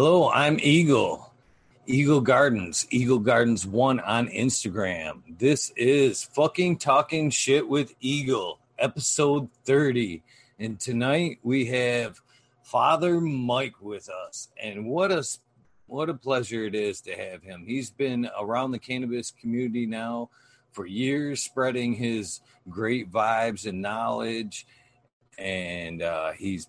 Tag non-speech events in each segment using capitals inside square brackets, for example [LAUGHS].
Hello, I'm Eagle. Eagle Gardens, Eagle Gardens 1 on Instagram. This is fucking talking shit with Eagle, episode 30. And tonight we have Father Mike with us. And what a what a pleasure it is to have him. He's been around the cannabis community now for years, spreading his great vibes and knowledge. And uh, he's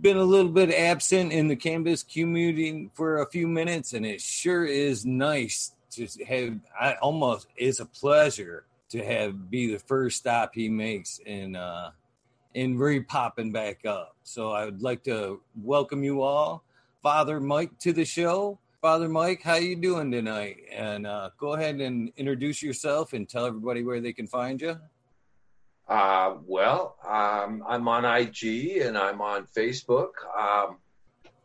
been a little bit absent in the cannabis community for a few minutes, and it sure is nice to have. I almost it's a pleasure to have be the first stop he makes in uh, in re popping back up. So I would like to welcome you all, Father Mike, to the show. Father Mike, how you doing tonight? And uh, go ahead and introduce yourself and tell everybody where they can find you. Uh, well, um, I'm on IG and I'm on Facebook. Um,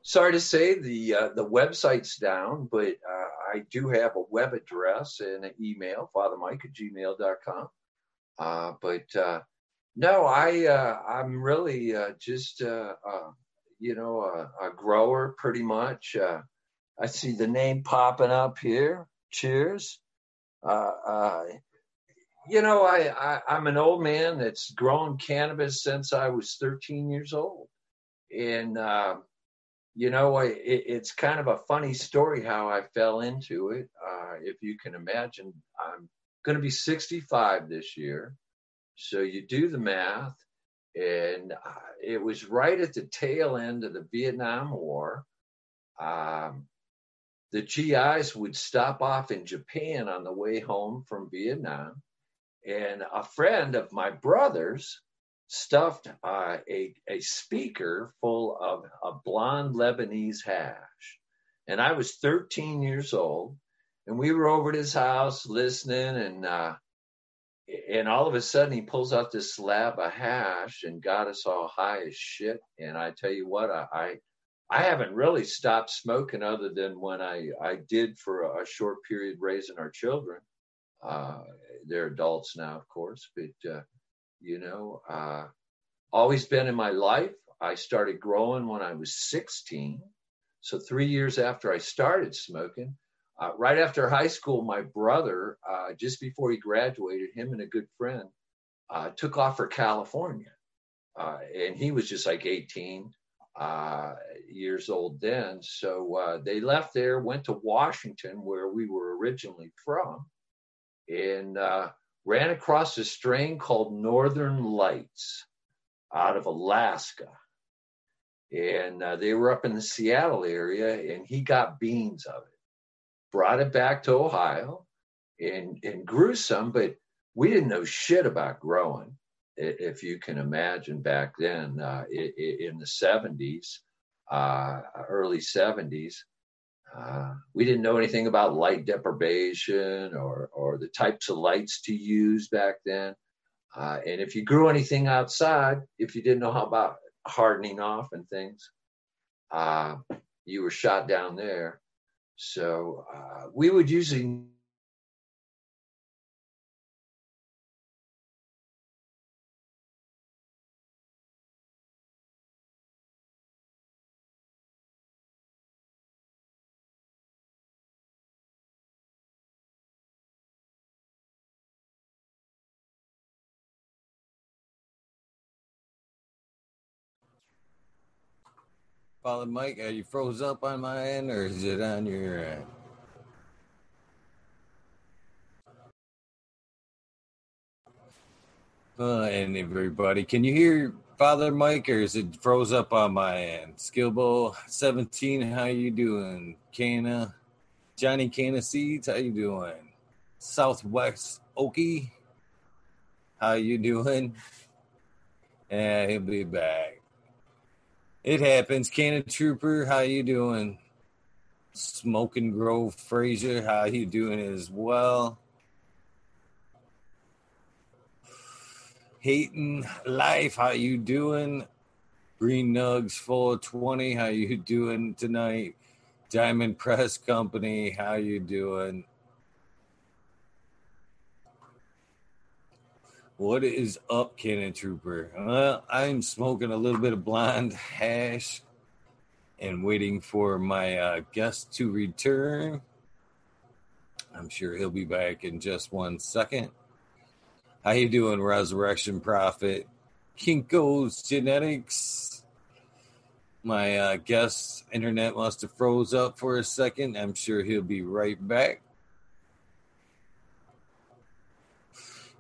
sorry to say the uh, the website's down, but uh, I do have a web address and an email, fathermike at gmail.com. Uh, but uh, no, I uh, I'm really uh, just you know a, a grower pretty much. I see the name popping up here. Cheers. You know, I, I I'm an old man that's grown cannabis since I was 13 years old, and uh, you know, I, it, it's kind of a funny story how I fell into it. Uh, if you can imagine, I'm going to be 65 this year, so you do the math, and uh, it was right at the tail end of the Vietnam War. Um, the GIs would stop off in Japan on the way home from Vietnam and a friend of my brother's stuffed uh, a, a speaker full of a blonde Lebanese hash. And I was 13 years old, and we were over at his house listening, and uh, and all of a sudden he pulls out this slab of hash and got us all high as shit. And I tell you what, I I, I haven't really stopped smoking other than when I I did for a, a short period raising our children. Uh, they're adults now, of course, but uh, you know, uh, always been in my life. I started growing when I was 16. So three years after I started smoking, uh, right after high school, my brother, uh, just before he graduated, him and a good friend uh, took off for California, uh, and he was just like 18 uh, years old then. So they left there, went to Washington, where we were originally from, and uh, ran across a strain called Northern Lights out of Alaska. And uh, they were up in the Seattle area, and he got beans of it, brought it back to Ohio, and, and grew some, but we didn't know shit about growing, if you can imagine back then uh, in the 70s, uh, early 70s. Uh, we didn't know anything about light deprivation or, or the types of lights to use back then. Uh, and if you grew anything outside, if you didn't know how about hardening off and things, uh, you were shot down there. So uh, we would usually Father Mike, are you froze up on my end or is it on your end? Uh, and everybody, can you hear Father Mike or is it froze up on my end? Skillbo 17, how you doing? Cana, Johnny Cana Seeds, how you doing? Southwest Okie, how you doing? Yeah, he'll be back. It happens. Cannon Trooper, how you doing? Smoking Grove Fraser, how you doing as well? Hating Life, how you doing? Green Nugs 420, how you doing tonight? Diamond Press Company, how you doing? What is up, Cannon Trooper? Well, I'm smoking a little bit of blind hash and waiting for my uh, guest to return. I'm sure he'll be back in just one second. How you doing, Resurrection Prophet? Kinko's Genetics. My uh, guest internet must have froze up for a second. I'm sure he'll be right back.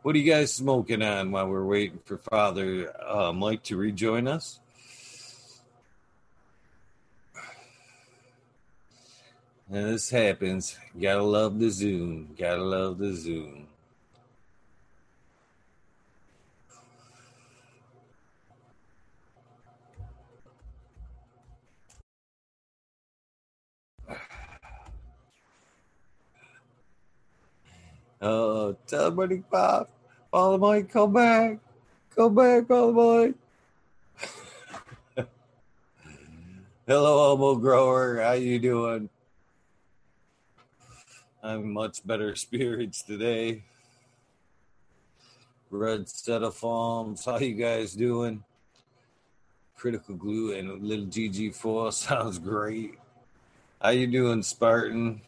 What are you guys smoking on while we're waiting for Father uh, Mike to rejoin us? And this happens. Gotta love the Zoom. Gotta love the Zoom. Oh, everybody, Pop. Father Mike, come back. Come back, Father Mike. [LAUGHS] Hello, Humble Grower. How you doing? I'm much better spirits today. Red set of farms. How you guys doing? Critical glue and a little GG4 [LAUGHS] sounds great. How you doing, Spartan?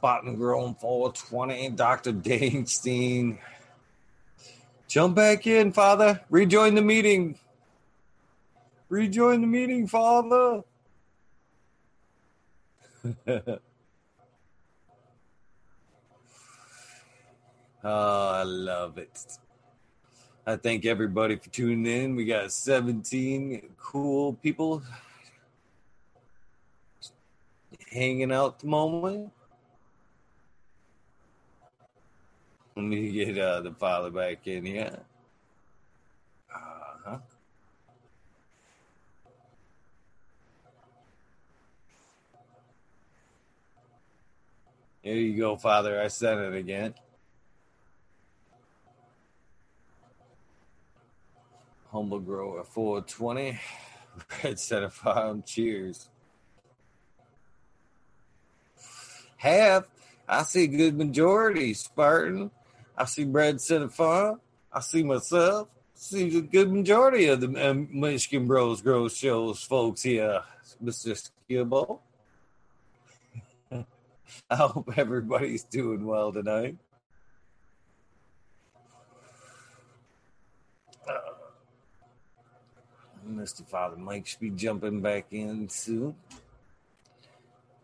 Spot and Grown 420, Dr. [LAUGHS] Dangstein. Jump back in, Father. Rejoin the meeting. Rejoin the meeting, Father. [LAUGHS] oh, I love it. I thank everybody for tuning in. We got 17 cool people hanging out at the moment. Let me get uh, the father back in here. Uh-huh. There you go, Father. I sent it again. Humble Grower 420. [LAUGHS] Red Set of Farm. Cheers. Half. I see good majority. Spartan. I see Brad Farm. I see myself. See a good majority of the um, Michigan Bros Grow Shows folks here, Mr. Skibble. [LAUGHS] I hope everybody's doing well tonight. Uh, Mr. Father Mike should be jumping back in soon.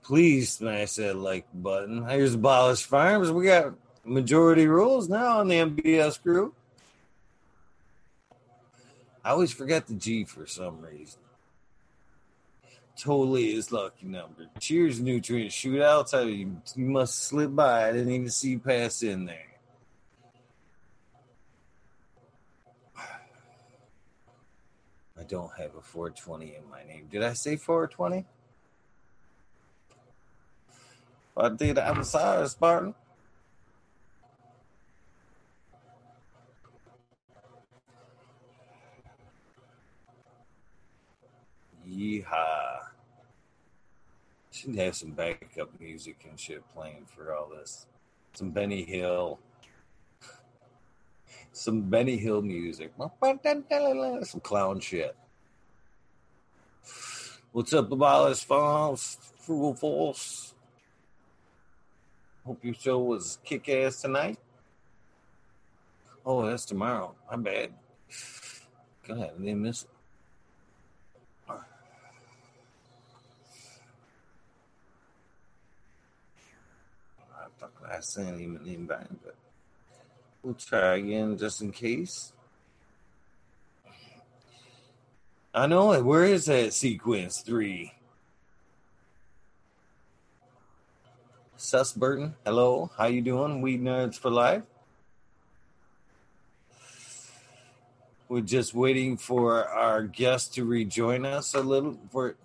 Please smash that like button. Here's Abolish Farms. We got majority rules now on the MBS group. I always forget the G for some reason. Totally is lucky number. Cheers, nutrient shootouts. I, you must slip by. I didn't even see you pass in there. I don't have a 420 in my name. Did I say 420? I did. I'm sorry, Spartan. Yeehaw. Should have some backup music and shit playing for all this. Some Benny Hill. Some Benny Hill music. Some clown shit. What's up, Abolish Falls? Frugal Force. Hope your show was kick ass tonight. Oh, that's tomorrow. My bad. God, I didn't miss it. I sent him an invite, but we'll try again just in case. I know it. Where is that sequence three? Sus Burton, hello. How you doing? We nerds for life. We're just waiting for our guest to rejoin us a little. For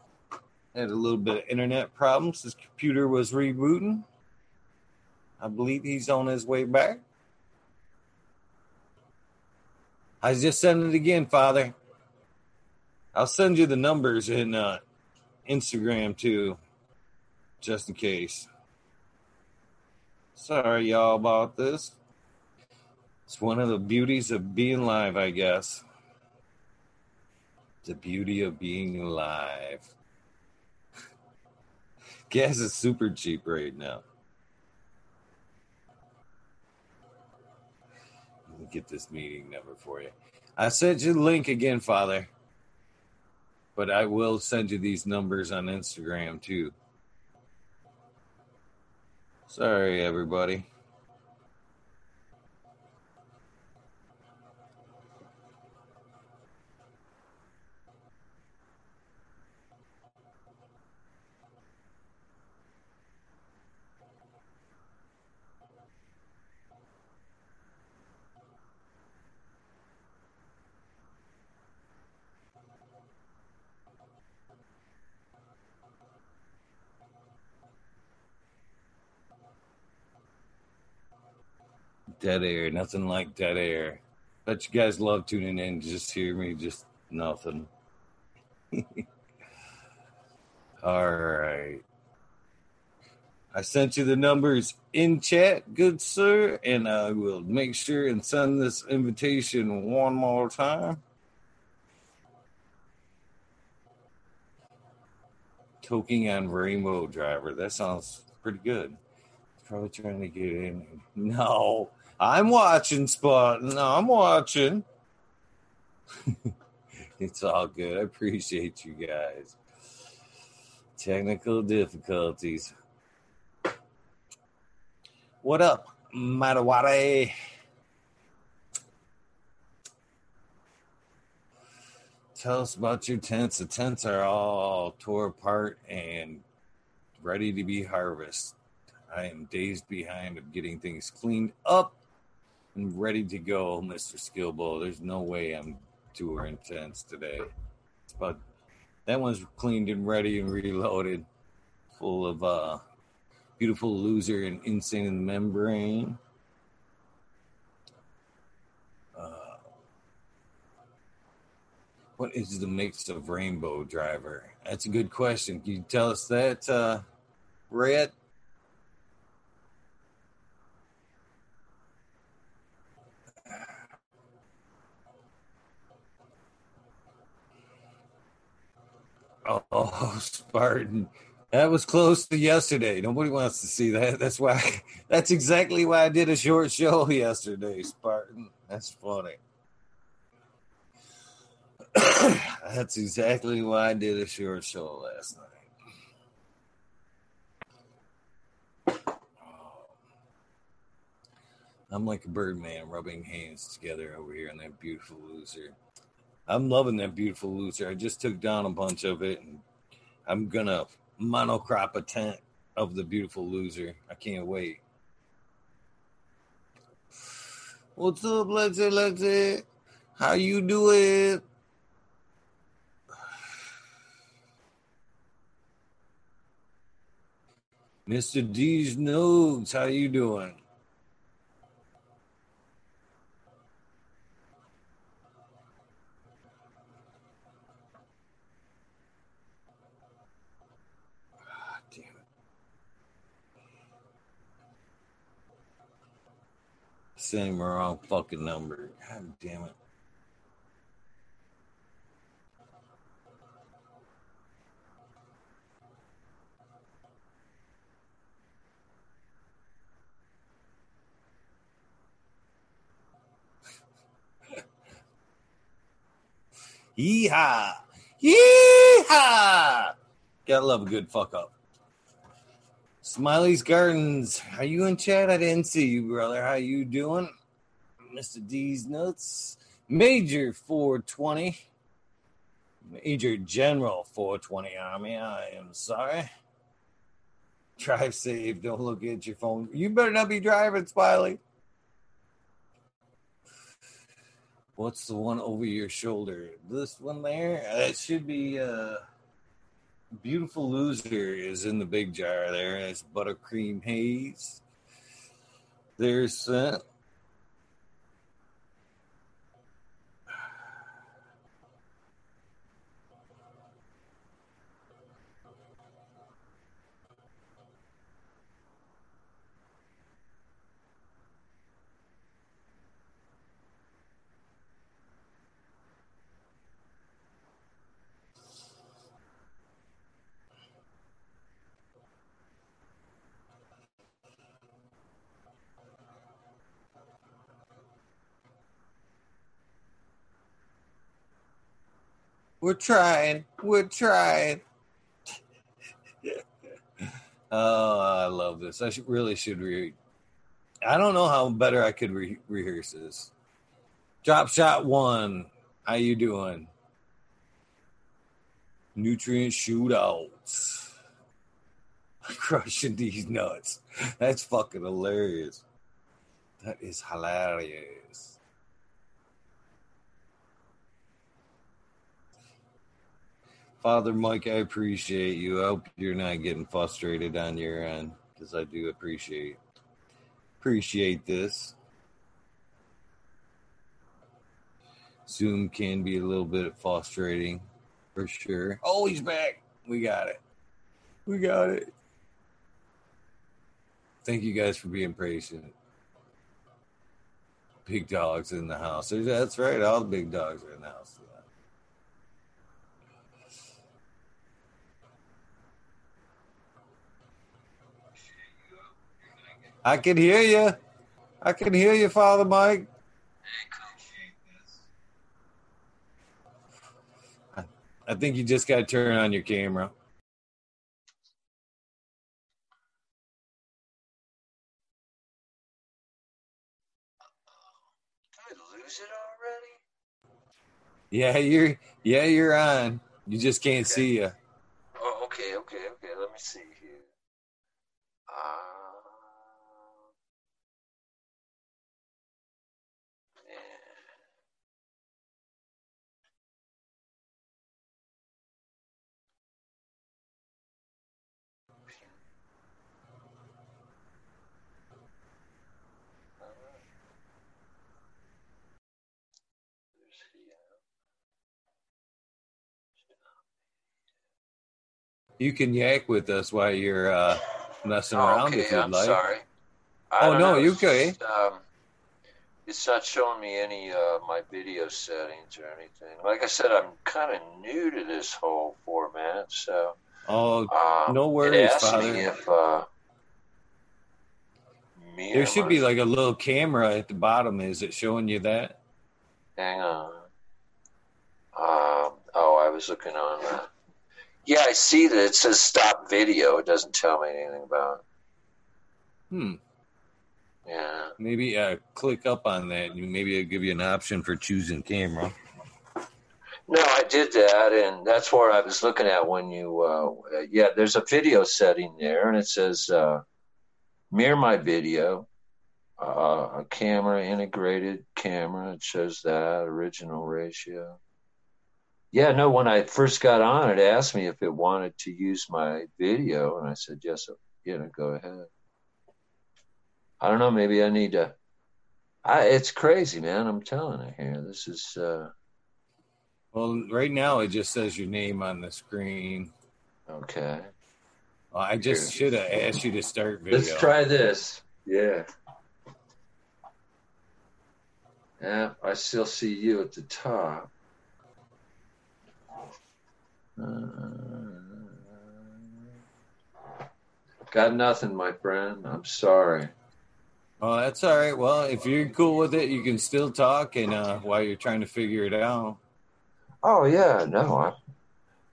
had a little bit of internet problems. His computer was rebooting. I believe he's on his way back. I just sent it again, Father. I'll send you the numbers in uh, Instagram too, just in case. Sorry, y'all, about this. It's one of the beauties of being live, I guess. The beauty of being alive. [LAUGHS] Gas is super cheap right now. Let me get this meeting number for you. I sent you the link again, Father. But I will send you these numbers on Instagram too. Sorry, everybody. Dead air, nothing like dead air. Bet you guys love tuning in. Just hear me, just nothing. [LAUGHS] All right. I sent you the numbers in chat, good sir, and I will make sure and send this invitation one more time. Toking on Rainbow Driver. That sounds pretty good. Probably trying to get in. [LAUGHS] No, I'm watching Spot. No, I'm watching. [LAUGHS] it's all good. I appreciate you guys. Technical difficulties. What up, Matawari? Tell us about your tents. The tents are all tore apart and ready to be harvested. I am days behind of getting things cleaned up and ready to go, Mr. Skillbo. There's no way I'm touring intense today. But that one's cleaned and ready and reloaded, full of uh beautiful loser and insane in the membrane. Uh, what is the mix of Rainbow Driver? That's a good question. Can you tell us that, uh, Red? Oh, [LAUGHS] Spartan. That was close to yesterday. Nobody wants to see that. That's why. [LAUGHS] That's exactly why I did a short show [LAUGHS] yesterday, Spartan. That's funny. [CLEARS THROAT] that's exactly why I did a short show last night. I'm like a birdman rubbing hands together over here on that beautiful loser. I'm loving that beautiful loser. I just took down a bunch of it and I'm gonna monocrop a tent of the beautiful loser. I can't wait. What's up, Lexi Lexi? How you doing? [SIGHS] Mr. D's notes, how you doing? Same wrong fucking number. God damn it. [LAUGHS] Yeehaw! Yeehaw! Gotta love a good fuck up. Smiley's Gardens. Are you in chat? I didn't see you, brother. How you doing? Mr. D's nuts. Major 420. Major General 420 Army. I am sorry. Drive safe. Don't look at your phone. You better not be driving, Smiley. What's the one over your shoulder? This one there? That should be uh Beautiful Loser is in the big jar there. It's buttercream haze. There's scent. We're trying. We're trying. oh, I love this. I should, really should read. I don't know how better I could re- rehearse this. Drop shot one. How you doing? Nutrient shootouts. [LAUGHS] Crushing these nuts. That's fucking hilarious. That is hilarious. Father Mike, I appreciate you. I hope you're not getting frustrated on your end because I do appreciate appreciate this. Zoom can be a little bit frustrating for sure. Oh, he's back. We got it. We got it. Thank you guys for being patient. Big dogs in the house. That's right. All the big dogs are in the house. I can hear you. I can hear you, Father Mike. I think you just got to turn on your camera. Did I lose it already? Yeah, you're yeah, you're on. You just can't Okay. see you. Oh, okay, okay, okay. Let me see here. Uh, yeah. There's the, uh, You can yak with us while you're uh, messing Oh, around okay, if you'd I'm like. sorry. I Oh, no, know, you okay. just, Um, it's not showing me any uh, my video settings or anything. Like I said, I'm kind of new to this whole format, so Oh, um, No worries, Father. me if uh, there should be like a little camera at the bottom. Is it showing you that? Hang on. Um, oh, I was looking on. Uh, yeah, I see that it says stop video. It doesn't tell me anything about. Hmm. Yeah. Maybe uh, click up on that. and Maybe it'll give you an option for choosing camera. No, I did that, and that's what I was looking at when you. Uh, yeah, there's a video setting there, and it says uh, mirror my video, uh, a camera integrated camera. It shows that original ratio. Yeah, no. When I first got on, it asked me if it wanted to use my video, and I said yes. You know, go ahead. I don't know. Maybe I need to. I, it's crazy, man. I'm telling you here. This is. Uh, Well, right now it just says your name on the screen. okay. Well, I just should have asked you to start video. Let's try this. Yeah. Yeah, I still see you at the top. Uh, got nothing, my friend. I'm sorry. Oh, that's all right. Well, if you're cool with it, you can still talk, and uh, while you're trying to figure it out, Oh yeah, no, I'm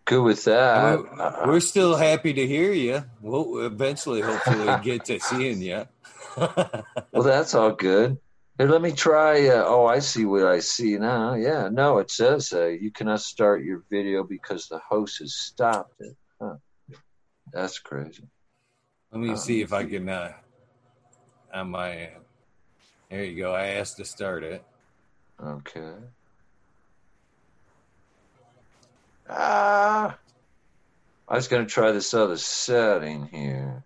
good with that. we're, we're still happy to hear you. We'll eventually, hopefully, get to seeing you. [LAUGHS] well, that's all good. Here, let me try. Uh, oh, I see what I see now. Yeah, no, it says uh, you cannot start your video because the host has stopped it. Huh. That's crazy. Let me see if I can uh, on my end. There you go. I asked to start it. Okay. Ah, I was going to try this other setting here.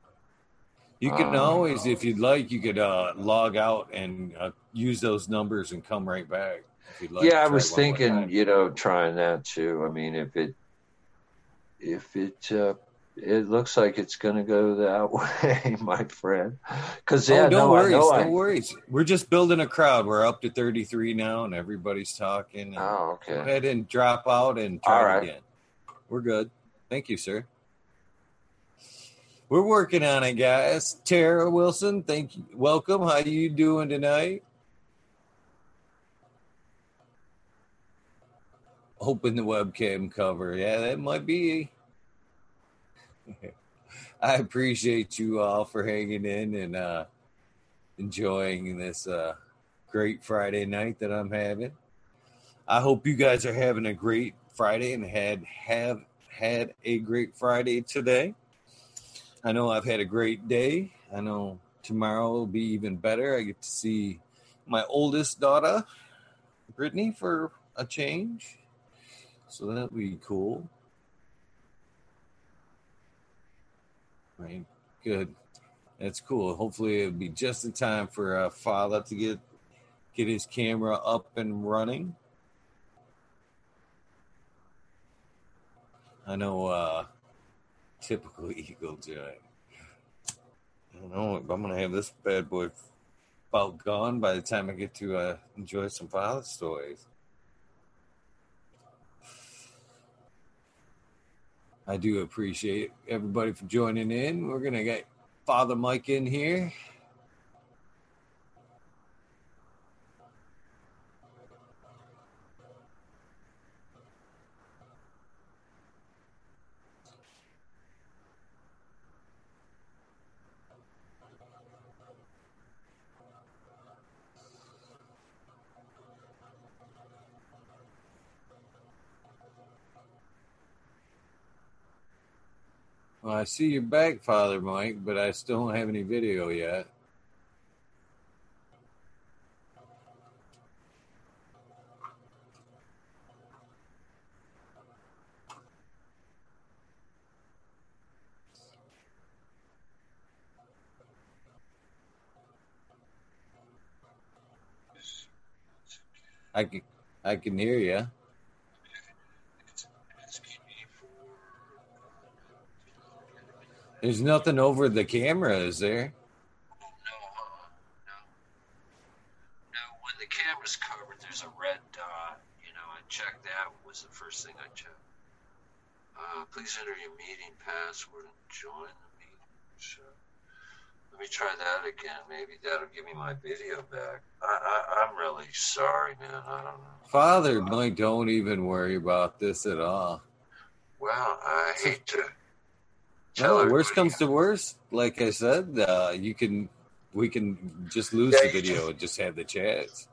You can Um, always, if you'd like, you could uh, log out and uh, use those numbers and come right back. If you'd like. yeah, I was thinking, you know, trying that too. I mean, if it, if it, uh, it looks like it's going to go that [LAUGHS] way, my friend. Because yeah, oh, don't no, worry, don't I, worries. We're just building a crowd. We're up to 33 now, and everybody's talking. And oh, okay. Go ahead and drop out and try right. again. We're good. Thank you, sir. We're working on it, guys. Tara Wilson, thank you. Welcome. How you doing tonight? open the webcam cover. Yeah, that might be. [LAUGHS] I appreciate you all for hanging in and uh, enjoying this uh, great Friday night that I'm having. I hope you guys are having a great Friday and had have had a great Friday today. I know I've had a great day. I know tomorrow will be even better. I get to see my oldest daughter, Brittany, for a change. So that'll be cool. Right. Good. That's cool. Hopefully it'll be just in time for uh, father to get get his camera up and running. I know uh typical [LAUGHS] Eagle Giant. I don't know if I'm gonna have this bad boy about gone by the time I get to uh, enjoy some father stories. I do appreciate everybody for joining in. We're gonna get Father Mike in here. Well, I see your back, Father Mike, but I still don't have any video yet. I can, I can hear you. There's nothing over the camera, is there? No, uh, no. No, when the camera's covered, there's a red dot. You know, I checked that was the first thing I checked. Uh, please enter your meeting password and join the meeting. So, let me try that again. Maybe that'll give me my video back. I, I, I'm really sorry, man. I don't know. Father Mike, don't even worry about this at all. Well, I hate to. No, worst everybody- comes to worst. Like I said, uh, you can we can just lose Yeah, the video and just have the chats.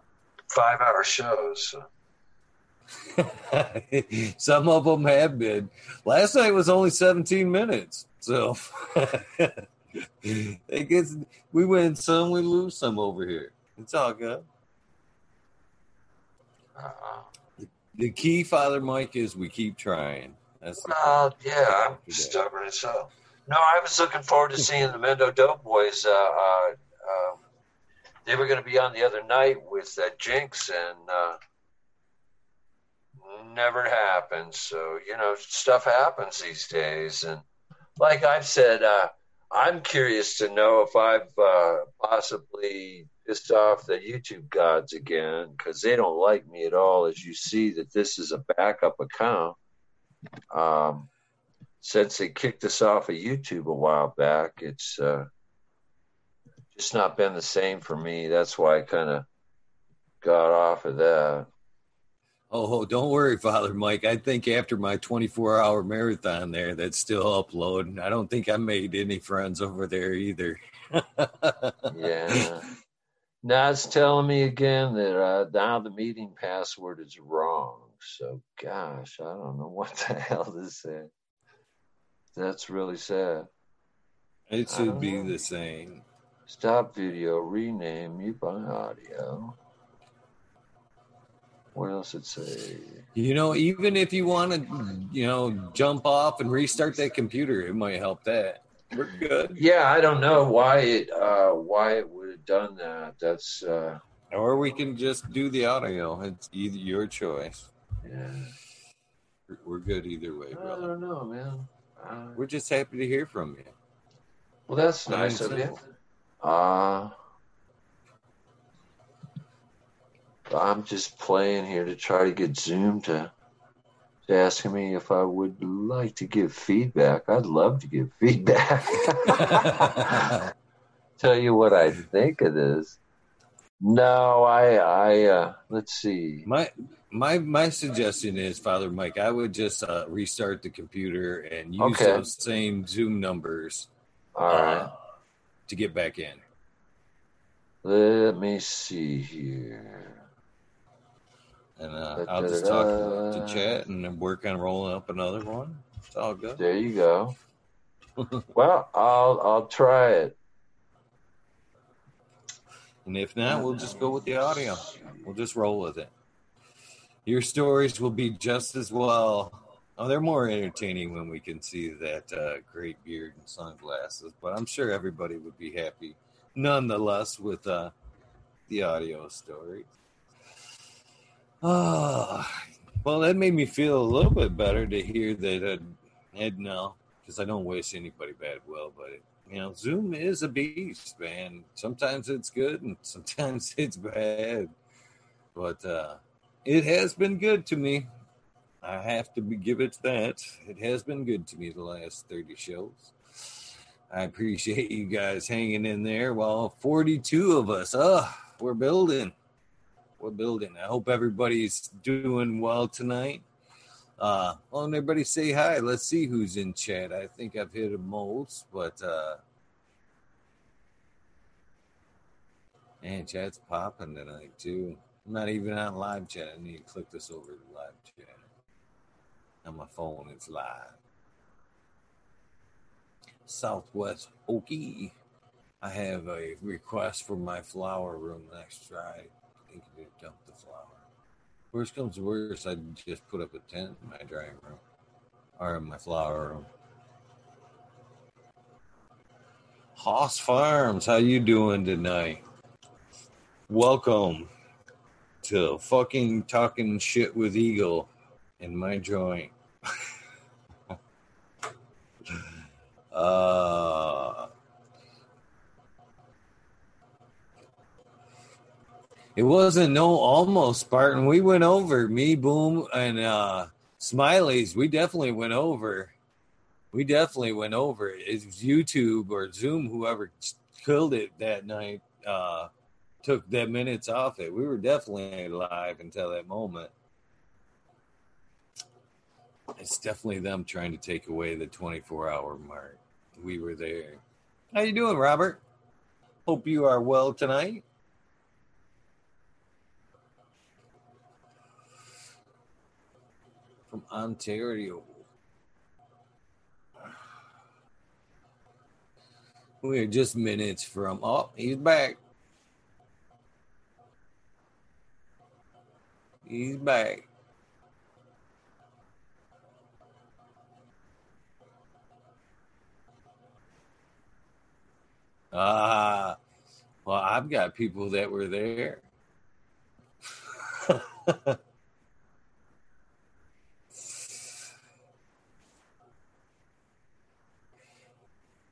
five hour shows. [LAUGHS] Some of them have been. Last night was only 17 minutes, so [LAUGHS] it gets we win some, we lose some over here. It's all good. Uh-uh. The key, Father Mike, is we keep trying. That's Well, yeah, I'm stubborn as hell. No, I was looking forward to seeing the Mendo Doughboys. Uh, uh, um, they were going to be on the other night with uh, Jinx, and uh, never happened. So you know, stuff happens these days, and like I've said, uh, I'm curious to know if I've uh, possibly pissed off the YouTube gods again because they don't like me at all. As you see, that this is a backup account um, since they kicked us off of YouTube a while back, it's uh, just not been the same for me. That's why I kind of got off of that. Oh, don't worry, Father Mike. I think after my 24 hour marathon there, that's still uploading. I don't think I made any friends over there either. [LAUGHS] Yeah. now it's telling me again that uh, now the meeting password is wrong. So, gosh, I don't know [LAUGHS] what the hell this is. That's really sad. It should be know. the same. Stop video, rename, mute by audio. What else it say? You know, even if you want to, you know, jump off and restart that computer, it might help that. We're good. Yeah, I don't know why it uh, why it would have done that. That's uh, Or we can just do the audio. It's either your choice. Yeah. We're- good either way, I don't know, man. Uh, We're just happy to hear from you. well, that's nice of you. Uh, I'm just playing here to try to get Zoom to, to asking me if I would like to give feedback. I'd love to give feedback. [LAUGHS] [LAUGHS] Tell you what I think of this. No, I, I, uh, let's see. My my my suggestion is, Father Mike, I would just uh, restart the computer and use Okay. those same Zoom numbers All right. uh, to get back in. Let me see here. And uh, I'll just talk to chat and then work on rolling up another one. It's all good. There you go. well, I'll, I'll try it. And if not, we'll just go with the audio. We'll just roll with it. Your stories will be just as well. Oh, they're more entertaining when we can see that uh, great beard and sunglasses. But I'm sure everybody would be happy, nonetheless, with uh, the audio story. Ah, well, that made me feel a little bit better to hear that uh, Ed no, because I don't wish anybody bad will, but it, you know, Zoom is a beast, man. Sometimes it's good and [LAUGHS] sometimes it's bad, but uh, it has been good to me. I have to give it that. It has been good to me the last 30 shows. I appreciate you guys hanging in there. Well, 42 of us. Oh, we're building. We're building. I hope everybody's doing well tonight. Uh, well, everybody say hi. Let's see who's in chat. I think I've hit most, but uh, man, chat's popping tonight too. I'm not even on live chat. I need to click this over to live chat. On my phone, it's live. Southwest Okie. I have a request for my flower room next Friday. I think to dump the flower. Worst comes to worst, I just put up a tent in my drawing room or in my flower room. Hoss Farms, how you doing tonight? Welcome to fucking talking shit with Eagle in my joint. [LAUGHS] uh It wasn't no almost Spartan. We went over me, Boom, and uh Smileys. We definitely went over. We definitely went over. It was YouTube or Zoom, whoever killed it that night, uh, took that minutes off it. We were definitely live until that moment. It's definitely them trying to take away the 24 hour mark. We were there. How you doing, Robert? Hope you are well tonight. From Ontario. We are just minutes from. Oh, he's back. He's back. Ah, well, I've got people that were there. [LAUGHS]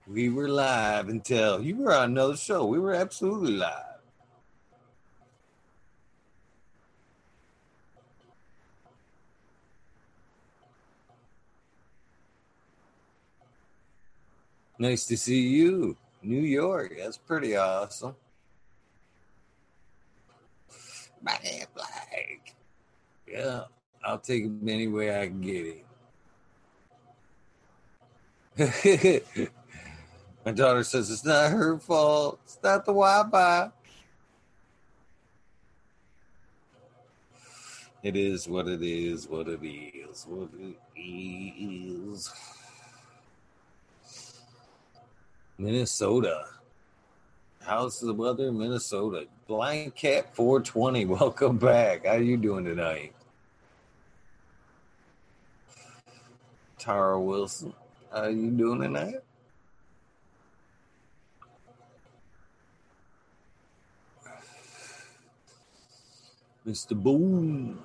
we were live until you were on another show. We were absolutely live. Nice to see you. New York. That's pretty awesome. Man, Black. Yeah, I'll take him any way I can get him. [LAUGHS] My daughter says it's not her fault. It's not the Wi-Fi. It is what it is. What it is. What it is. Minnesota. How's the weather in Minnesota? Blind Cat 420. [LAUGHS] Welcome back. How are you doing tonight? Tara Wilson. How are you doing tonight? Mr. Boom.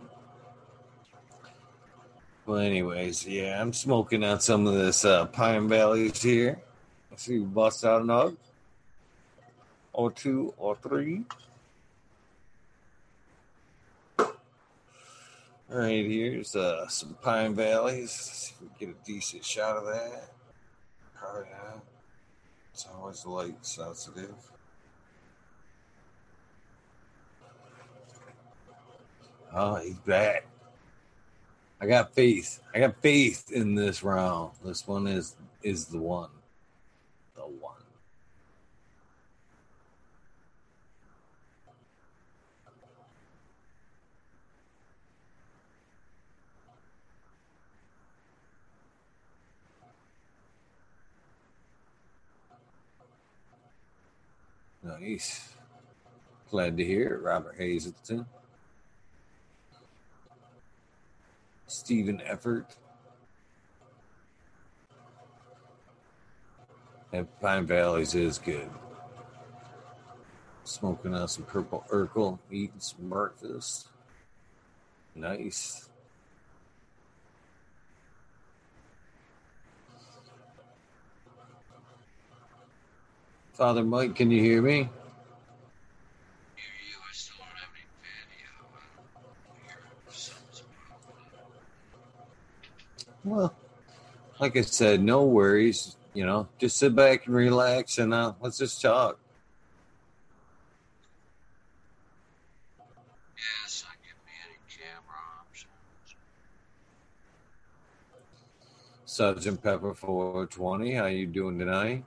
Well, anyways, yeah, I'm smoking on some of this uh, Pine Valleys here. Let's see, bust out another or two or three. All right, here's uh, some Pine Valleys. Let's see if we get a decent shot of that. Hard out. It's always light sensitive. Oh, he's back. I got faith. I got faith in this round. This one is is the one. The one. Nice. Glad to hear it, Robert Hazelton. Stephen Effort. And Pine Valleys is good. Smoking on some purple Urkle, eating some breakfast. Nice. Father Mike, can you hear me? Well, like I said, no worries. You know, just sit back and relax and uh, let's just talk. Yes, I give me any camera options. Sergeant Pepper 420, how you doing tonight?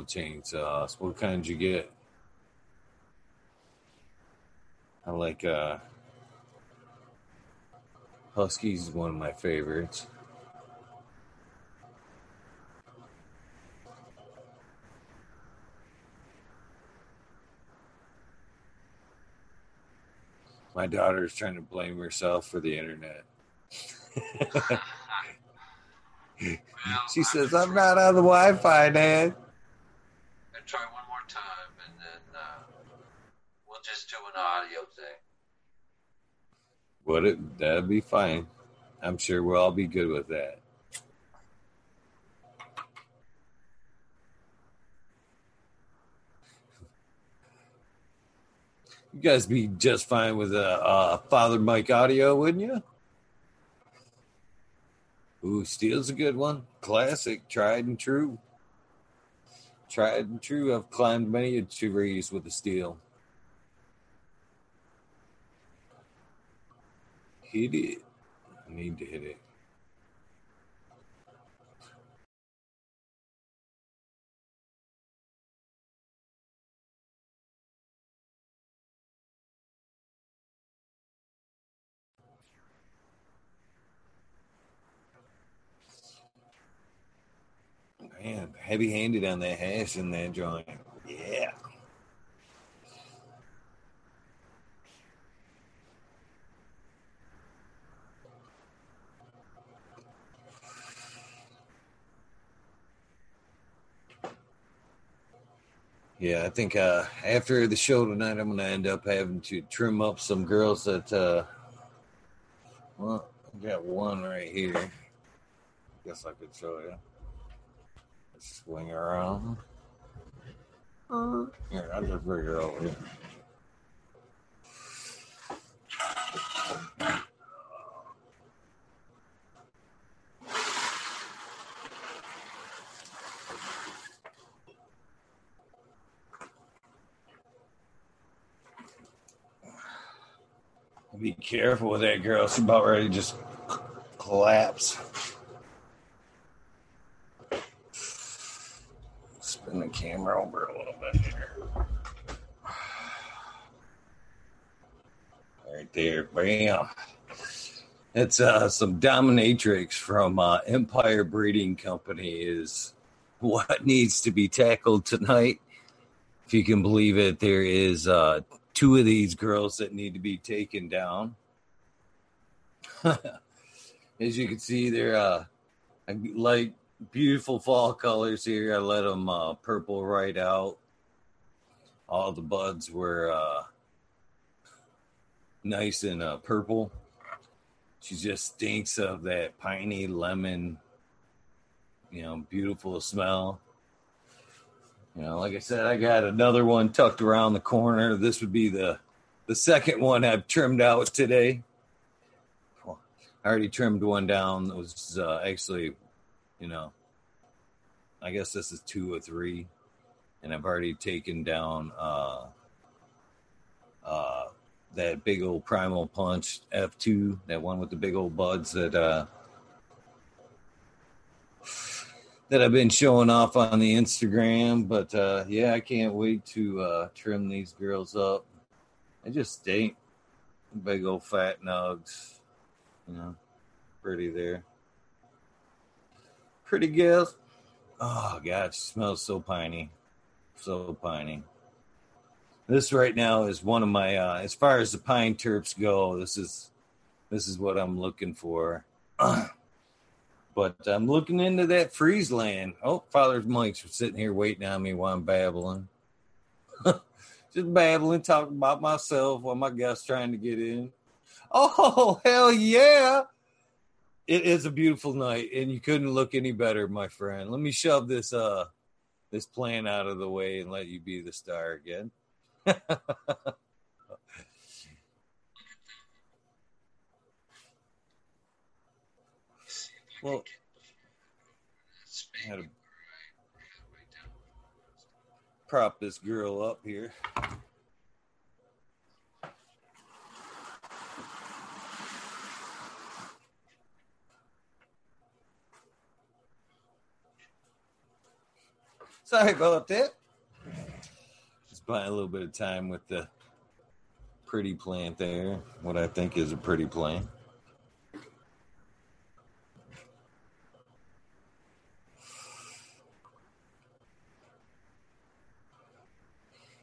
Love chainsaws. What kind you get? I like uh Husky's is one of my favorites. My daughter's trying to blame herself for the internet. [LAUGHS] [LAUGHS] Well, she I'm says, I'm not on the Wi Fi, Dad. gonna try one more time, and then uh, we'll just do an audio thing. Would it? That'd be fine. I'm sure we'll all be good with that. You guys be just fine with a uh, uh, Father Mike audio, wouldn't you? Ooh, Stihl's a good one. Classic, tried and true. Tried and true. I've climbed many a trees with a Stihl. Hit it. I need to hit it. Man, heavy handed on that hash in that joint. Yeah. Yeah, I think uh, after the show tonight, I'm going to end up having to trim up some girls that, uh, well, I got one right here. Guess I could show you. Let's Swing around. Here, I'll just bring her over here. Be careful with that girl. She's about ready to just collapse. Spin the camera over a little bit here. Right there, bam. It's uh, some dominatrix from uh, Empire Breeding Company is what [LAUGHS] needs to be tackled tonight. If you can believe it, there is uh, two of these girls that need to be taken down. [LAUGHS] As you can see, they're uh, like beautiful fall colors here. I let them uh, purple right out. All the buds were uh, nice and uh, purple. She just stinks of that piney lemon, you know, beautiful smell. You know, like I said, I got another one tucked around the corner. This would be the the second one I've trimmed out today. I already trimmed one down. It was uh, actually, you know, I guess this is two or three, and I've already taken down uh, uh, that big old primal punch F2, that one with the big old buds that uh, that I've been showing off on the Instagram. But uh, yeah, I can't wait to uh, trim these girls up. I just stink. Big old fat nugs. You know, pretty there. Pretty girls. Oh, God, smells so piney. So piney. This right now is one of my, uh, as far as the pine terps go, this is, this is what I'm looking for. [CLEARS THROAT] but I'm looking into that freeze land. Oh, Father's Mike's sitting here waiting on me while I'm babbling. [LAUGHS] Just babbling, talking about myself while my guest's trying to get in. Oh, hell yeah. It is a beautiful night, and you couldn't look any better, my friend. Let me shove this uh this plan out of the way and let you be the star again. [LAUGHS] well, had to prop this girl up here. Sorry about that. Just buying a little bit of time with the pretty plant there. What I think is a pretty plant.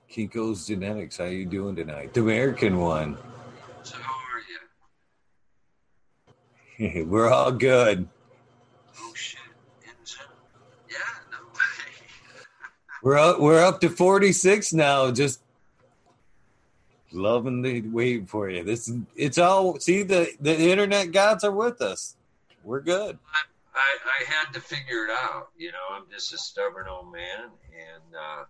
Kinko's Genetics, how you doing tonight? The American one. So how are you? [LAUGHS] We're all good. We're up, we're up to 46 now. Just loving the waiting for you. This it's all see the the internet gods are with us. We're good. I, I, I had to figure it out. You know, I'm just a stubborn old man, and uh,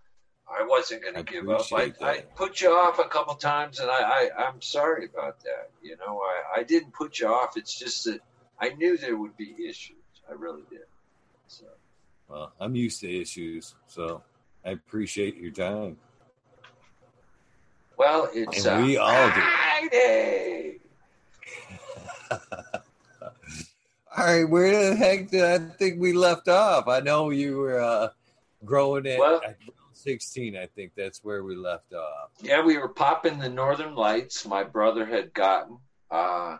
I wasn't going to give up. I, I, put you off a couple times, and I, I I'm sorry about that. You know, I I didn't put you off. It's just that I knew there would be issues. I really did. So. Well, I'm used to issues, so I appreciate your time. Well, it's and we all Friday. do. all right, where the heck did I think we left off? I know you were uh, growing at well, 16. I think that's where we left off. Yeah, we were popping the Northern Lights. My brother had gotten. Uh,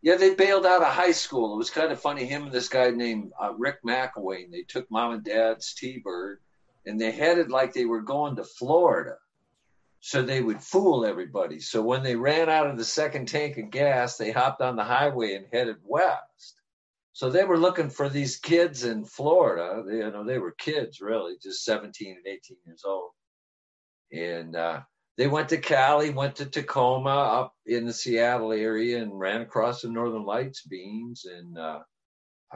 yeah, they bailed out of high school. It was kind of funny. Him and this guy named uh, Rick McElwain. They took mom and dad's T-Bird and they headed like they were going to Florida. So they would fool everybody. So when they ran out of the second tank of gas, they hopped on the highway and headed west. So they were looking for these kids in Florida. They, you know, they were kids really, just 17 and 18 years old. And uh, they went to Cali, went to Tacoma, up in the Seattle area, and ran across the Northern Lights beams. And uh,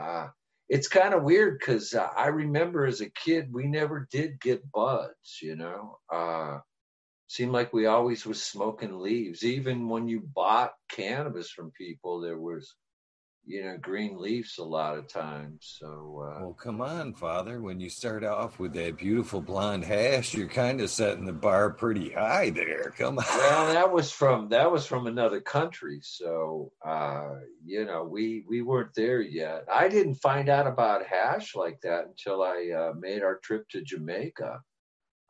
uh, it's kind of weird because uh, I remember as a kid we never did get buds. You know, uh, seemed like we always was smoking leaves. Even when you bought cannabis from people, there was you know, green leaves a lot of times. So, uh, well, come on, Father. When you start off with that beautiful blonde hash, you're kind of setting the bar pretty high there. Come on. Well, that was from that was from another country, so uh, you know, we we weren't there yet. I didn't find out about hash like that until I uh, made our trip to Jamaica,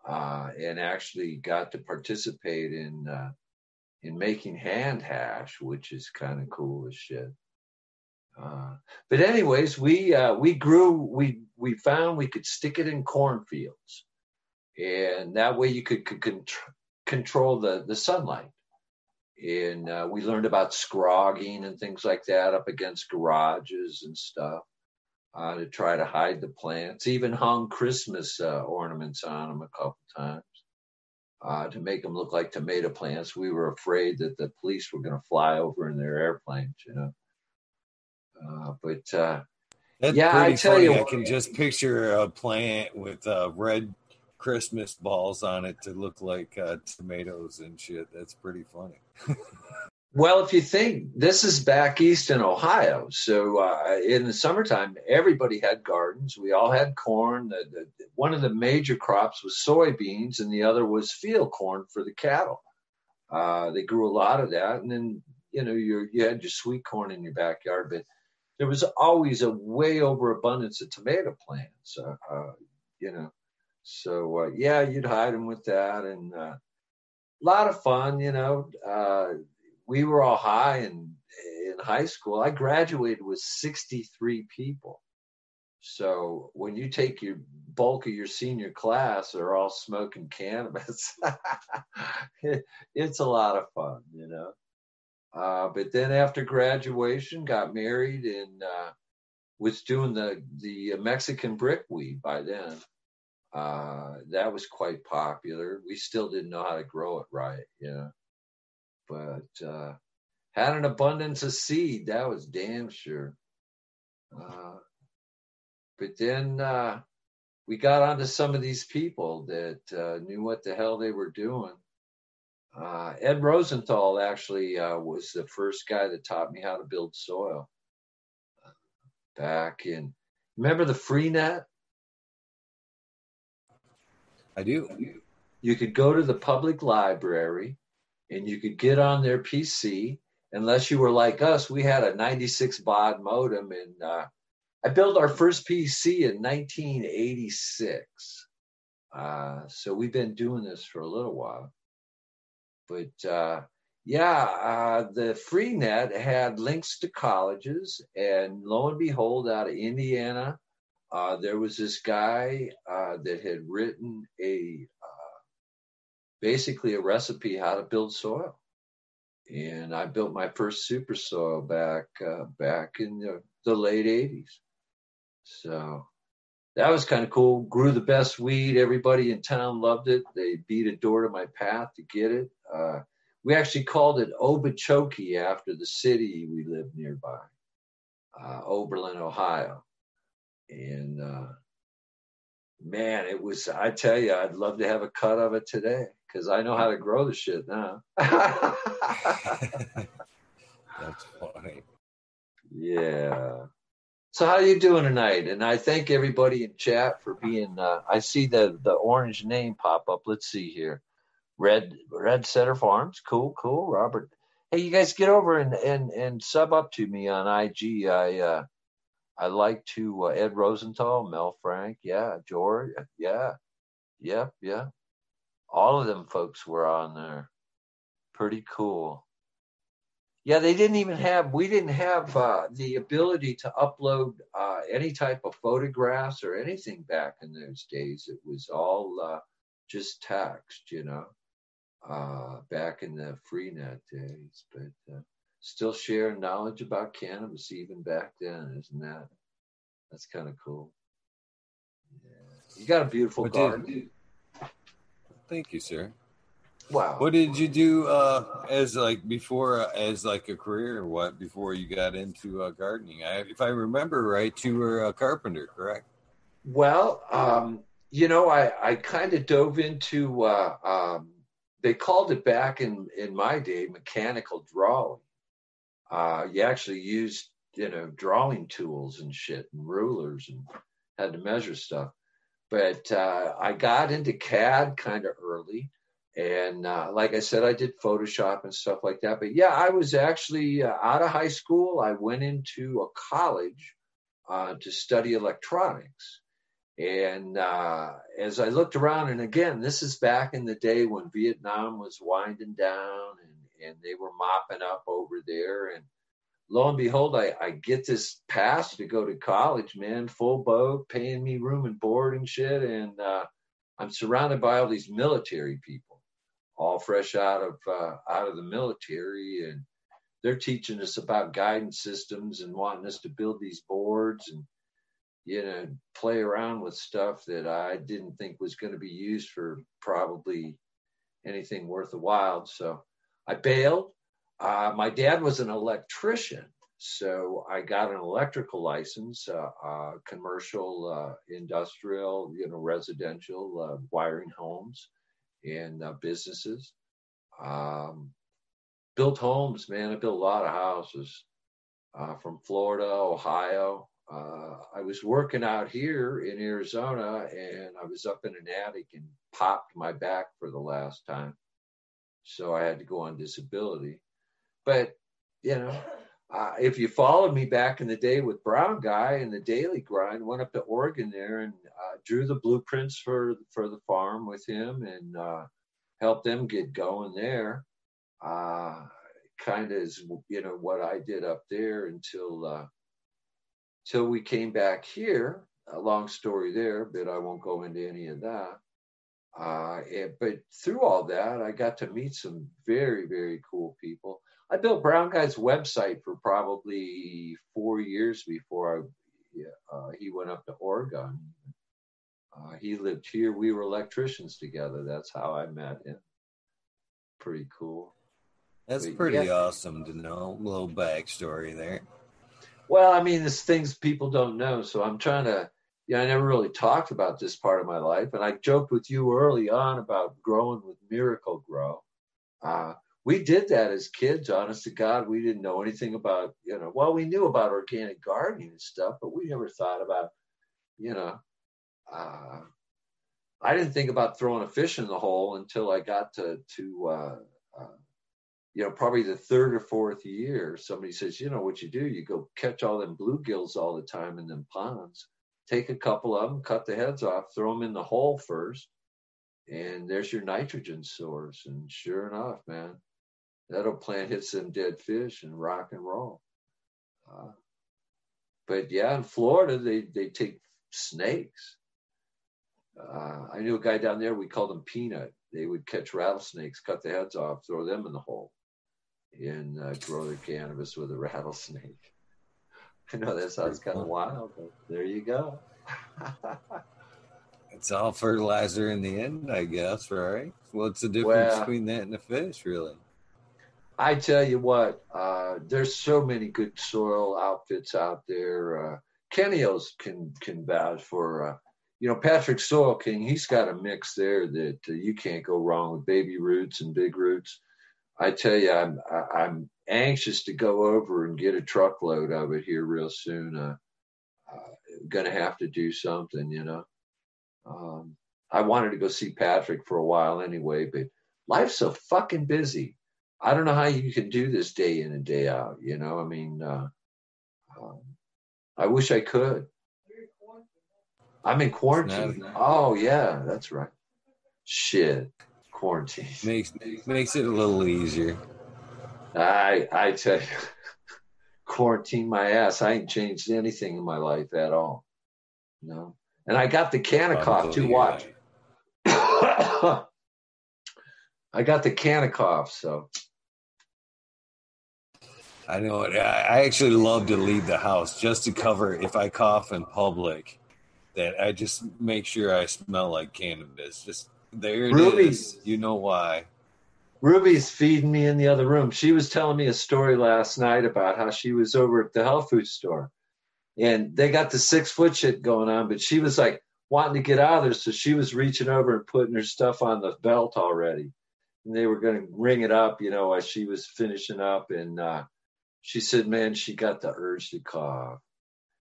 uh, and actually got to participate in uh, in making hand hash, which is kind of cool as shit. Uh, but anyways, we uh, we grew. We we found we could stick it in cornfields, and that way you could, could control the the sunlight. And uh, we learned about scrogging and things like that up against garages and stuff uh, to try to hide the plants. Even hung Christmas uh, ornaments on them a couple times. Uh, to make them look like tomato plants. We were afraid that the police were going to fly over in their airplanes, you know. Uh, but uh, That's yeah, I tell funny. you, I can just picture a plant with uh, red Christmas balls on it to look like uh, tomatoes and shit. That's pretty funny. [LAUGHS] Well, if you think this is back east in Ohio, so uh, in the summertime, everybody had gardens. We all had corn. The, the, one of the major crops was soybeans, and the other was field corn for the cattle. Uh, they grew a lot of that, and then you know you you had your sweet corn in your backyard, but there was always a way overabundance of tomato plants. Uh, uh you know, so uh, yeah, you'd hide them with that, and uh, a lot of fun. You know we were all high in in high school. I graduated with 63 people. So when you take your bulk of your senior class, they're all smoking cannabis. [LAUGHS] it's a lot of fun, you know. Uh, but then after graduation, got married and uh, was doing the the Mexican brickweed by then. Uh, that was quite popular. We still didn't know how to grow it right, you know but uh, had an abundance of seed. That was damn sure. Uh, but then uh, we got onto some of these people that uh, knew what the hell they were doing. Uh, Ed Rosenthal actually uh, was the first guy that taught me how to build soil. Back in, remember the Freenet? I do. You could go to the public library and you could get on their PC. Unless you were like us, we had a 96 baud modem, and uh, I built our first PC in 1986. Uh, so we've been doing this for a little while. But uh, yeah, uh, the Freenet had links to colleges, and lo and behold, out of Indiana, uh, there was this guy uh, that had written a basically a recipe how to build soil. And I built my first super soil back uh, back in the, the late 80s. So that was kind of cool. Grew the best weed. Everybody in town loved it. They beat a door to my path to get it. Uh, we actually called it Okeechobee after the city we lived nearby, uh, Oberlin, Ohio. And uh, man, it was, I tell you, I'd love to have a cut of it today because I know how to grow the shit now. [LAUGHS] [LAUGHS] That's funny. Yeah. So how you doing tonight? And I thank everybody in chat for being. Uh, I see the the orange name pop up. Let's see here. Red Red Center Farms. Cool, cool. Robert. Hey, you guys get over and and and sub up to me on IG. I uh, I like to uh, Ed Rosenthal, Mel Frank. Yeah, George. Yeah, yep, yeah all of them folks were on there. Pretty cool. Yeah, they didn't even have, we didn't have uh, the ability to upload uh, any type of photographs or anything back in those days. It was all uh, just text, you know, uh, back in the Freenet days. But uh, still sharing knowledge about cannabis even back then, isn't that? That's kind of cool. Yeah. You got a beautiful what garden. Did, Thank you, sir. Wow. What did you do uh, as like before, uh, as like a career, or what before you got into uh, gardening? I, if I remember right, you were a carpenter, correct? Well, um, you know, I I kind of dove into. Uh, um, they called it back in in my day mechanical drawing. Uh, you actually used you know drawing tools and shit and rulers and had to measure stuff but uh, I got into CAD kind of early. And uh, like I said, I did Photoshop and stuff like that. But yeah, I was actually uh, out of high school. I went into a college uh, to study electronics. And uh, as I looked around, and again, this is back in the day when Vietnam was winding down and, and they were mopping up over there. And lo and behold, I, I get this pass to go to college, man, full boat, paying me room and board and shit. And uh, I'm surrounded by all these military people, all fresh out of uh, out of the military, and they're teaching us about guidance systems and wanting us to build these boards and you know play around with stuff that I didn't think was going to be used for probably anything worth a while. So I bailed uh, my dad was an electrician, so I got an electrical license, uh, uh, commercial, uh, industrial, you know, residential, uh, wiring homes and uh, businesses. Um, built homes, man. I built a lot of houses from Florida, Ohio. Uh, I was working out here in Arizona and I was up in an attic and popped my back for the last time. So I had to go on disability. But, you know, uh, if you followed me back in the day with Brown Guy and the Daily Grind, went up to Oregon there and uh, drew the blueprints for for the farm with him and uh, helped them get going there. Uh, kind of you know what I did up there until till we came back here. A long story there, but I won't go into any of that. Uh, and, but through all that, I got to meet some very, very cool people. I built Brown Guy's website for probably four years before I, uh, he went up to Oregon. Uh, he lived here. We were electricians together. That's how I met him. Pretty cool. That's but, pretty yeah. awesome to know. A little backstory there. Well, I mean, there's things people don't know. So I'm trying to, yeah, I never really talked about this part of my life. And I joked with you early on about growing with Miracle-Gro. Uh, we did that as kids, honest to God. We didn't know anything about, you know, well, we knew about organic gardening and stuff, but we never thought about, you know, uh, I didn't think about throwing a fish in the hole until I got to, to, uh, you know, probably the third or fourth year. Somebody says, you know, what you do, you go catch all them bluegills all the time in them ponds, take a couple of them, cut the heads off, throw them in the hole first, and there's your nitrogen source. And sure enough, man, that'll plant hit some dead fish and rock and roll. Uh, but yeah, in Florida, they, they take snakes. Uh, I knew a guy down there, we called him Peanut. They would catch rattlesnakes, cut the heads off, throw them in the hole, and uh, grow their cannabis with a rattlesnake. [LAUGHS] I know that sounds kind of wild, but there you go. [LAUGHS] it's all fertilizer in the end, I guess, right? What's the difference well, between that and the fish, really? I tell you what, uh, there's so many good soil outfits out there. Uh, Kennyos can can vouch for, uh, you know, Patrick Soil King. He's got a mix there that uh, you can't go wrong with baby roots and big roots. I tell you, I'm I'm anxious to go over and get a truckload of it here real soon. Uh, uh, gonna have to do something, you know. Um, I wanted to go see Patrick for a while anyway, but life's so fucking busy. I don't know how you can do this day in and day out. You know, I mean, uh, um, I wish I could. I'm in quarantine. Oh yeah, that's right. Shit, quarantine makes makes it a little easier. I I tell you, [LAUGHS] quarantine my ass. I ain't changed anything in my life at all. No, and I got the can of cough too. Watch. [COUGHS] I got the can of cough, so I know it. I actually love to leave the house just to cover if I cough in public. That I just make sure I smell like cannabis. Just there it Ruby, is. You know why? Ruby's feeding me in the other room. She was telling me a story last night about how she was over at the health food store, and they got the six foot shit going on, but she was like wanting to get out of there, so she was reaching over and putting her stuff on the belt already, and they were going to ring it up, you know, as she was finishing up, and uh, she said, man, she got the urge to cough.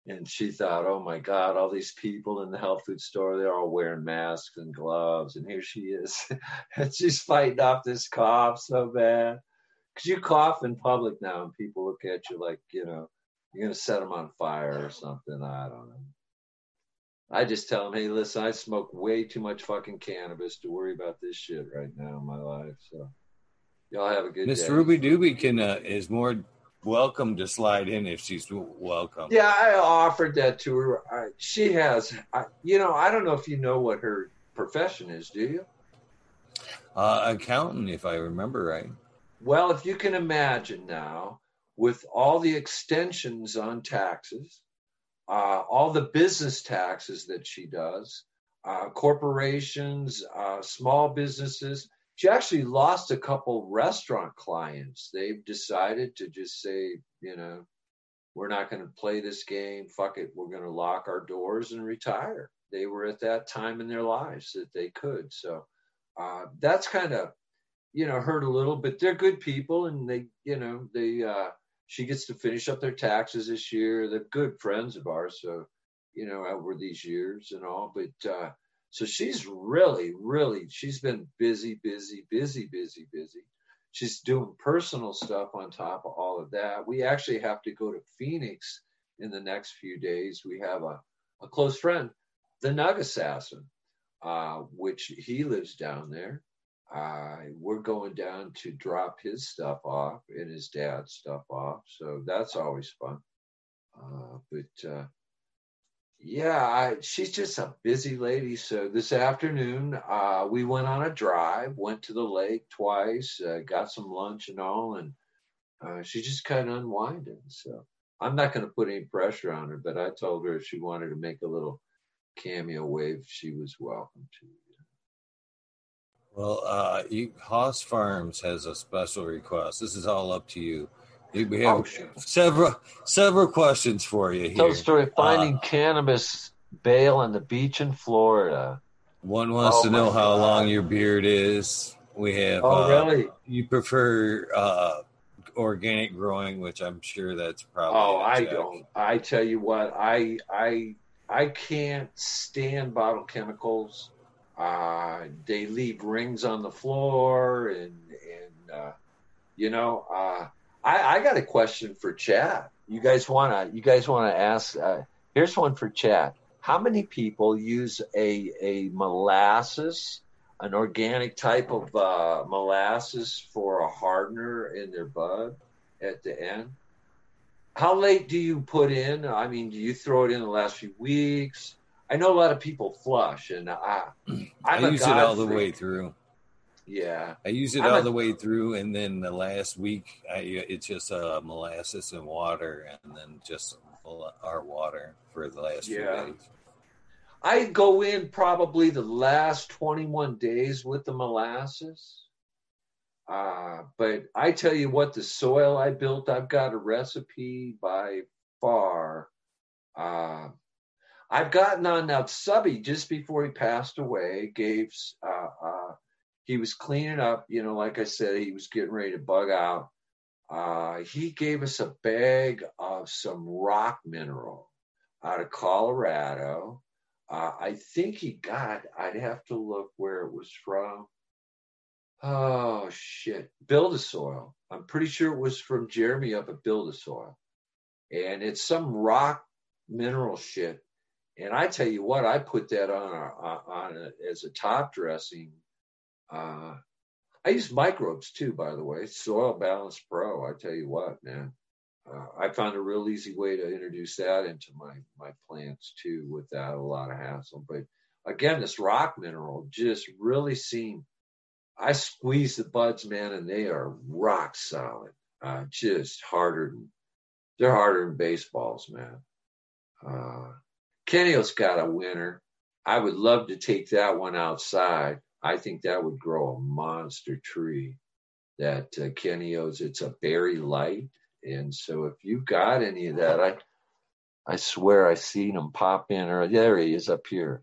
And she thought, oh my God, all these people in the health food store, they're all wearing masks and gloves. And here she is. [LAUGHS] and she's fighting off this cough so bad. Because you cough in public now and people look at you like, you know, you're going to set them on fire or something. I don't know. I just tell them, hey, listen, I smoke way too much fucking cannabis to worry about this shit right now in my life. So y'all have a good Miss. Ruby Doobie can uh, is more welcome to slide in if she's welcome. Yeah, I offered that to her. I, she has, I, you know, I don't know if you know what her profession is, do you? Uh, accountant, if I remember right. Well, if you can imagine now, with all the extensions on taxes, uh, all the business taxes that she does, uh, corporations, uh, small businesses, she actually lost a couple restaurant clients. They've decided to just say, you know, we're not going to play this game. Fuck it. We're going to lock our doors and retire. They were at that time in their lives that they could. So uh, that's kind of, you know, hurt a little, but they're good people, and they, you know, they. uh She gets to finish up their taxes this year. They're good friends of ours, so you know, over these years and all. But uh so she's really, really, she's been busy, busy, busy, busy, busy. She's doing personal stuff on top of all of that. We actually have to go to Phoenix in the next few days. We have a, a close friend, the Nug Assassin, uh, which he lives down there. Uh, we're going down to drop his stuff off and his dad's stuff off. So that's always fun. Uh, but uh, yeah, I, she's just a busy lady. So this afternoon, uh, we went on a drive, went to the lake twice, uh, got some lunch and all, and uh, just kind of unwinding. So I'm not going to put any pressure on her, but I told her if she wanted to make a little cameo wave, she was welcome to. Well, uh, you, Haas Farms has a special request. This is all up to you. We have oh, several several questions for you here. Tell the story of finding uh, cannabis bale on the beach in Florida. One wants oh, to know how God. long your beard is. We have. Oh, uh, really? You prefer uh, organic growing, which I'm sure that's probably. Oh, I don't. I tell you what, I I I can't stand bottle chemicals. Uh, they leave rings on the floor, and and uh, you know, uh, I, I got a question for Chad. You guys wanna you guys wanna ask? Uh, here's one for Chad. How many people use a a molasses, an organic type of uh, molasses for a hardener in their bud at the end? How late do you put in? I mean, do you throw it in the last few weeks? I know a lot of people flush, and I, I'm I use it all the way through. Yeah, I use it I'm all a, the way through, and then the last week, I, it's just uh, molasses and water, and then just our water for the last yeah. few days. I go in probably the last 21 days with the molasses. Uh, but I tell you what, the soil I built, I've got a recipe by far. Uh, I've gotten on now. Subby just before he passed away gave uh, uh he was cleaning up, you know, like I said, he was getting ready to bug out. Uh, he gave us a bag of some rock mineral out of Colorado. Uh, I think he got, I'd have to look where it was from. Oh, shit. Build a soil. I'm pretty sure it was from Jeremy up at Build a soil. And it's some rock mineral shit. And I tell you what, I put that on, a, on a, as a top dressing uh, I use microbes too, by the way. Soil Balance Pro. I tell you what, man. Uh, I found a real easy way to introduce that into my my plants too, without a lot of hassle. But again, this rock mineral just really seemed. I squeeze the buds, man, and they are rock solid. Uh, just harder than they're harder than baseballs, man. Uh, Kenny's got a winner. I would love to take that one outside. I think that would grow a monster tree. That uh, it's a berry light, and so if you've got any of that, I, I swear I seen him pop in. Or there he is up here.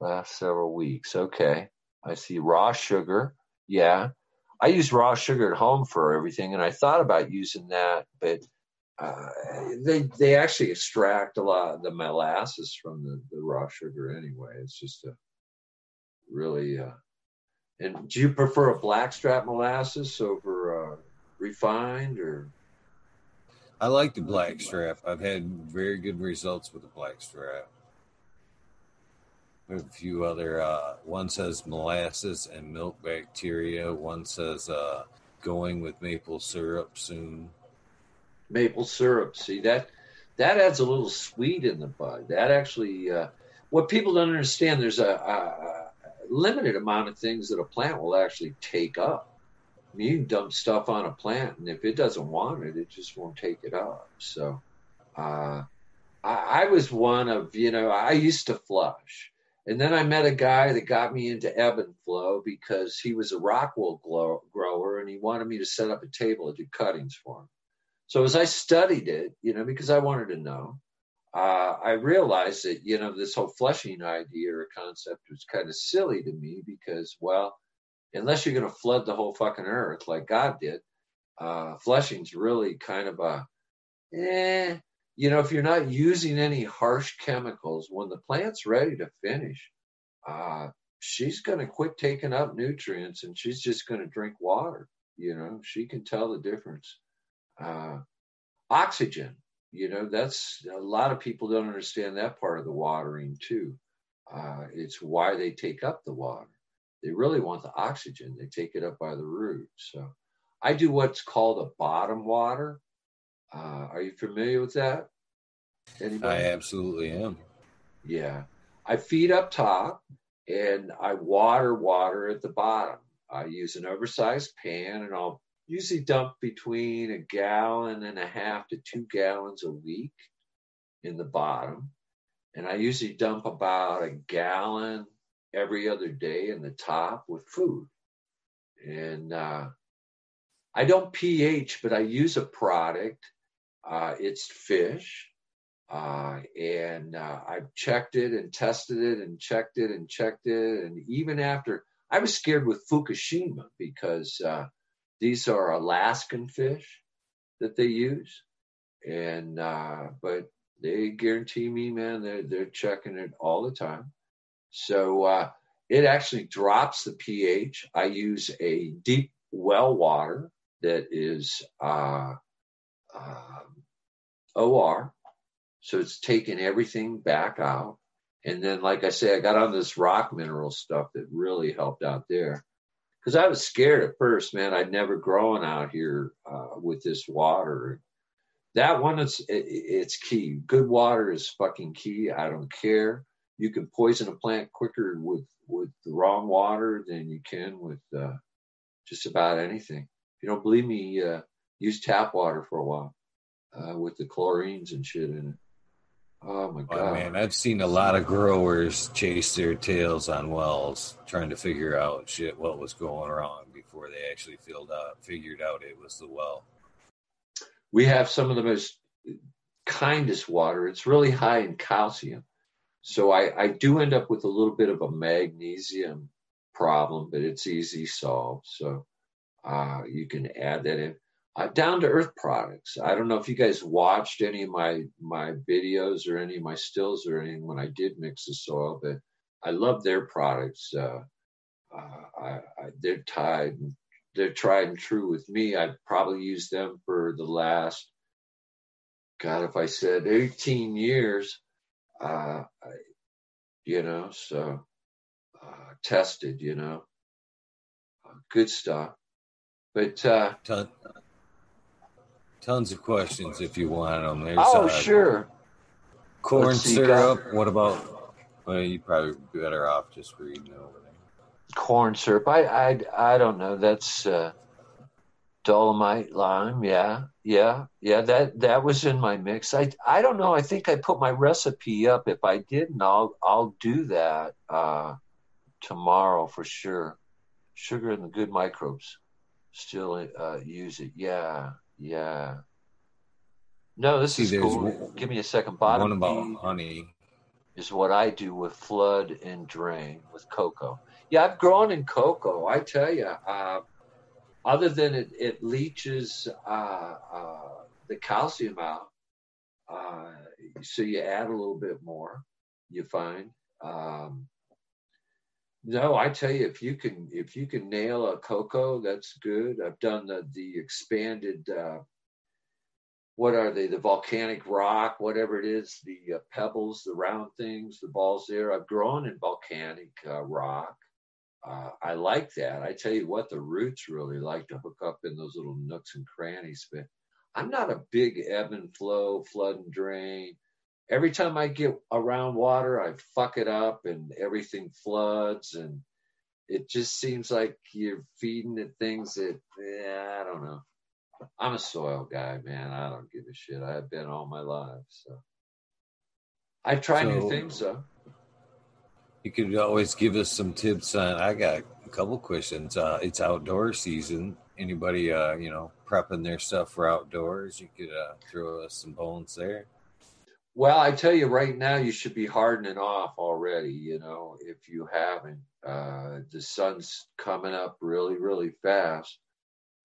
Last several weeks. Okay, I see raw sugar. Yeah, I use raw sugar at home for everything, and I thought about using that, but uh, they they actually extract a lot of the molasses from the, the raw sugar anyway. It's just a really. Uh, and do you prefer a blackstrap molasses over uh, refined or? I like the blackstrap. I've had very good results with the blackstrap. A few other. Uh, one says molasses and milk bacteria. One says uh, going with maple syrup soon. Maple syrup. See that that adds a little sweet in the bud. That actually, uh, what people don't understand, there's a, a limited amount of things that a plant will actually take up. I mean, you can dump stuff on a plant, and if it doesn't want it, it just won't take it up. So, uh, I, I was one of, you know, I used to flush. And then I met a guy that got me into ebb and flow because he was a rockwool grower and he wanted me to set up a table to do cuttings for him. So as I studied it, you know, because I wanted to know, uh, I realized that you know this whole flushing idea or concept was kind of silly to me because well, unless you're going to flood the whole fucking earth like God did, uh, flushing's really kind of a, eh, you know, if you're not using any harsh chemicals, when the plant's ready to finish, uh, she's going to quit taking up nutrients and she's just going to drink water. You know, she can tell the difference. Uh, oxygen, you know, that's a lot of people don't understand that part of the watering too. Uh, it's why they take up the water. They really want the oxygen. They take it up by the roots. So I do what's called a bottom water. Uh, are you familiar with that? Anybody? I absolutely am. Yeah. I feed up top and I water water at the bottom. I use an oversized pan and I'll usually dump between a gallon and a half to two gallons a week in the bottom. And I usually dump about a gallon every other day in the top with food. And uh, I don't pH, but I use a product. Uh, it's fish. Uh, and uh, I've checked it and tested it and checked it and checked it. And even after, I was scared with Fukushima because uh, these are Alaskan fish that they use. And, uh, but they guarantee me, man, they're, they're checking it all the time. So uh, it actually drops the pH. I use a deep well water that is uh, um, OR so it's taken everything back out. And then, like I say, I got on this rock mineral stuff that really helped out there. Because I was scared at first, man. I'd never grown out here uh, with this water. That one is it, it's key. Good water is fucking key. I don't care. You can poison a plant quicker with with the wrong water than you can with uh, just about anything. If you don't believe me, uh, use tap water for a while uh, with the chlorines and shit in it. Oh my god, oh, man! I've seen a lot of growers chase their tails on wells, trying to figure out shit what was going wrong before they actually filled out figured out it was the well. We have some of the most kindest water. It's really high in calcium, so I, I do end up with a little bit of a magnesium problem, but it's easy solved. So uh, you can add that in uh, down to earth products. I don't know if you guys watched any of my my videos or any of my stills or anything when I did mix the soil, but I love their products. Uh, uh, I, I, they're tied, they're tried and true with me. I've probably used them for the last, God, if I said 18 years, uh, I, you know, so uh, tested, you know, uh, good stuff. But uh, Tons of questions if you want them. There's, oh, uh, sure. Corn syrup. What about? Well, you probably be better off just reading over there. Corn syrup. I I I don't know. That's uh, dolomite lime. Yeah, yeah, yeah. That that was in my mix. I I don't know. I think I put my recipe up. If I didn't, I'll I'll do that uh, tomorrow for sure. Sugar and the good microbes still uh, use it. Yeah, yeah. No, this See, is cool. One, Give me a second. Bottom one about honey is what I do with flood and drain with coco. Yeah, I've grown in coco. I tell you, uh, other than it, it leaches uh, uh, the calcium out, uh, so you add a little bit more. You find. Um, no, I tell you, if you can if you can nail a coco, that's good. I've done the the expanded. Uh, what are they? The volcanic rock, whatever it is, the uh, pebbles, the round things, the balls there. I've grown in volcanic uh, rock. Uh, I like that. I tell you what, the roots really like to hook up in those little nooks and crannies. But I'm not a big ebb and flow, flood and drain every time I get around water, I fuck it up and everything floods and it just seems like you're feeding it things that yeah, I don't know. I'm a soil guy, man. I don't give a shit. I have been all my life, so I try so, new things though. You could always give us some tips on. I got a couple questions. Uh, it's outdoor season. Anybody, uh, you know, prepping their stuff for outdoors? You could uh, throw us some bones there. Well, I tell you right now, you should be hardening off already. You know, if you haven't, uh, the sun's coming up really, really fast.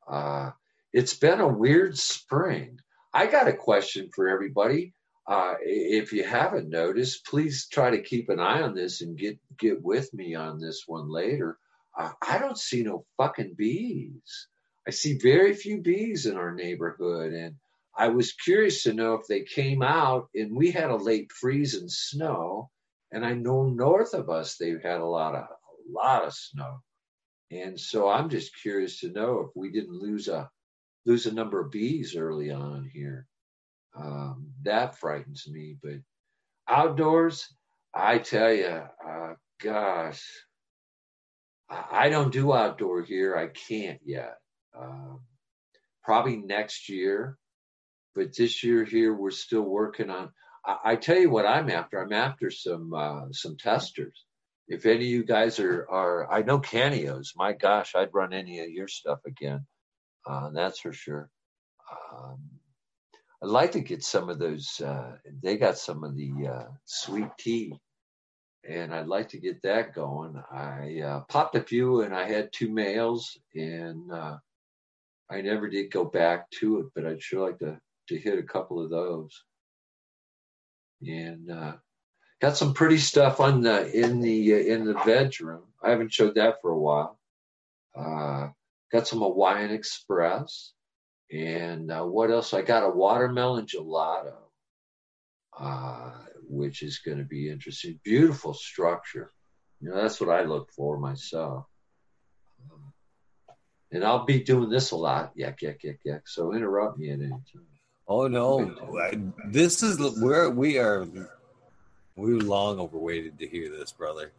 Uh, it's been a weird spring. I got a question for everybody. Uh, if you haven't noticed, please try to keep an eye on this and get get with me on this one later. Uh, I don't see no fucking bees. I see very few bees in our neighborhood, and I was curious to know if they came out, and we had a late freeze and snow, and I know north of us they've had a lot of a lot of snow, and so I'm just curious to know if we didn't lose a lose a number of bees early on here. Um, that frightens me, but outdoors, I tell you, uh, gosh, I don't do outdoor here. I can't yet. Um, probably next year but this year here we're still working on. I, I tell you what I'm after. I'm after some uh, some testers. If any of you guys are are, I know Caneos. My gosh, I'd run any of your stuff again. Uh, that's for sure. Um, I'd like to get some of those. Uh, they got some of the uh, sweet tea, and I'd like to get that going. I uh, popped a few, and I had two males, and uh, I never did go back to it. But I'd sure like to to hit a couple of those. And uh, got some pretty stuff on the in the uh, in the bedroom. I haven't showed that for a while. Uh, got some Hawaiian Express, and uh, what else? I got a watermelon gelato, uh, which is going to be interesting. Beautiful structure. You know, that's what I look for myself. Um, and I'll be doing this a lot. Yak, yak, yak, yak. So interrupt me at any time. Oh no, this is where we are. We're long overweighted to hear this, brother.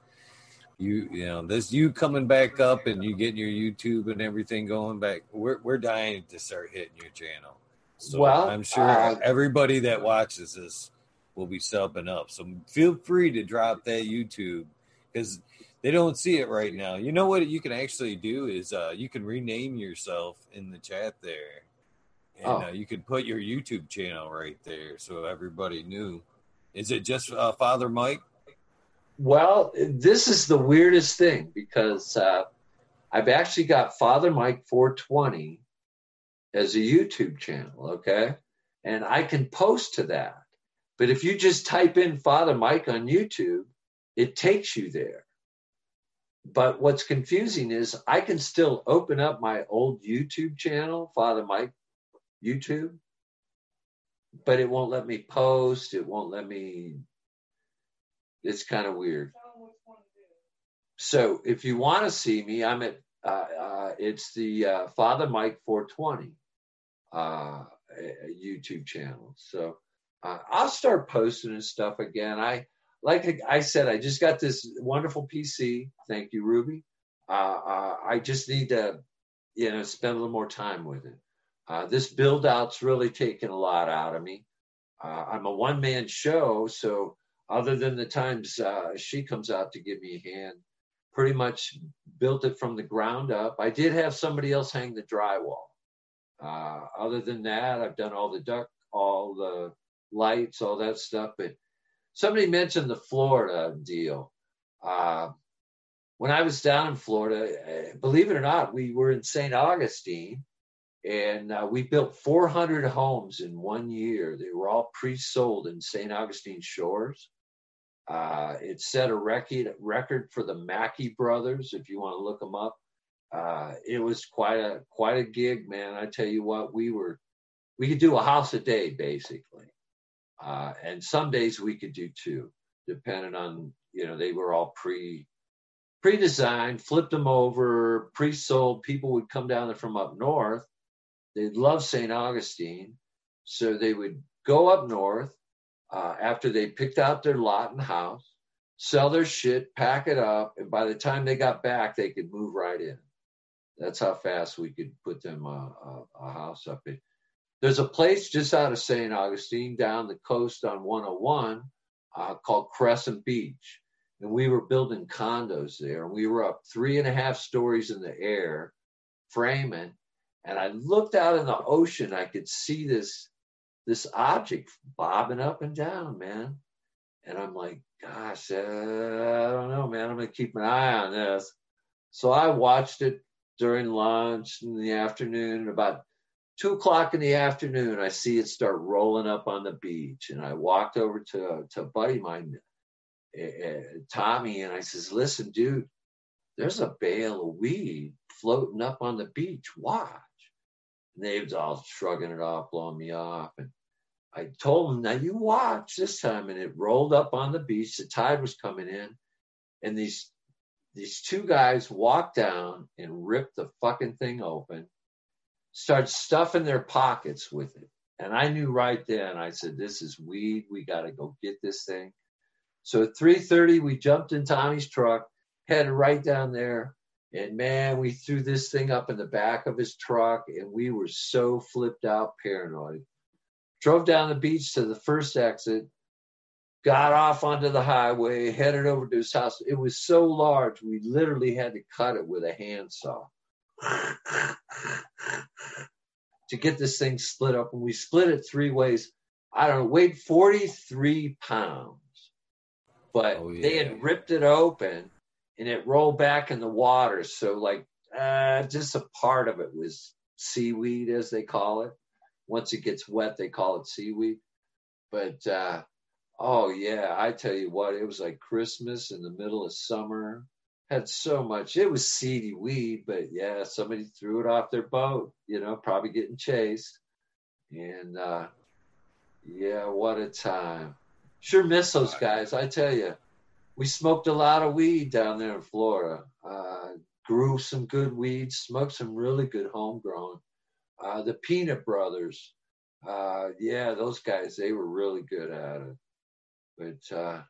You, you know, this you coming back up and you getting your YouTube and everything going back. We're we're dying to start hitting your channel. So well, I'm sure uh, everybody that watches this will be subbing up. So feel free to drop that YouTube because they don't see it right now. You know what you can actually do is uh, you can rename yourself in the chat there and oh. uh, you could put your YouTube channel right there so everybody knew. Is it just uh, Father Mike? Well, this is the weirdest thing because uh, I've actually got Father Mike 420 as a YouTube channel, okay? And I can post to that. But if you just type in Father Mike on YouTube, it takes you there. But what's confusing is I can still open up my old YouTube channel, Father Mike YouTube, but it won't let me post. It won't let me. It's kind of weird. So if you want to see me, I'm at. Uh, uh, it's the uh, Father Mike 420 uh, YouTube channel. So uh, I'll start posting and stuff again. I like I said, I just got this wonderful PC. Thank you, Ruby. Uh, I just need to, you know, spend a little more time with it. Uh, this build out's really taken a lot out of me. Uh, I'm a one man show, so other than the times uh, she comes out to give me a hand, pretty much built it from the ground up. I did have somebody else hang the drywall. Uh, other than that, I've done all the duct, all the lights, all that stuff. But somebody mentioned the Florida deal. Uh, when I was down in Florida, eh, believe it or not, we were in St. Augustine and uh, we built 400 homes in one year. They were all pre-sold in St. Augustine Shores. Uh, it set a record record for the Mackey brothers. If you want to look them up, uh, it was quite a quite a gig, man. I tell you what, we were we could do a house a day basically, uh, and some days we could do two, depending on you know they were all pre pre-designed, flipped them over, pre-sold. People would come down from up north they loved St. Augustine. So they would go up north uh, after they picked out their lot and house, sell their shit, pack it up, and by the time they got back, they could move right in. That's how fast we could put them a, a, a house up in. There's a place just out of St. Augustine down the coast on 101 uh, called Crescent Beach. And we were building condos there. And we were up three and a half stories in the air, framing and I looked out in the ocean. I could see this this object bobbing up and down, man. And I'm like, gosh, uh, I don't know, man. I'm to keep an eye on this. So I watched it during lunch in the afternoon. About two o'clock in the afternoon, I see it start rolling up on the beach. And I walked over to, to buddy mine, uh, Tommy, and I says, listen, dude, there's a bale of weed floating up on the beach. Watch. They was all shrugging it off, blowing me off. And I told him, now you watch this time. And it rolled up on the beach. The tide was coming in. And these these two guys walked down and ripped the fucking thing open, start stuffing their pockets with it. And I knew right then, I said, this is weed. We got to go get this thing. So at 3.30, we jumped in Tommy's truck, headed right down there. And man, we threw this thing up in the back of his truck and we were so flipped out paranoid drove down the beach to the first exit, got off onto the highway, headed over to his house. It was so large, we literally had to cut it with a handsaw to get this thing split up. And we split it three ways. I don't know, weighed 43 pounds. But oh, yeah. they had ripped it open and it rolled back in the water. So, like, uh, just a part of it was seaweed, as they call it once it gets wet, they call it seaweed. But uh, oh yeah, I tell you what, it was like Christmas in the middle of summer. Had so much. It was seedy weed, but yeah, somebody threw it off their boat. You know, probably getting chased. And uh, yeah, what a time. Sure miss those guys. I tell you, we smoked a lot of weed down there in Florida. Uh, grew some good weed, smoked some really good homegrown uh, the Peanut Brothers. Uh, yeah, those guys, they were really good at it. But uh,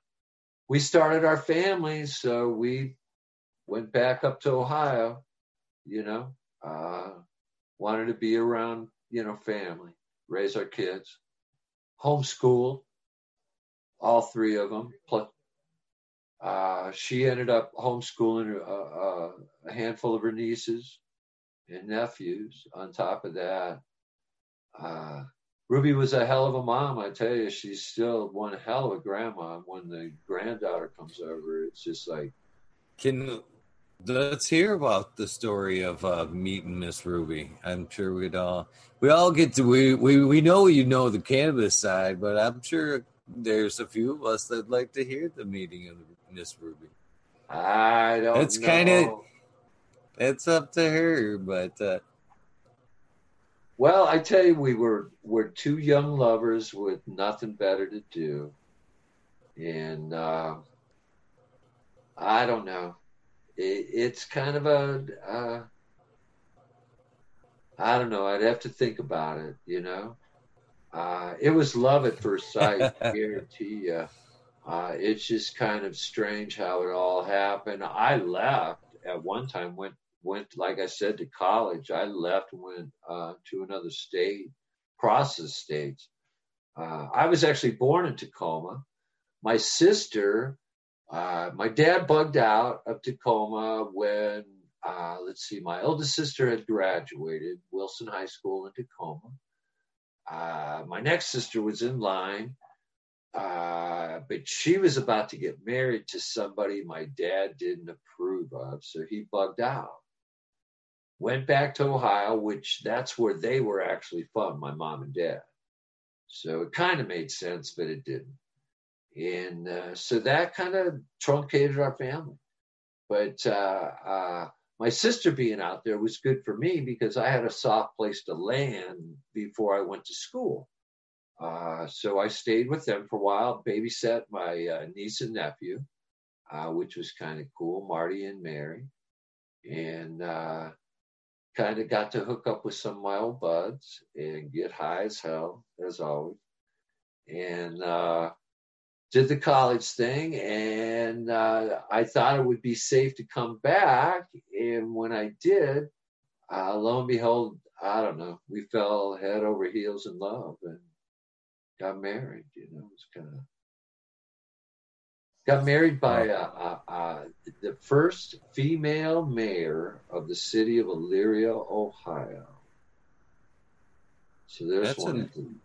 we started our families, so we went back up to Ohio, you know, uh, wanted to be around, you know, family, raise our kids, homeschooled, all three of them. Plus, uh, she ended up homeschooling a, a, a handful of her nieces and nephews. On top of that, uh, Ruby was a hell of a mom. I tell you, she's still one hell of a grandma. When the granddaughter comes over, it's just like. Can let's hear about the story of uh, meeting Miss Ruby. I'm sure we'd all we all get to we, we we know you know the cannabis side, but I'm sure there's a few of us that'd like to hear the meeting of Miss Ruby. I don't. It's kind of it's up to her, but uh, well, I tell you, we were we're two young lovers with nothing better to do, and uh, I don't know. It, it's kind of a uh, I don't know. I'd have to think about it. You know, uh, it was love at first sight. I [LAUGHS] guarantee you. Uh, it's just kind of strange how it all happened. I left at one time, went went, like I said, to college. I left, went uh, to another state, process states. Uh, I was actually born in Tacoma. My sister, uh, my dad bugged out of Tacoma when, uh, let's see, my eldest sister had graduated Wilson High School in Tacoma. Uh, my next sister was in line. Uh, but she was about to get married to somebody my dad didn't approve of, so he bugged out went back to Ohio, which that's where they were actually from, my mom and dad. So it kind of made sense, but it didn't. And uh, so that kind of truncated our family. But uh, uh, my sister being out there was good for me because I had a soft place to land before I went to school. Uh, so I stayed with them for a while, babysat my uh, niece and nephew, uh, which was kind of cool, Marty and Mary. And kind of got to hook up with some of my old buds and get high as hell, as always. And uh, did the college thing. And uh, I thought it would be safe to come back. And when I did, uh, lo and behold, I don't know, we fell head over heels in love and got married. You know, it was kind of got married by uh, uh, uh, the first female mayor of the city of Elyria, Ohio. So there's that's one. An,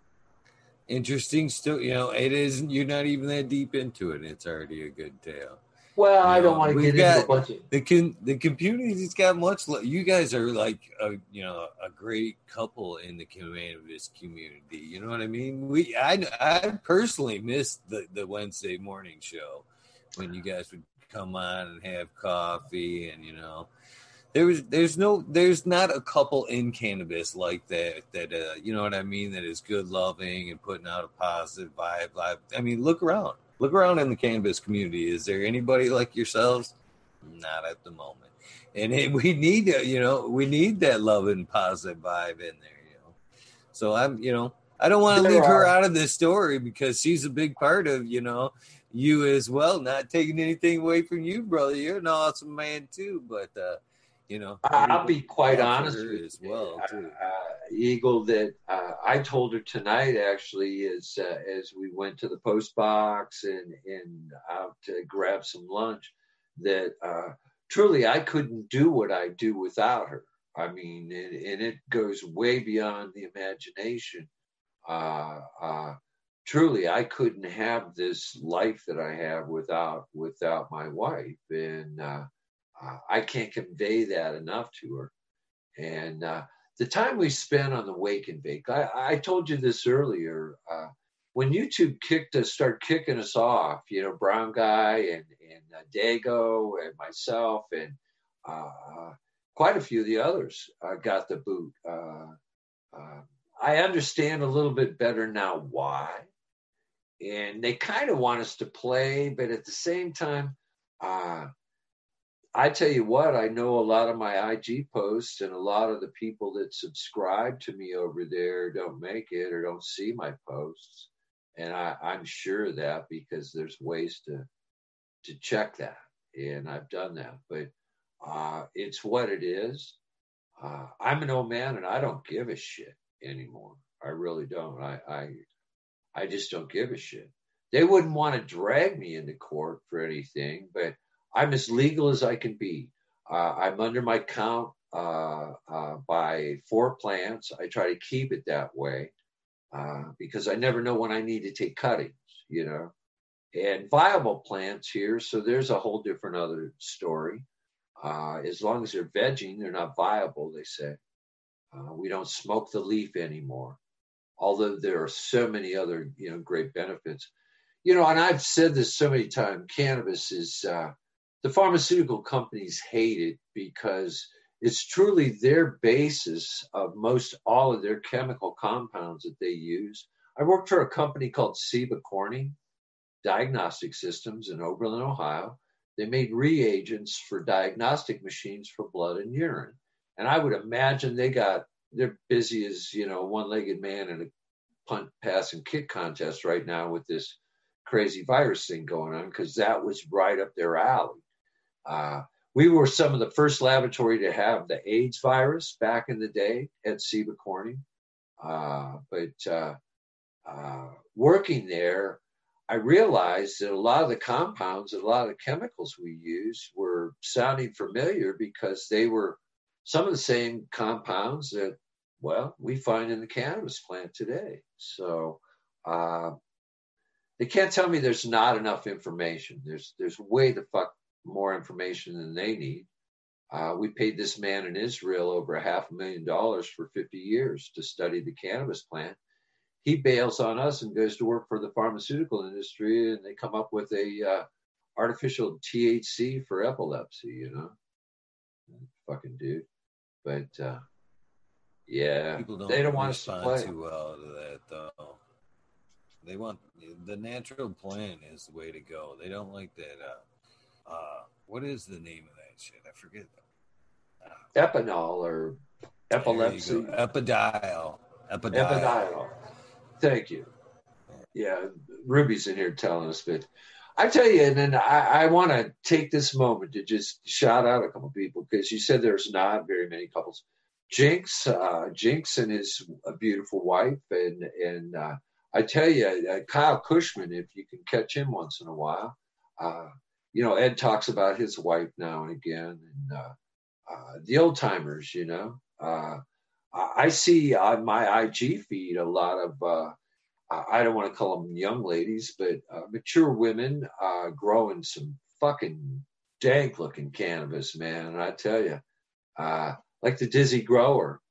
interesting still you know it isn't you're not even that deep into it it's already a good tale Well, I don't want to get into a bunch of. the con- the community's got much you guys are like a you know a great couple in the cannabis community you know what i mean we i i personally missed the the wednesday morning show when you guys would come on and have coffee and you know there was there's no there's not a couple in cannabis like that that uh you know what i mean that is good loving and putting out a positive vibe vibe i mean look around look around in the cannabis community. Is there anybody like yourselves? Not at the moment. And it, we need you know we need that loving positive vibe in there you know. So i'm you know i don't want to leave her out of this story because she's a big part of you know you as well. Not taking anything away from you brother. You're an awesome man too. But uh you know I'll be quite honest with as well uh, uh, Eagle. That uh, I told her tonight, actually, as uh, as we went to the post box and and out to grab some lunch, that uh, truly I couldn't do what I do without her. I mean, and, and it goes way beyond the imagination. Uh, uh, truly, I couldn't have this life that I have without without my wife, and uh, I can't convey that enough to her. And uh, the time we spent on the wake and bake, I, I told you this earlier. Uh, when YouTube kicked us, started kicking us off, you know, Brown Guy and and uh, Dago and myself and uh, quite a few of the others got the boot. Uh, I understand a little bit better now why, and they kind of want us to play, but at the same time. I tell you what, I know a lot of my IG posts and a lot of the people that subscribe to me over there don't make it or don't see my posts. And I, I'm sure of that because there's ways to to check that. And I've done that. But uh, it's what it is. Uh, I'm an old man and I don't give a shit anymore. I really don't. I I, I just don't give a shit. They wouldn't want to drag me into court for anything, but I'm as legal as I can be. Uh, I'm under my count uh, uh, by four plants. I try to keep it that way uh, because I never know when I need to take cuttings, you know. And viable plants here, so there's a whole different other story. Uh, as long as they're vegging, they're not viable, they say. Uh, we don't smoke the leaf anymore, although there are so many other, you know, great benefits. You know, and I've said this so many times. Cannabis is uh, the pharmaceutical companies hate it because it's truly their basis of most all of their chemical compounds that they use. I worked for a company called Ciba Corning Diagnostic Systems in Oberlin, Ohio. They made reagents for diagnostic machines for blood and urine. And I would imagine they got they're busy as you know one-legged man in a punt, pass, and kick contest right now with this crazy virus thing going on because that was right up their alley. Uh, we were some of the first laboratory to have the AIDS virus back in the day at Ciba Corning. Uh, but uh, uh, working there, I realized that a lot of the compounds and a lot of the chemicals we used were sounding familiar because they were some of the same compounds that, well, we find in the cannabis plant today. So uh, they can't tell me there's not enough information. There's there's way the fuck more information than they need. Uh, we paid this man in Israel over a half a million dollars for 50 years to study the cannabis plant. He bails on us and goes to work for the pharmaceutical industry, and they come up with a uh, artificial THC for epilepsy. You know, fucking dude. But uh, yeah, People don't, they don't want us to play. too well to that though. They want the natural plan is the way to go. They don't like that. Uh, uh, what is the name of that shit? I forget. Epinol or epilepsy. Epidiol. Epidiol. Thank you. Yeah, Ruby's in here telling us, but I tell you, and then I, I want to take this moment to just shout out a couple people because you said there's not very many couples. Jinx, uh, Jinx and his a beautiful wife, and and uh, I tell you, uh, Kyle Cushman, if you can catch him once in a while, uh, you know, Ed talks about his wife now and again, and uh, uh, the old timers, you know. Uh, I see on my IG feed a lot of uh, I don't want to call them young ladies, but uh, mature women uh, growing some fucking dank looking cannabis, man. And I tell you, uh, like the Dizzy Grower,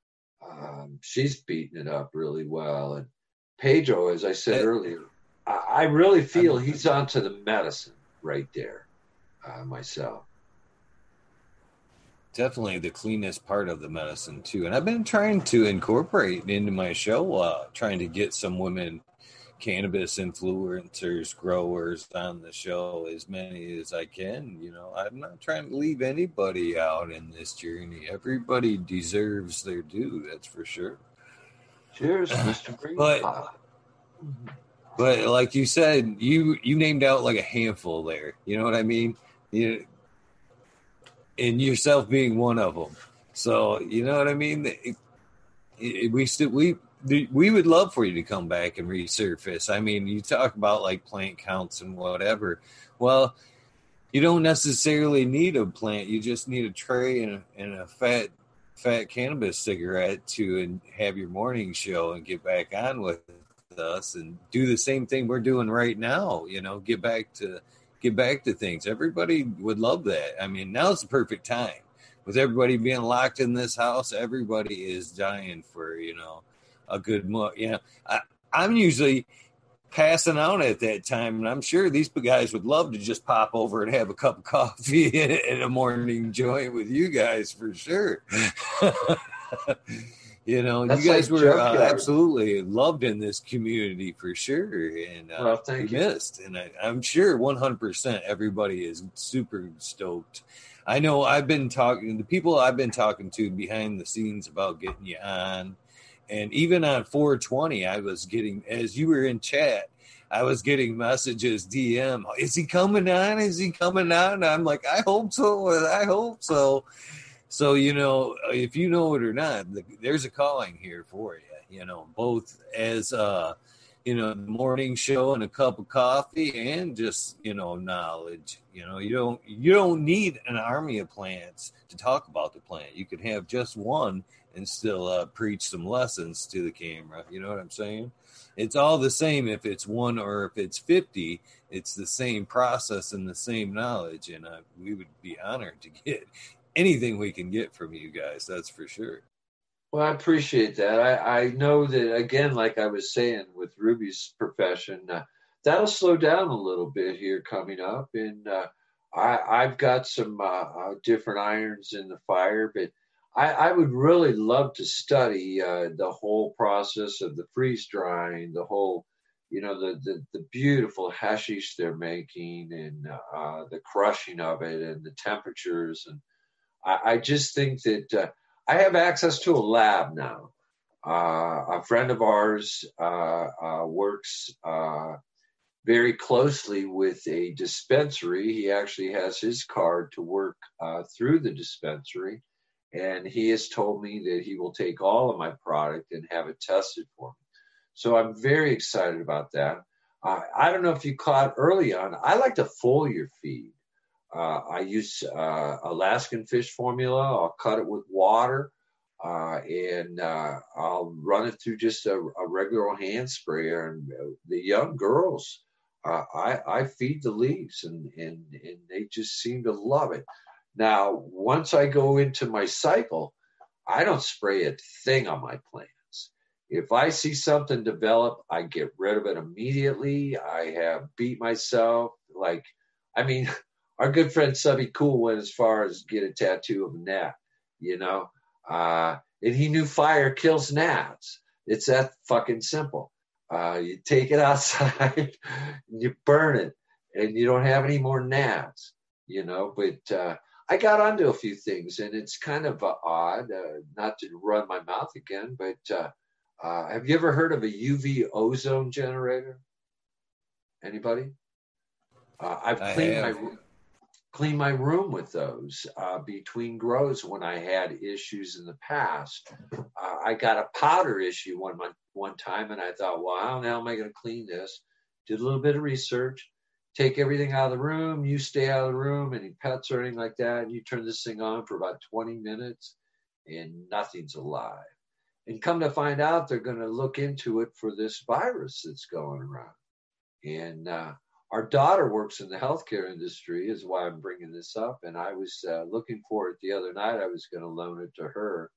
um, she's beating it up really well. And Pedro, as I said earlier, I, I really feel he's onto the medicine right there, uh, myself. Definitely the cleanest part of the medicine too. And i've been trying to incorporate into my show uh trying to get some women cannabis influencers growers on the show as many as i can. You know i'm not trying to leave anybody out in this journey. Everybody deserves their due that's for sure. Cheers [LAUGHS] mr Green. but but like you said you you named out like a handful there. You know what i mean you and yourself being one of them. So you know what I mean. It, it, we still we we would love for you to come back and resurface. I mean, you talk about like plant counts and whatever. Well, you don't necessarily need a plant. You just need a tray and a, and a fat fat cannabis cigarette to and have your morning show and get back on with us and do the same thing we're doing right now. You know, get back to get back to things. Everybody would love that. I mean, now's the perfect time. With everybody being locked in this house, everybody is dying for, you know, a good month. You know, I, I'm usually passing out at that time, and I'm sure these guys would love to just pop over and have a cup of [LAUGHS] coffee and a morning joint with you guys for sure. [LAUGHS] You know, That's you guys like were uh, absolutely loved in this community for sure, and uh, well, thank you. missed. And I, I'm sure 100% everybody is super stoked. I know I've been talking the people I've been talking to behind the scenes about getting you on, and even on 420, I was getting as you were in chat. I was getting messages, DM, is he coming on? Is he coming on? I'm like, I hope so. I hope so. So, you know, if you know it or not, there's a calling here for you, you know, both as, uh, you know, morning show and a cup of coffee and just, you know, knowledge. You know, you don't you don't need an army of plants to talk about the plant. You could have just one and still uh, preach some lessons to the camera. You know what I'm saying? It's all the same if it's one or if it's 50. It's the same process and the same knowledge. And uh, we would be honored to get anything we can get from you guys. That's for sure. Well, I appreciate that. I, I know that again, like I was saying with Ruby's profession, uh, that'll slow down a little bit here coming up, and uh, I, I've got some uh, uh different irons in the fire, but I, I would really love to study uh, the whole process of the freeze drying, the whole, you know, the the, the beautiful hashish they're making, and uh, the crushing of it, and the temperatures and I, I just think that uh, I have access to a lab now. Uh, a friend of ours uh, uh works uh, very closely with a dispensary. He actually has his card to work uh, through the dispensary. And he has told me that he will take all of my product and have it tested for me. So I'm very excited about that. I don't know if you caught early on, I like to foliar feed. Uh, I use uh, Alaskan fish formula. I'll cut it with water, uh, and uh, I'll run it through just a, a, regular hand sprayer. And the young girls, uh, I, I, feed the leaves, and, and and they just seem to love it. Now, once I go into my cycle, I don't spray a thing on my plants. If I see something develop, I get rid of it immediately. I have beat myself. Like, I mean. [LAUGHS] our good friend Subby Cool went as far as get a tattoo of a gnat, you know, uh, and he knew fire kills gnats. It's that fucking simple. Uh, you take it [LAUGHS] outside, and you burn it, and you don't have any more gnats, you know. But uh, I got onto a few things, and it's kind of uh, odd, uh, not to run my mouth again, but uh, uh, have you ever heard of a UV ozone generator? Anybody? I've cleaned my clean my room with those uh, between grows when I had issues in the past. Uh, I got a powder issue one one time, and I thought, well, how am I going to clean this? Did a little bit of research, take everything out of the room. You stay out of the room, any pets or anything like that, and you turn this thing on for about 20 minutes, and nothing's alive. and come to find out, they're going to look into it for this virus that's going around. And uh, our daughter works in the healthcare industry, is why I'm bringing this up. And I was uh, looking for it the other night. I was going to loan it to her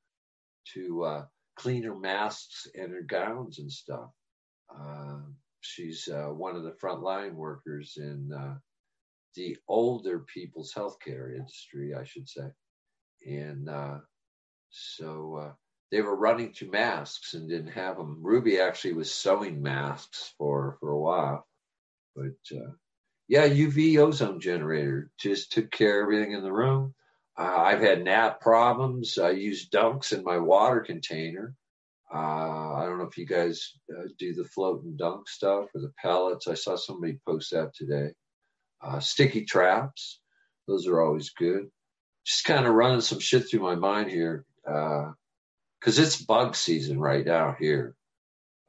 to uh, clean her masks and her gowns and stuff. Uh, she's uh, one of the frontline workers in uh, the older people's healthcare industry, I should say. And so they were running to masks and didn't have them. Ruby actually was sewing masks for for a while, but uh, yeah, UV ozone generator just took care of everything in the room. Uh, I've had gnat problems. I use dunks in my water container. Uh, I don't know if you guys uh, do the float and dunk stuff or the pellets. I saw somebody post that today. Uh, sticky traps, those are always good. Just kind of running some shit through my mind here uh, because it's bug season right now here.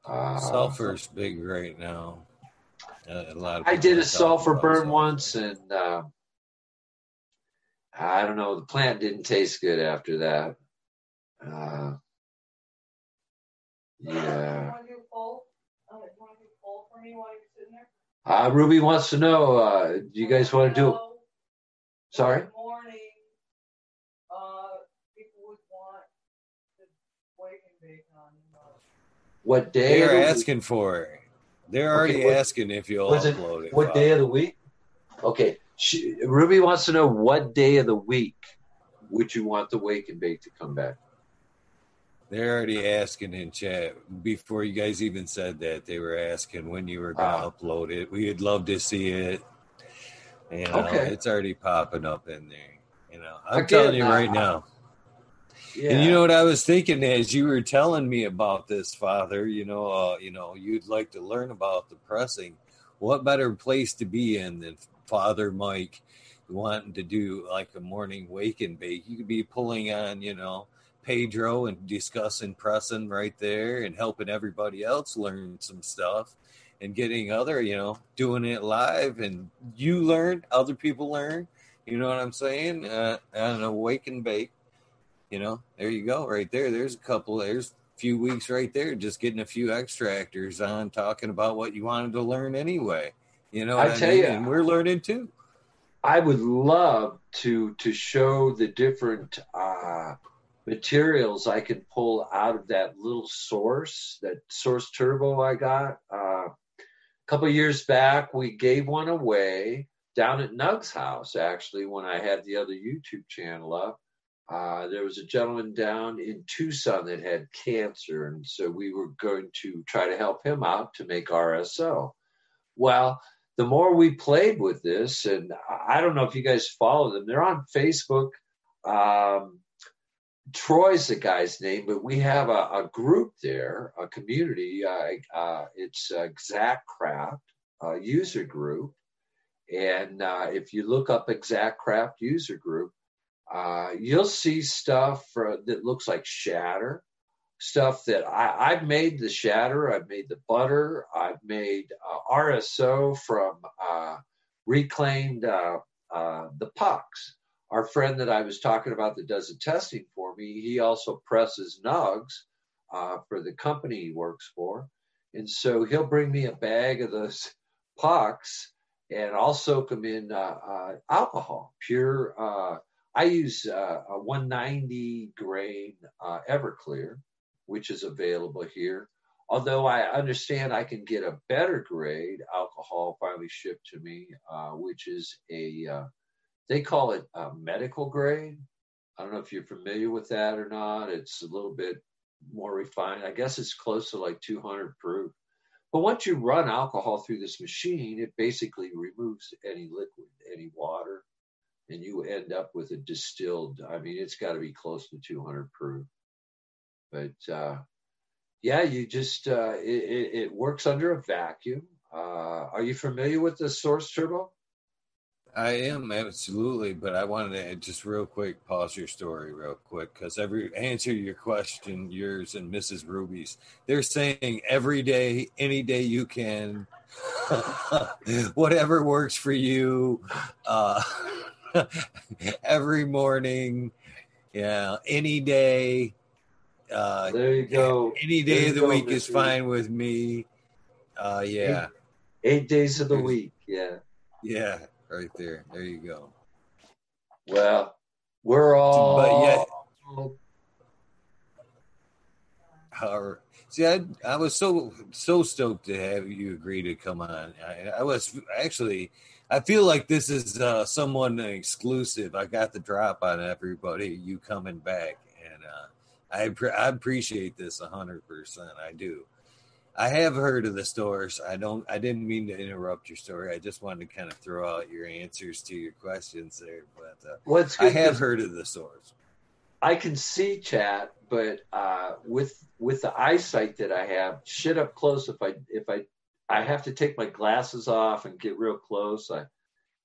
Uh, Sulfur's big right now. Uh, a lot. I did a sulfur burn sulfur. once, and uh, I don't know. The plant didn't taste good after that. Uh, yeah. Uh, Ruby wants to know. Uh, do you guys want to do? it? Sorry. What day? They're asking for it. They're already okay, what, asking if you'll upload it. it what day of the week? Okay. She, Ruby wants to know what day of the week would you want the wake and bake to come back? They're already asking in chat before you guys even said that. They were asking when you were going to ah. upload it. We'd love to see it. You know, okay. it's already popping up in there. You know, I'm Again, telling you right now. Yeah. And you know what I was thinking as you were telling me about this, Father. You know, uh, you know, you'd like to learn about the pressing. What better place to be in than Father Mike wanting to do like a morning wake and bake? You could be pulling on, you know, Pedro and discussing pressing right there and helping everybody else learn some stuff and getting other, you know, doing it live and you learn, other people learn. You know what I'm saying? Uh, on a wake and bake you know, there you go, right there. There's a couple. There's a few weeks right there, just getting a few extractors on, talking about what you wanted to learn anyway. You know, I tell I mean? you, and we're learning too. I would love to to show the different uh, materials I can pull out of that little source, that source turbo I got. Uh, a couple years back, we gave one away down at Nug's house, actually, when I had the other YouTube channel up. Uh, there was a gentleman down in Tucson that had cancer, and so we were going to try to help him out to make RSO. Well, the more we played with this, and I don't know if you guys follow them, they're on Facebook. Um, Troy's the guy's name, but we have a, a group there, a community. Uh, uh, it's ExtractCraft user group. And uh, if you look up ExtractCraft user group, uh, you'll see stuff for, that looks like shatter, stuff that I, have made the shatter, I've made the butter, I've made uh, RSO from uh, reclaimed uh, uh, the pucks. Our friend that I was talking about that does the testing for me, he also presses nugs for the company he works for. And so he'll bring me a bag of those pucks and I'll soak them in alcohol, pure I use uh, a 190 grain uh, Everclear, which is available here. Although I understand I can get a better grade alcohol finally shipped to me, uh, which is a, uh, they call it a medical grade. I don't know if you're familiar with that or not. It's a little bit more refined. I guess it's close to like 200 proof. But once you run alcohol through this machine, it basically removes any liquid, any water, and you end up with a distilled. I mean, it's got to be close to 200 proof. But uh, yeah, you just uh, it, it, works under a vacuum. Uh, are you familiar with the Source Turbo? I am absolutely, but I wanted to just real quick pause your story real quick because every answer your question, yours and Mrs. Ruby's, they're saying every day, any day you can, [LAUGHS] whatever works for you. Uh, [LAUGHS] [LAUGHS] every morning, yeah, any day. Uh, there you go. Any day of the week is fine with me. Uh, yeah. Eight, eight days of the week. Yeah. Yeah, right there. There you go. Well, we're all. But yet, However, see, I I was so so stoked to have you agree to come on. I, I was actually. I feel like this is uh, someone exclusive. I got the drop on everybody. You coming back, and uh, I pre- I appreciate this hundred percent. I do. I have heard of the stores. I don't. I didn't mean to interrupt your story. I just wanted to kind of throw out your answers to your questions there. But uh, What's I have heard of the stores. I can see chat, but uh, with with the eyesight that I have, shit up close. If I if I I have to take my glasses off and get real close, I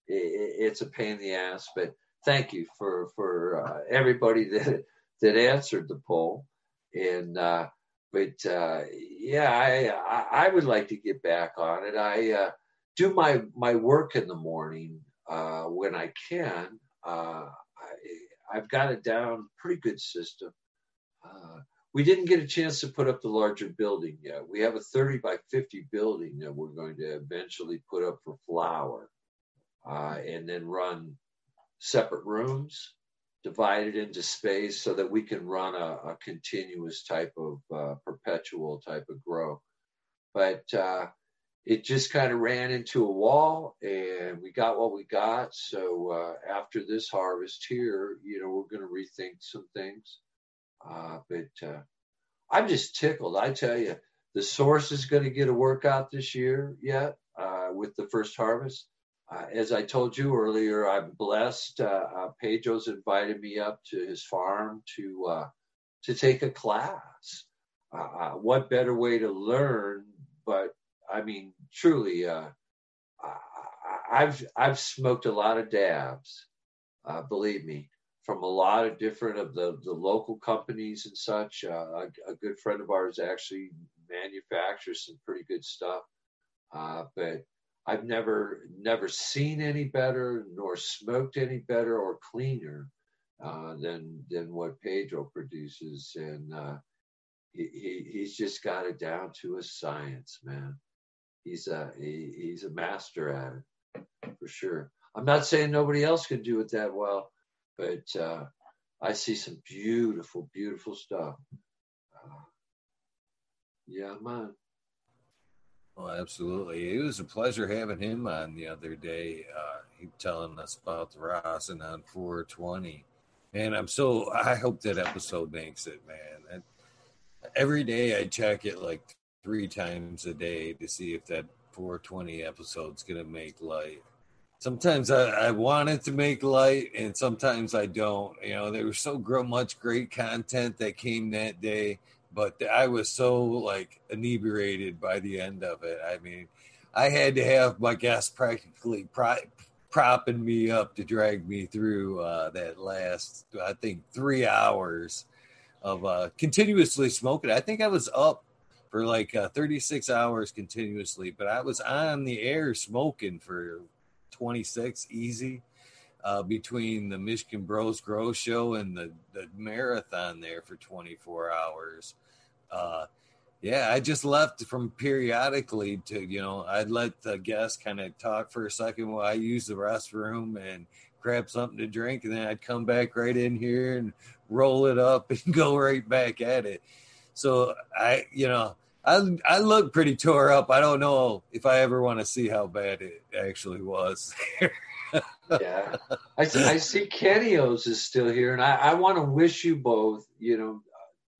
it, it's a pain in the ass. But thank you for for uh, everybody [LAUGHS] that that answered the poll, and uh, but uh, yeah, I, I would like to get back on it. I uh, do my my work in the morning uh, when I can. Uh, I, have got it down pretty good system. We didn't get a chance to put up the larger building yet. We have a 30 by 50 building that we're going to eventually put up for flower, uh, and then run separate rooms divided into space so that we can run a, a continuous type of uh, perpetual type of grow. But uh, it just kind of ran into a wall and we got what we got. So uh, after this harvest here, you know, we're going to rethink some things. Uh, but uh, I'm just tickled. I tell you, the source is going to get a workout this year yet uh, with the first harvest. Uh, as I told you earlier, I'm blessed. Uh, uh, Pedro's invited me up to his farm to to take a class. What better way to learn? But I mean, truly, I've I've smoked a lot of dabs. believe me, from a lot of different of the the local companies and such. A, a, good friend of ours actually manufactures some pretty good stuff. but I've never never seen any better nor smoked any better or cleaner uh, than than what Pedro produces, and uh, he, he, he's just got it down to a science, man. He's a he, he's a master at it for sure. I'm not saying nobody else can do it that well, but uh, I see some beautiful, beautiful stuff. Uh, yeah, man. Oh, absolutely. It was a pleasure having him on the other day. Uh, he telling us about the rosin on 420. Man, I'm so, I hope that episode makes it, man. every day I check it like three times a day to see if that 420 episode's going to make light. Sometimes I, I want it to make light and sometimes I don't. You know, there was so much great content that came that day but I was so like inebriated by the end of it. I mean, I had to have my guest practically propping me up to drag me through uh, that last, I think, three hours of uh, continuously smoking. I think I was up for like uh, 36 hours continuously, but I was on the air smoking for 26 easy. Uh, between the Michigan Bros Grow Show and the, the marathon there for 24 hours uh, yeah, I just left from periodically to, you know, I'd let the guests kind of talk for a second while I use the restroom and grab something to drink. And then I'd come back right in here and roll it up [LAUGHS] and go right back at it. So I, you know, I, I look pretty tore up. I don't know if I ever want to see how bad it actually was. [LAUGHS] yeah. I, I see is still here, and I, I want to wish you both, you know,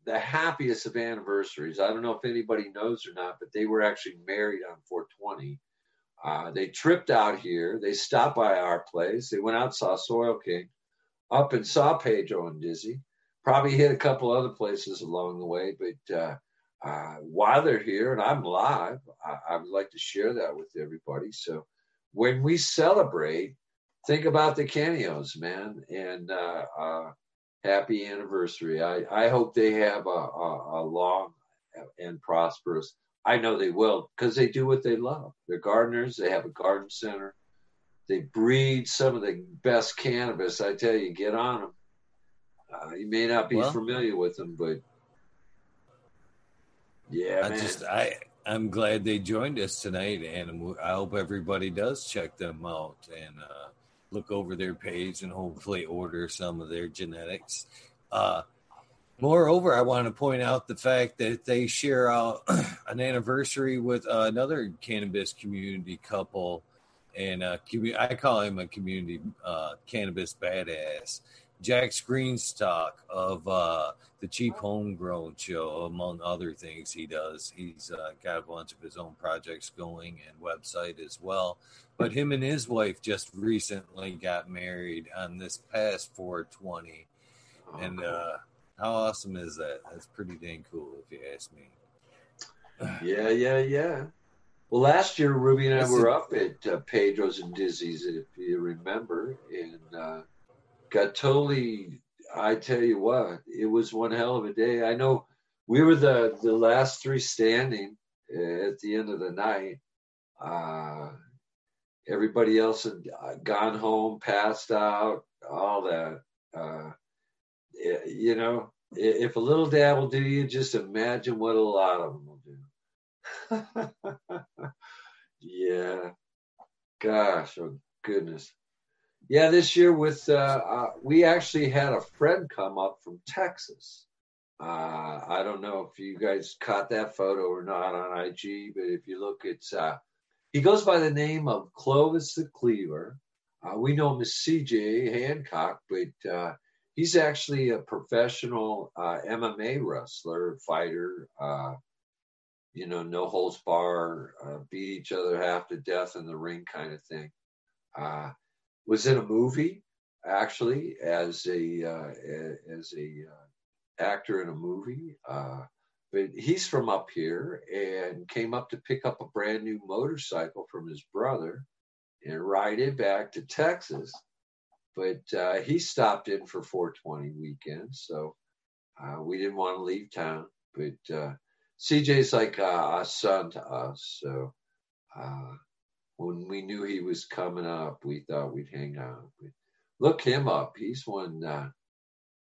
the happiest of anniversaries. I don't know if anybody knows or not, but they were actually married on 420. Uh, they tripped out here. They stopped by our place. They went out, saw Soil King, up and saw Pedro and Dizzy. Probably hit a couple other places along the way, but uh, uh, while they're here and I'm live, I, I would like to share that with everybody. So when we celebrate, think about the Canios, man, and uh, uh, happy anniversary. I, I hope they have a, a, a long and prosperous. I know they will because they do what they love. They're gardeners. They have a garden center. They breed some of the best cannabis. I tell you, get on them. Uh, you may not be well, familiar with them, but Yeah, I man. just I I'm glad they joined us tonight, and I hope everybody does check them out and uh, look over their page and hopefully order some of their genetics. Uh, moreover, I want to point out the fact that they share uh, [CLEARS THROAT] an anniversary with uh, another cannabis community couple, and uh, I call him a community uh, cannabis badass. Jack Greenstock of uh, the Cheap Homegrown Show, among other things he does. He's uh, got a bunch of his own projects going and website as well. But him and his wife just recently got married on this past 420. Oh, and uh, how awesome is that? That's pretty dang cool, if you ask me. [SIGHS] yeah, yeah, yeah. Well, last year Ruby and I were up at uh, Pedro's and Dizzy's, if you remember, and uh, got totally. I tell you what, it was one hell of a day. I know we were the the last three standing uh, at the end of the night. Uh, everybody else had uh, gone home, passed out, all that. Uh, you know, if a little dab will do you, just imagine what a lot of them will do. [LAUGHS] yeah. Gosh, oh goodness. Yeah, this year with uh, uh, we actually had a friend come up from Texas. Uh, I don't know if you guys caught that photo or not on IG, but if you look, it's uh, he goes by the name of Clovis the Cleaver. Uh, we know him as CJ Hancock, but uh, he's actually a professional uh, MMA wrestler, fighter. Uh, you know, no holds bar, uh, beat each other half to death in the ring kind of thing. Was in a movie actually as a uh, as a uh, actor in a movie. Uh, but he's from up here and came up to pick up a brand new motorcycle from his brother and ride it back to Texas. But uh, he stopped in for 420 weekend, so uh, we didn't want to leave town. But uh, CJ's like a son to us, so uh, when we knew he was coming up, we thought we'd hang out. Look him up; he's one. Uh,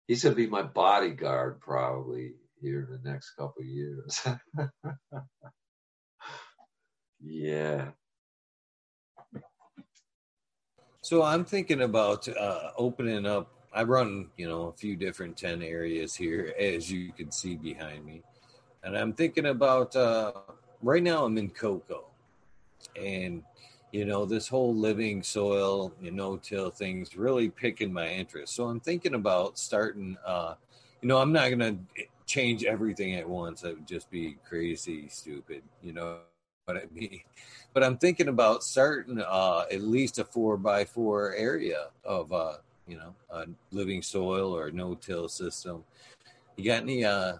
he's gonna be my bodyguard probably here in the next couple years. [LAUGHS] yeah. So I'm thinking about uh, opening up. I run, you know, a few different ten areas here, as you can see behind me, and I'm thinking about. Uh, right now, I'm in coco, and you know, this whole living soil, you know, till things really picking my interest. So I'm thinking about starting. Uh, you know, I'm not gonna change everything at once. That would just be crazy, stupid. You know [LAUGHS] what I mean? But I'm thinking about starting uh, at least a four by four area of uh, you know a living soil or no till system. You got any uh,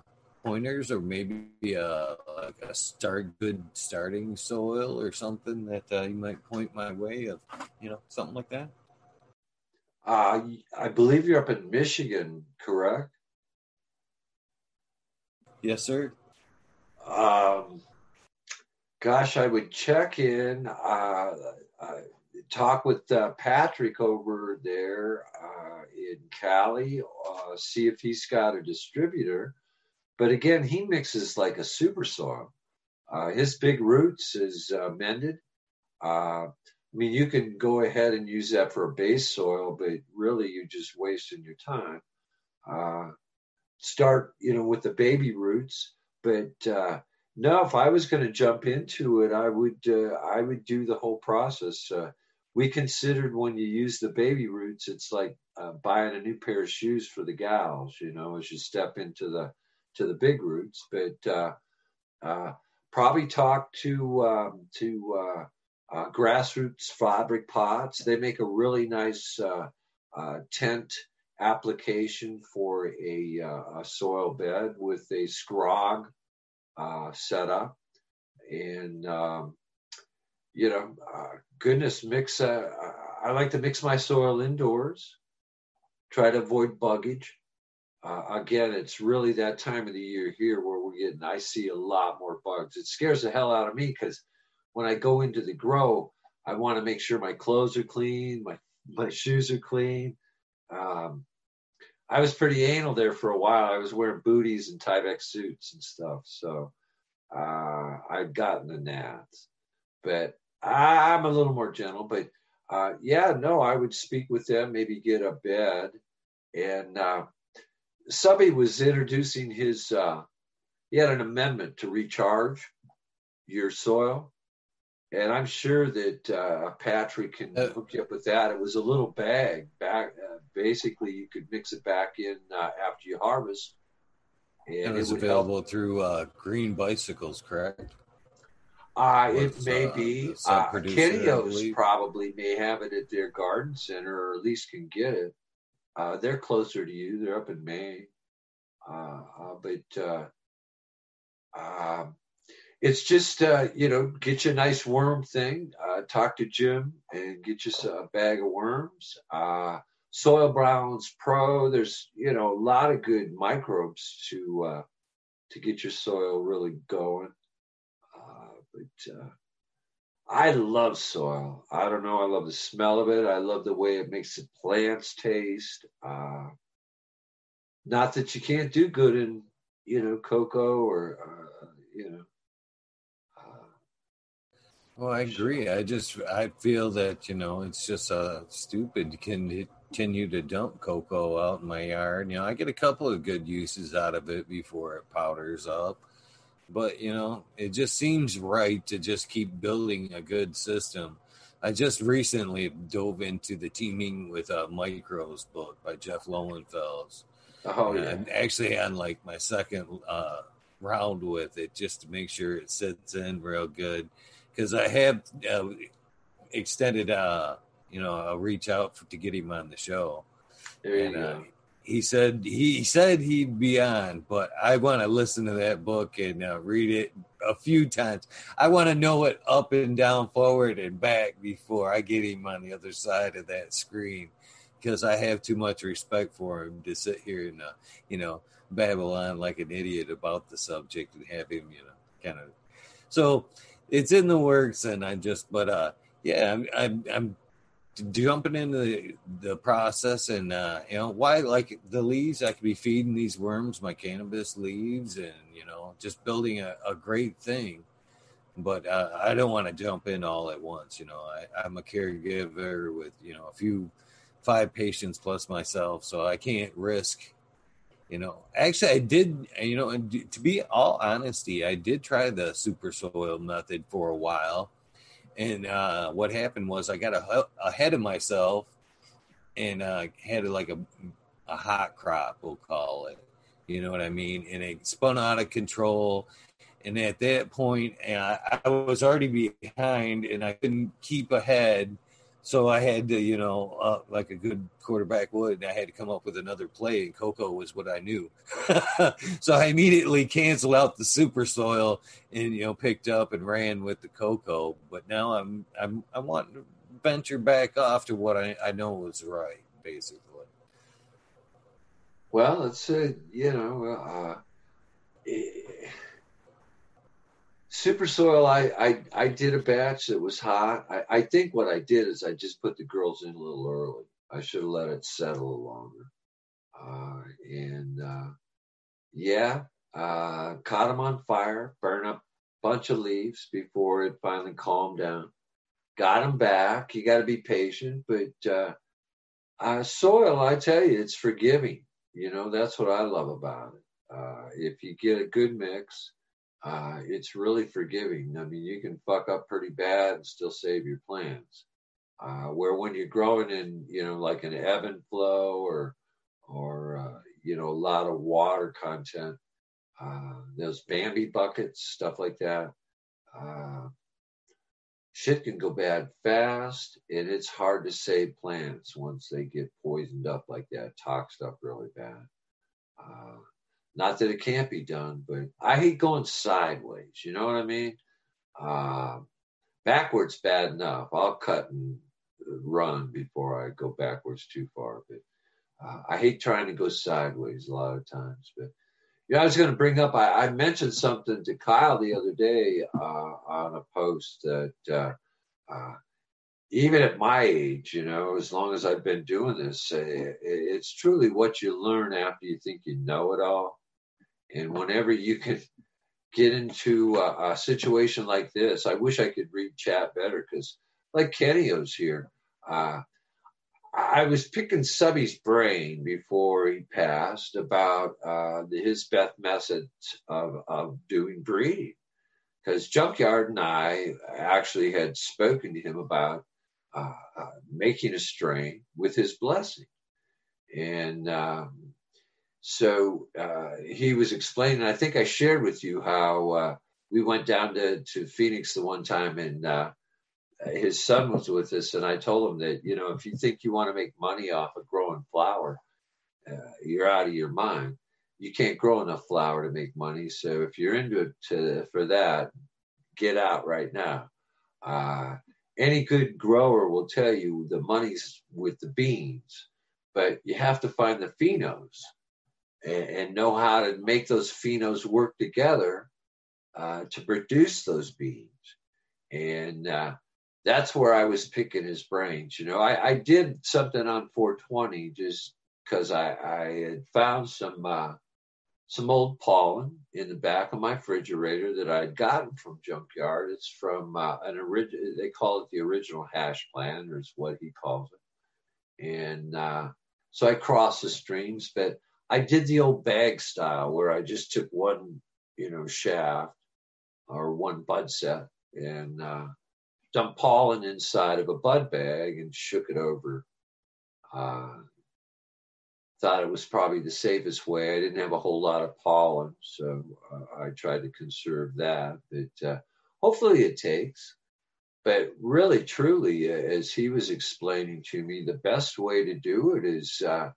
pointers or maybe uh, like a start good starting soil or something that uh, you might point my way of you know something like that? Uh, I believe you're up in Michigan, correct? Yes, sir. Um, gosh, I would check in, uh, uh, talk with uh, Patrick over there uh, in Cali, uh, see if he's got a distributor. But again, he mixes like a super soil. Uh, his big roots is uh, mended. Uh, I mean, you can go ahead and use that for a base soil, but really you're just wasting your time. Uh, start, you know, with the baby roots. But uh, no, if I was going to jump into it, I would uh, I would do the whole process. Uh, we considered when you use the baby roots, it's like uh, buying a new pair of shoes for the gals, you know, as you step into the to the big roots. But uh, uh, probably talk to um, to uh, grassroots fabric pots. They make a really nice tent application for a, a soil bed with a scrog setup, and um, you know, goodness, mix. I like to mix my soil indoors. Try to avoid buggage. Uh, again, it's really that time of the year here where we're getting. I see a lot more bugs. It scares the hell out of me because when I go into the grow, I want to make sure my clothes are clean, my my shoes are clean. Um, I was pretty anal there for a while. I was wearing booties and Tyvek suits and stuff. So uh, I've gotten the gnats, but I'm a little more gentle. But uh, yeah, no, I would speak with them, maybe get a bed. And uh, Subby was introducing his, uh, he had an amendment to recharge your soil. And I'm sure that uh, Patrick can uh, hook you up with that. It was a little bag. Back, uh, basically, you could mix it back in uh, after you harvest. And, and it was available help. through uh, Green Bicycles, correct? Uh, it may uh, be. Uh, probably may have it at their garden center, or at least can get it. Uh, they're closer to you. They're up in Maine. Uh, uh, but uh, um, it's just uh, you know, get you a nice worm thing. Uh, talk to Jim and get you a bag of worms. Uh, Soil Browns Pro. There's you know a lot of good microbes to uh, to get your soil really going. But uh, I love soil. I don't know. I love the smell of it. I love the way it makes the plants taste. Uh, not that you can't do good in, you know, coco or, uh, you know. Uh, well, I agree. I just I feel that you know it's just uh, stupid to continue to dump coco out in my yard. You know, I get a couple of good uses out of it before it powders up but you know it just seems right to just keep building a good system. I just recently dove into the teaming with uh, micros book by jeff lowenfels. Oh yeah. and actually on like my second uh, round with it just to make sure it sits in real good. Because i have uh, extended uh you know i'll reach out for, to get him on the show. There and, uh, he said he said he'd be on, but I want to listen to that book and uh, read it a few times. I want to know it up and down, forward and back before I get him on the other side of that screen, because I have too much respect for him to sit here and uh, you know babble on like an idiot about the subject and have him you know kind of. So it's in the works, and I just but uh yeah I'm I'm, I'm jumping into the, the process and uh, you know why like the leaves i could be feeding these worms my cannabis leaves and you know just building a, a great thing. But uh, i don't want to jump in all at once you know I, i'm a caregiver with you know a few five patients plus myself so i can't risk you know. Actually i did you know and to be all honesty i did try the super soil method for a while and uh, what happened was I got a, ahead of myself and uh, had like a, a hot crop, we'll call it. You know what I mean? And it spun out of control. And at that point, I, I was already behind and I couldn't keep ahead so I had to, you know, uh, like a good quarterback would, and I had to come up with another play, and Coco was what I knew. [LAUGHS] so I immediately canceled out the super soil and you know picked up and ran with the Coco. But now I'm I'm I want to venture back off to what I, I know was right, basically. Well, it's a you know. Uh, it, Super soil, I, I, I did a batch that was hot. I, I think what I did is I just put the girls in a little early. I should have let it settle longer. Uh, and uh, yeah, uh, caught them on fire, burn up a bunch of leaves before it finally calmed down. Got them back. You got to be patient, but uh, uh, soil, I tell you, it's forgiving. You know, that's what I love about it. Uh, if you get a good mix, uh, it's really forgiving. I mean, you can fuck up pretty bad and still save your plants. Uh, where when you're growing in, you know, like an ebb and flow or, or uh, you know, a lot of water content, uh, those Bambi buckets, stuff like that, uh, shit can go bad fast, and it's hard to save plants once they get poisoned up like that, toxed up really bad. Not that it can't be done, but I hate going sideways. You know what I mean? Uh, backwards, bad enough. I'll cut and run before I go backwards too far. But uh, I hate trying to go sideways a lot of times. But yeah, I was going to bring up. I, I, mentioned something to Kyle the other day uh, on a post that uh, uh, even at my age, you know, as long as I've been doing this, uh, it's truly what you learn after you think you know it all. And whenever you can get into a, a, situation like this. I wish I could read chat better because, like Kenny's here, uh, I was picking Subby's brain before he passed about uh, his best method of, of doing breeding. Because Junkyard and I actually had spoken to him about uh, uh, making a strain with his blessing. And um, so uh, he was explaining, I think I shared with you how uh, we went down to, to Phoenix the one time and uh, his son was with us. And I told him that, you know, if you think you want to make money off of growing flour, uh, you're out of your mind. You can't grow enough flour to make money. So if you're into it to, for that, get out right now. Uh, any good grower will tell you the money's with the beans, but you have to find the phenos and, and know how to make those phenos work together uh, to produce those beans. And uh, that's where I was picking his brains. You know, I, I did something on 420 just because I, I had found some uh, some old pollen in the back of my refrigerator that I'd gotten from Junkyard. It's from uh, an original, they call it the original hash plant, or is what he calls it. And uh, so I crossed the streams, but I did the old bag style where I just took one, you know, shaft or one bud set and uh, dumped pollen inside of a bud bag and shook it over. Uh, thought it was probably the safest way. I didn't have a whole lot of pollen, so uh, I tried to conserve that. But uh, hopefully it takes. But really, truly, uh, as he was explaining to me, the best way to do it is uh,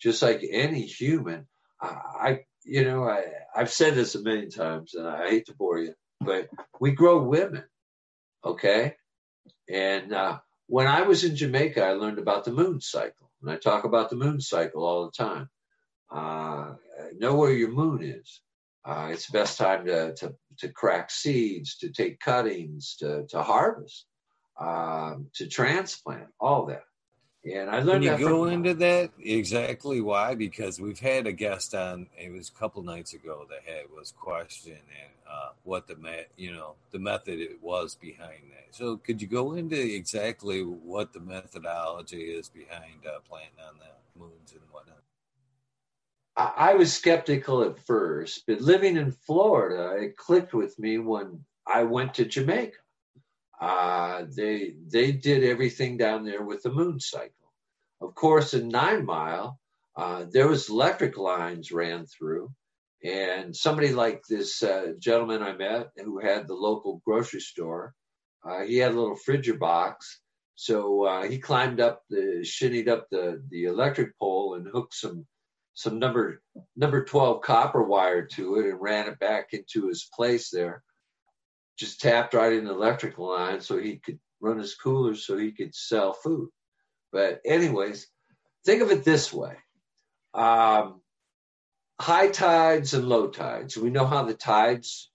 just like any human, I, you know, I, I've said this a million times, and I hate to bore you, but we grow women, okay? And uh, when I was in Jamaica, I learned about the moon cycle, and I talk about the moon cycle all the time. Uh, know where your moon is. Uh, it's the best time to, to, to crack seeds, to take cuttings, to, to harvest, um, to transplant, all that. And I learned. Can you go into that exactly why? Because we've had a guest on. It was a couple nights ago that had was questioning uh, what the met, you know, the method it was behind that. So could you go into exactly what the methodology is behind uh, planting on the moons and whatnot? I was skeptical at first, but living in Florida, it clicked with me when I went to Jamaica. Uh, they they did everything down there with the moon cycle. Of course, in Nine Mile, uh, there was electric lines ran through, and somebody like this uh, gentleman I met who had the local grocery store, uh, he had a little frigider box, so uh, he climbed up the shinnied up the the electric pole and hooked some some number number 12 copper wire to it and ran it back into his place there just tapped right in the electrical line so he could run his cooler so he could sell food. But, anyways, think of it this way um, high tides and low tides. We know how the tides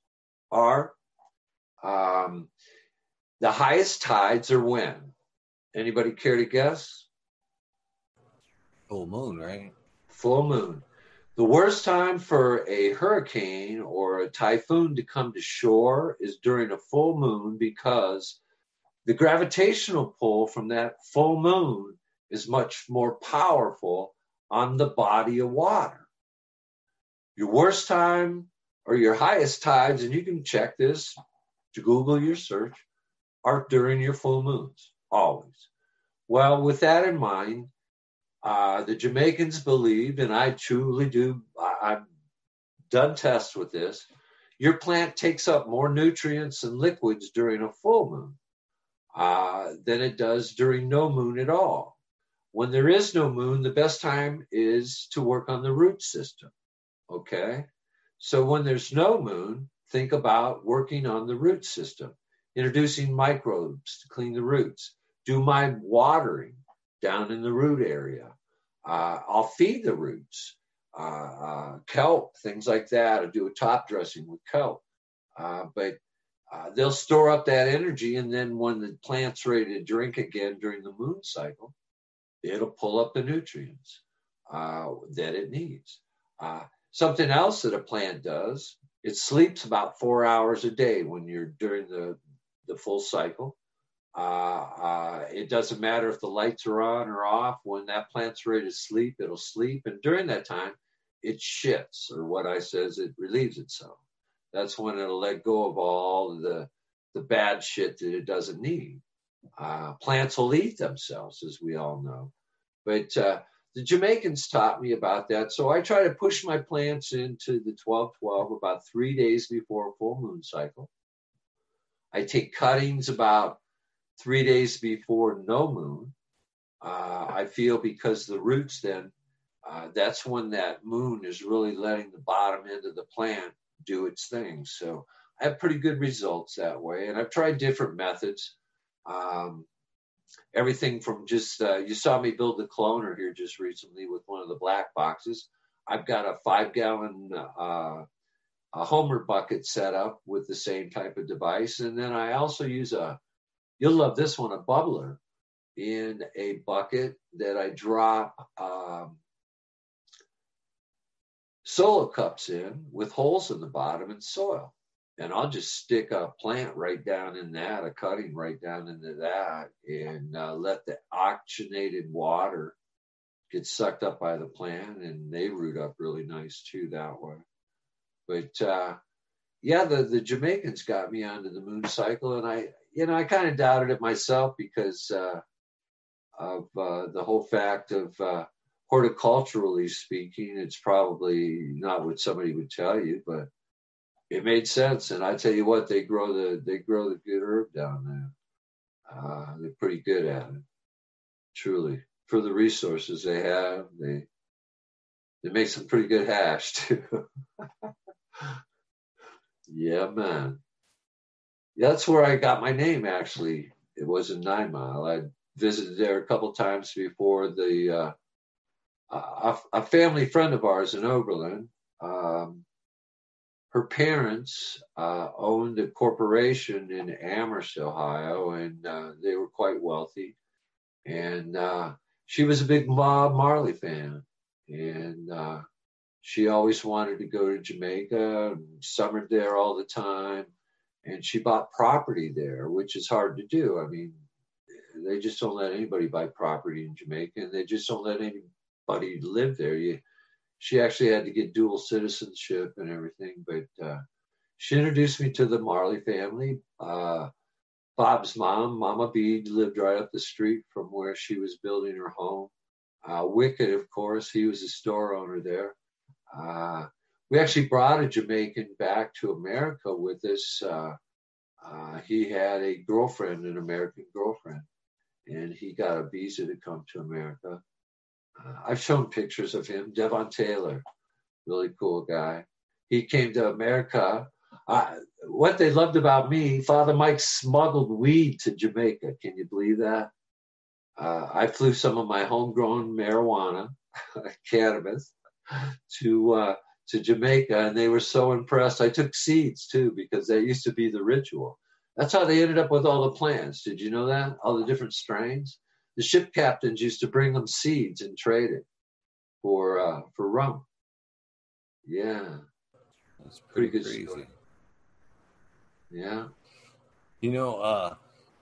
are. Um, the highest tides are when? Anybody care to guess? Full moon, right? Full moon. The worst time for a hurricane or a typhoon to come to shore is during a full moon because the gravitational pull from that full moon is much more powerful on the body of water. Your worst time or your highest tides, and you can check this to Google your search, are during your full moons, always. Well, with that in mind, uh, the Jamaicans believed, and I truly do, I, I've done tests with this, your plant takes up more nutrients and liquids during a full moon uh, than it does during no moon at all. When there is no moon, the best time is to work on the root system. Okay? So when there's no moon, think about working on the root system, introducing microbes to clean the roots, do my watering down in the root area. Uh, I'll feed the roots, uh, uh, kelp, things like that. I'll do a top dressing with kelp. Uh, but uh, they'll store up that energy, and then when the plant's ready to drink again during the moon cycle, it'll pull up the nutrients uh, that it needs. something else that a plant does it sleeps about four hours a day when you're during the the full cycle. Uh, uh, it doesn't matter if the lights are on or off. When that plant's ready to sleep, it'll sleep, and during that time, it shits, or what I says, it relieves itself. That's when it'll let go of all the the bad shit that it doesn't need. Uh, plants will eat themselves, as we all know. But uh, the Jamaicans taught me about that. So I try to push my plants into the 1212 about three days before a full moon cycle. I take cuttings about three days before no moon. Uh, I feel because the roots then, uh, that's when that moon is really letting the bottom end of the plant do its thing. So I have pretty good results that way. And I've tried different methods. Um, everything from just, uh, you saw me build the cloner here just recently with one of the black boxes. I've got a five gallon uh, a Homer bucket set up with the same type of device. And then I also use a, you'll love this one, a bubbler in a bucket that I drop um, solo cups in with holes in the bottom and soil and I'll just stick a plant right down in that, a cutting right down into that, and uh, let the oxygenated water get sucked up by the plant, and they root up really nice too that way. But uh, yeah, the the Jamaicans got me onto the moon cycle, and I, you know, I kind of doubted it myself because uh, of uh, the whole fact of uh, horticulturally speaking, it's probably not what somebody would tell you, but it made sense. And I tell you what, they grow the they grow the good herb down there. Uh, they're pretty good at it, truly. For the resources they have, they they make some pretty good hash [LAUGHS] too. yeah, man. That's where I got my name. Actually, it was in Nine Mile. I visited there a couple times before the uh, a, a, family friend of ours in Oberlin. Um, her parents uh, owned a corporation in Amherst, Ohio, and uh, they were quite wealthy. And uh, she was a big Bob Marley fan, and uh, she always wanted to go to Jamaica and summered there all the time. And she bought property there, which is hard to do. I mean, they just don't let anybody buy property in Jamaica, and they just don't let anybody lived there. You she actually had to get dual citizenship and everything. But uh, she introduced me to the Marley family. Uh, Bob's mom, Mama Bede, lived right up the street from where she was building her home. Uh, Wicked, of course, he was a store owner there. Uh, we actually brought a Jamaican back to America with us. Uh, uh, he had a girlfriend, an American girlfriend, and he got a visa to come to America. Uh, I've shown pictures of him. Devon Taylor, really cool guy. He came to America. What they loved about me, Father Mike smuggled weed to Jamaica. Can you believe that? Uh, I flew some of my homegrown marijuana, [LAUGHS] cannabis, to uh, to Jamaica, and they were so impressed. I took seeds too because that used to be the ritual. That's how they ended up with all the plants. Did you know that? All the different strains the ship captains used to bring them seeds and trade it for uh, for rum. Yeah, that's pretty, pretty good. Crazy. Story. Yeah, you know, uh,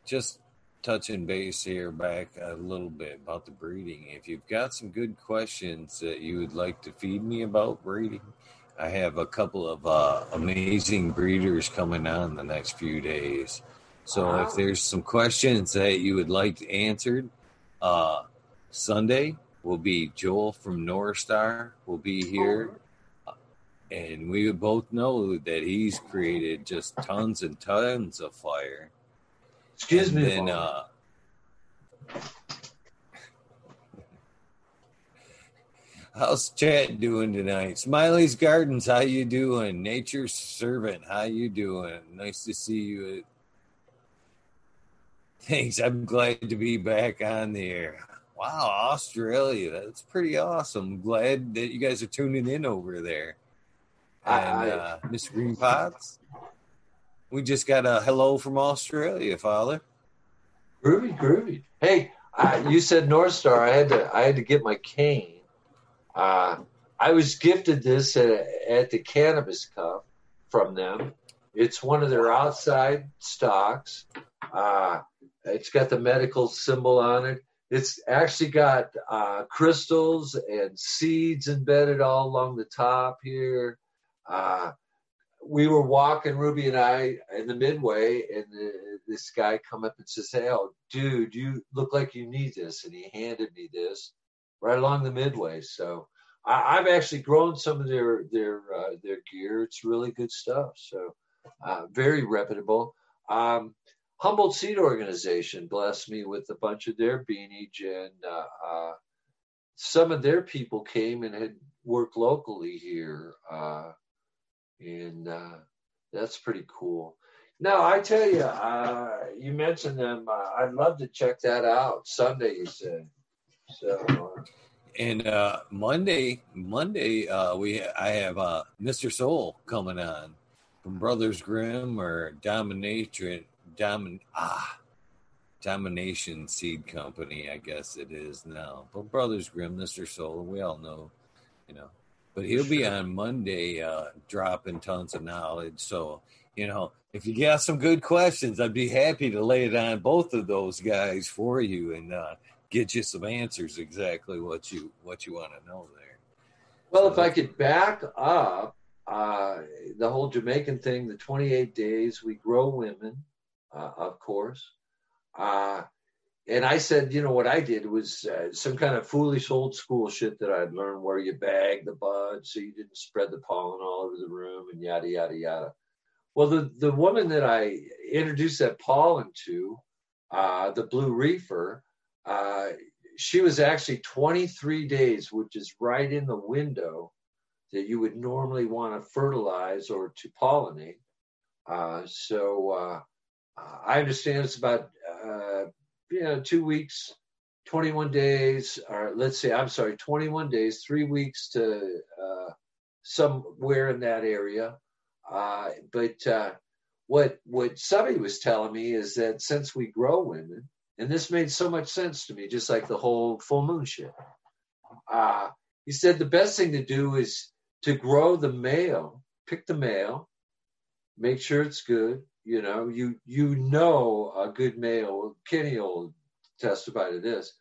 just touching base here back a little bit about the breeding. If you've got some good questions that you would like to feed me about breeding, I have a couple of uh, amazing breeders coming on the next few days. So wow. if there's some questions that you would like answered, uh, Sunday will be Joel from North Star will be here. And we both know that he's created just tons and tons of fire. Excuse and me. Then, uh, how's Chad doing tonight? Smiley's Gardens, how you doing? Nature's Servant, how you doing? Nice to see you Thanks. I'm glad to be back on there. Wow, Australia. That's pretty awesome. Glad that you guys are tuning in over there. And uh, Mr. Green Pots, we just got a hello from Australia, Father. Groovy, groovy. Hey, uh, you said North Star. I had to. I had to get my cane. Uh, I was gifted this at, at the Cannabis Cup from them. It's one of their outside stocks. Uh, it's got the medical symbol on it. It's actually got uh, crystals and seeds embedded all along the top here. Uh, we were walking, Ruby and I, in the midway, and the, this guy come up and says, "Hey, oh, dude, you look like you need this," and he handed me this right along the midway. So I, have actually grown some of their their uh, their gear. It's really good stuff. So uh, very reputable. Um, Humboldt Seed Organization blessed me with a bunch of their beanage, and uh, uh, some of their people came and had worked locally here, uh, and uh, that's pretty cool. Now I tell you, uh, you mentioned them. Uh, I'd love to check that out. Sunday, you said. So. And Monday, Monday, we I have Mr. Soul coming on from Brothers Grimm or Domination Domin ah Domination Seed Company, I guess it is now. But Brothers Grimm, Mr. Soul, we all know, you know. But he'll be on Monday, uh, dropping tons of knowledge. So, you know, if you got some good questions, I'd be happy to lay it on both of those guys for you and uh, get you some answers exactly what you what you want to know there. Well, so, if I could back up uh, the whole Jamaican thing, the 28 days we grow women uh, of course. Uh, and I said, you know, what I did was uh, some kind of foolish old school shit that I'd learned where you bag the bud so you didn't spread the pollen all over the room and yada, yada, yada. Well, the, the woman that I introduced that pollen to, uh, the blue reefer, uh, she was actually 23 days, which is right in the window that you would normally want to fertilize or to pollinate. Uh, so uh, I understand it's about uh, you know two weeks, 21 days, or let's say I'm sorry, 21 days, three weeks to uh, somewhere in that area. Uh, but uh, what what somebody was telling me is that since we grow women, and this made so much sense to me, just like the whole full moon shit. Uh, he said the best thing to do is to grow the male, pick the male, make sure it's good, you know, you you know a good male. Kenny will testify to this.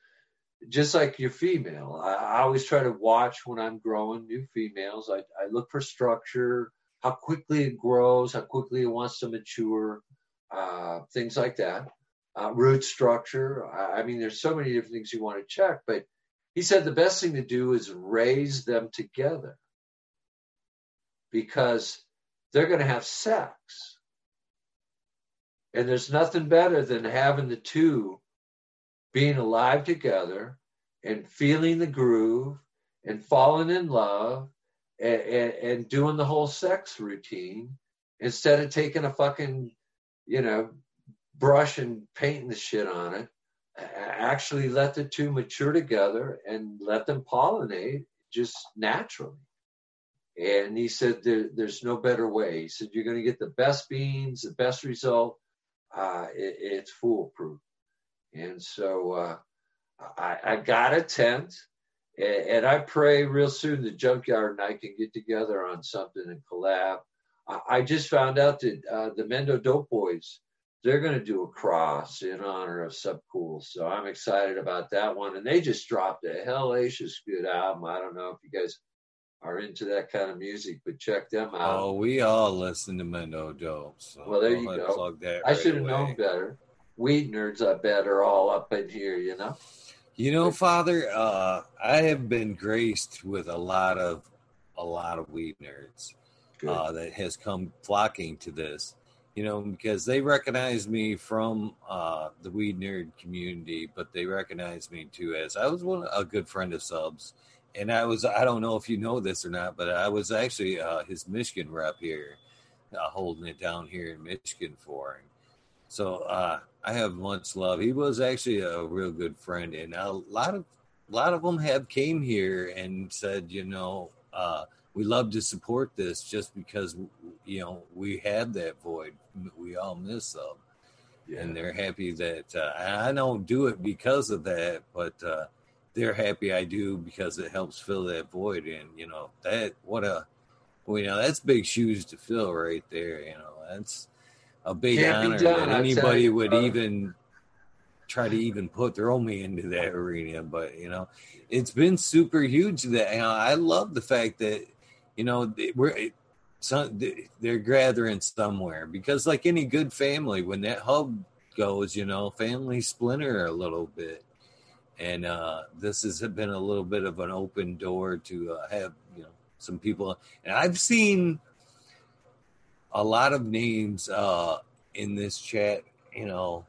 Just like your female, I, I always try to watch when I'm growing new females. I, I look for structure, how quickly it grows, how quickly it wants to mature, uh, things like that. Uh, root structure. I, I mean, there's so many different things you want to check, but he said the best thing to do is raise them together because they're going to have sex and there's nothing better than having the two being alive together and feeling the groove and falling in love and, and, and, doing the whole sex routine instead of taking a fucking, you know, brush and painting the shit on it. Actually, let the two mature together and let them pollinate just naturally. And he said, there, There's no better way. He said, You're going to get the best beans, the best result uh, it, it's foolproof. And so uh, I, I, got a tent, and, and, I pray real soon the junkyard and I can get together on something and collab. I, I just found out that uh, the Mendo Dope Boys they're going to do a cross in honor of Subcool, so I'm excited about that one. And they just dropped a hellacious good album. I don't know if you guys are into that kind of music, but check them out. Oh, we all listen to Mendo Dope. So well, there you go. I right should have known better. Weed nerds, I bet, are all up in here, you know? You know, Father, uh, I have been graced with a lot of a lot of weed nerds uh, that has come flocking to this. You know, because they recognize me from uh, the weed nerd community, but they recognize me too as I was one a good friend of Subs and I was I don't know if you know this or not, but I was actually uh, his Michigan rep here, uh, holding it down here in Michigan for him. So uh, I have much love. He was actually a real good friend, and a lot of a lot of them have came here and said, you know, uh, we love to support this just because you know we had that void. We all miss them. Yeah. And they're happy that uh, I don't do it because of that, but uh, they're happy I do because it helps fill that void. And you know that what a well, you know that's big shoes to fill right there. You know that's a big Can't honor done, that anybody you, would brother. even try to even put throw me into that arena. But you know, it's been super huge. That you know, I love the fact that you know we're some they're gathering somewhere because like any good family, when that hub goes, you know, families splinter a little bit. And uh, this has been a little bit of an open door to uh, have you know some people, and I've seen a lot of names uh, in this chat. You know,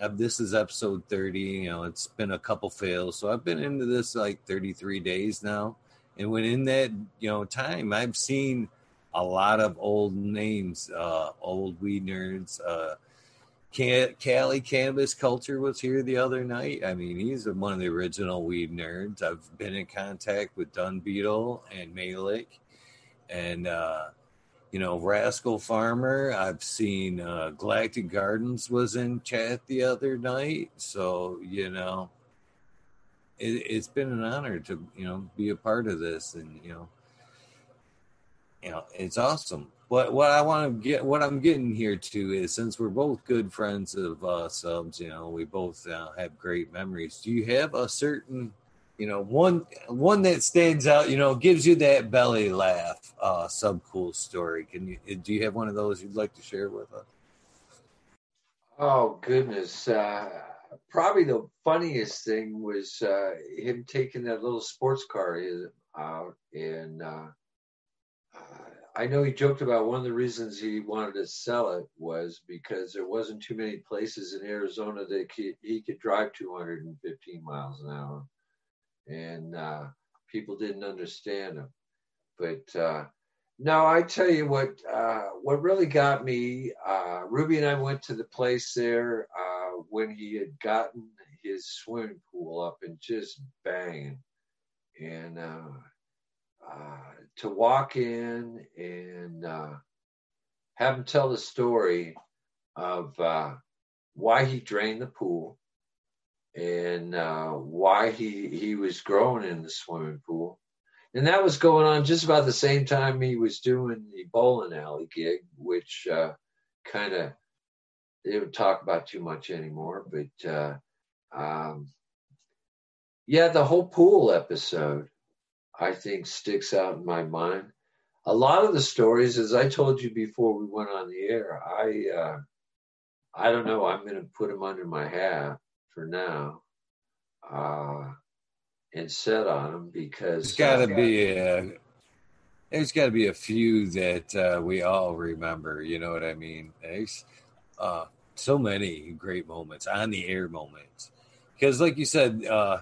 uh, this is episode 30. You know, it's been a couple fails. So I've been into this like 33 days now. And when in that, you know, time, I've seen a lot of old names, uh, old weed nerds. Cali Cannabis Culture was here the other night. I mean, he's one of the original weed nerds. I've been in contact with Dun Beetle and Malik. And, uh, you know, Rascal Farmer. I've seen uh, Galactic Gardens was in chat the other night. So, you know, it, it's been an honor to, you know, be a part of this. And, you know, you know, it's awesome. What what I want to get, what I'm getting here to is, since we're both good friends of uh, subs, you know, we both uh, have great memories. Do you have a certain, you know, one one that stands out, you know, gives you that belly laugh, uh, Subcool story? Can you do you have one of those you'd like to share with us? Oh goodness! Uh, probably the funniest thing was uh, him taking that little sports car out, and uh, uh, I know he joked about one of the reasons he wanted to sell it was because there wasn't too many places in Arizona that he, he could drive 215 miles an hour, and uh, people didn't understand him. But uh, no, I tell you what. Uh, what really got me, uh, Ruby and I went to the place there uh, when he had gotten his swimming pool up and just banging, and uh, to walk in and uh, have him tell the story of uh, why he drained the pool and uh, why he he was growing in the swimming pool and that was going on just about the same time he was doing the bowling alley gig, which uh, kind of they don't talk about too much anymore. But um, yeah, the whole pool episode, I think, sticks out in my mind. A lot of the stories, as I told you before we went on the air, I uh, I don't know. I'm going to put them under my hat for now. Uh, and set on them because it's got to be a, there's got to be a few that uh, we all remember. You know what I mean? There's uh, so many great moments on the air moments because, like you said, uh,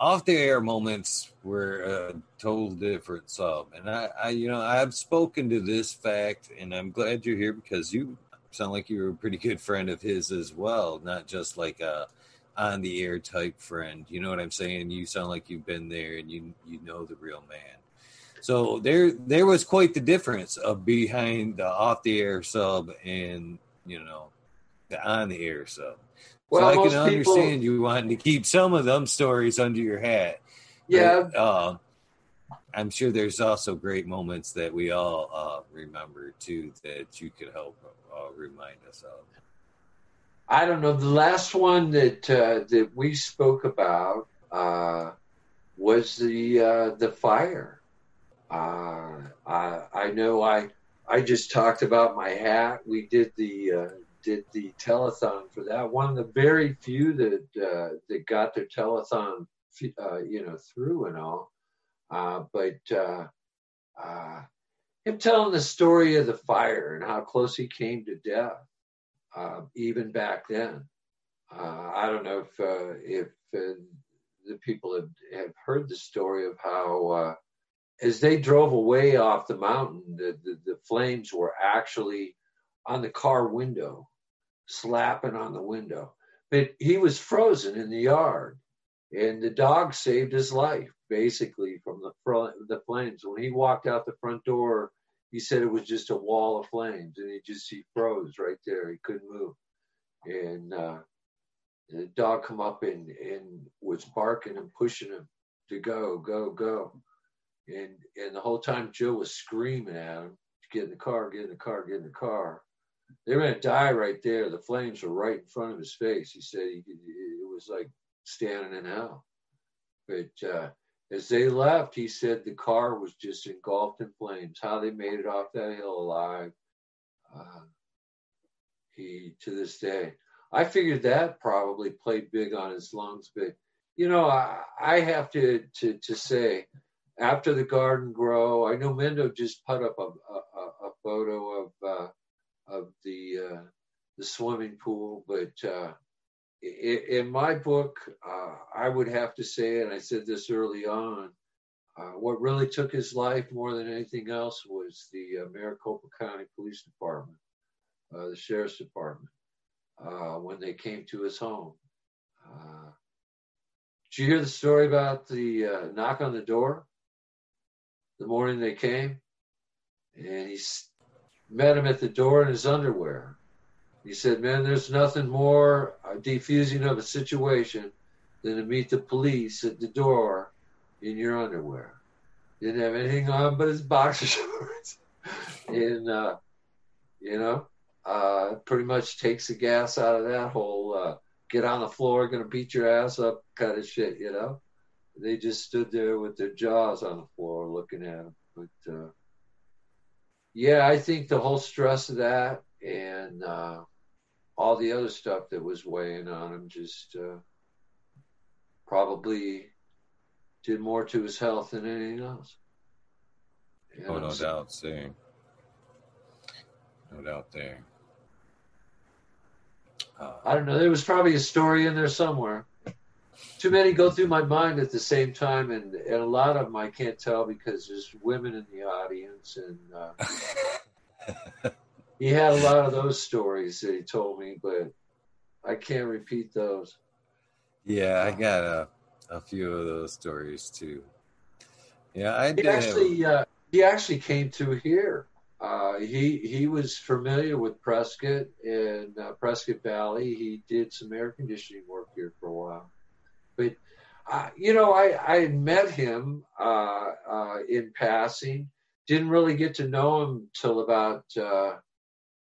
off the air moments were a total different sub. And I, I, you know, I've spoken to this fact, and I'm glad you're here because you sound like you're a pretty good friend of his as well, not just like a on the air type friend. You know what I'm saying? You sound like you've been there and you you know the real man. So there there was quite the difference of behind the off the air sub and you know the on the air sub. Well, so I can people- understand you wanting to keep some of them stories under your hat. yeah, But, uh, I'm sure there's also great moments that we all uh, remember too that you could help uh, remind us of. I don't know. The last one that uh, that we spoke about uh, was the uh, the fire. Uh, I, I know. I I just talked about my hat. We did the uh, did the telethon for that. One of the very few that uh, that got their telethon, uh, you know, through and all. Uh, but uh, uh, him telling the story of the fire and how close he came to death uh, even back then. Uh, I don't know if if the people have, have heard the story of how, as they drove away off the mountain, the, the, the flames were actually on the car window, slapping on the window. But he was frozen in the yard, and the dog saved his life basically from the fr- the flames. When he walked out the front door, he said it was just a wall of flames, and he just he froze right there. He couldn't move, and uh, the dog come up and and was barking and pushing him to go, go, go. and and the whole time Joe was screaming at him, "Get in the car! Get in the car! Get in the car!" They were gonna die right there. The flames were right in front of his face. He said he, it was like standing in hell. But uh, as they left, he said the car was just engulfed in flames. How they made it off that hill alive, uh, he to this day. I figured that probably played big on his lungs, but you know, I, I have to, to to say, after the garden grow, I know Mendo just put up a a, a photo of uh, of the uh, the swimming pool, but uh, in my book, uh, I would have to say, and I said this early on, uh, what really took his life more than anything else was the uh, Maricopa County Police Department, the Sheriff's Department, when they came to his home. Did you hear the story about the knock on the door the morning they came? And he met him at the door in his underwear. He said, Man, there's nothing more defusing of a situation than to meet the police at the door in your underwear. Didn't have anything on but his boxer [LAUGHS] shorts. and, uh, you know, uh, pretty much takes the gas out of that whole uh, get on the floor, gonna beat your ass up kind of shit, you know. They just stood there with their jaws on the floor looking at him. But uh, yeah, I think the whole stress of that and uh, all the other stuff that was weighing on him just uh, probably did more to his health than anything else. You oh, no doubt, same. No doubt there. Uh, I don't know. There was probably a story in there somewhere. Too many go through my mind at the same time, and, and a lot of them I can't tell because there's women in the audience, and uh, [LAUGHS] he had a lot of those stories that he told me, but I can't repeat those. Yeah, I got a, a few of those stories too. Yeah, I he actually uh, he actually came to here. Uh, he he was familiar with Prescott and uh, Prescott Valley. He did some air conditioning work here for a while, but uh, you know, I I met him uh, uh, in passing. Didn't really get to know him till about uh,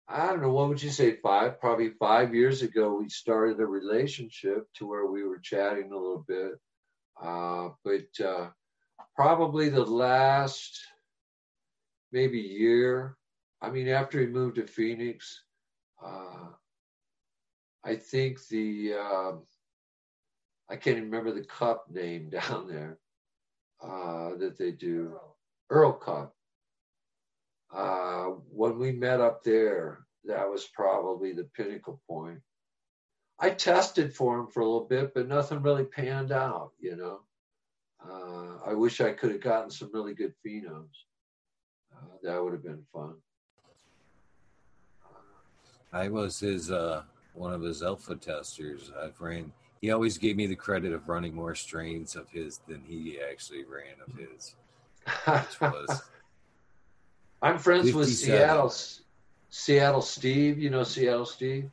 I don't know, what would you say, five, probably five years ago, we started a relationship to where we were chatting a little bit. Uh, but uh, probably the last maybe year, I mean, after he moved to Phoenix, I think the, um, I can't even remember the cup name [LAUGHS] down there uh, that they do, Errl Cup. Uh, when we met up there, that was probably the pinnacle point. I tested for him for a little bit, but nothing really panned out, you know. Uh, I wish I could have gotten some really good phenoms. Uh, that would have been fun. I was his uh, one of his alpha testers. I've ran. He always gave me the credit of running more strains of his than he actually ran of his, which was [LAUGHS] I'm friends with Seattle, Seattle Steve. You know Seattle Steve.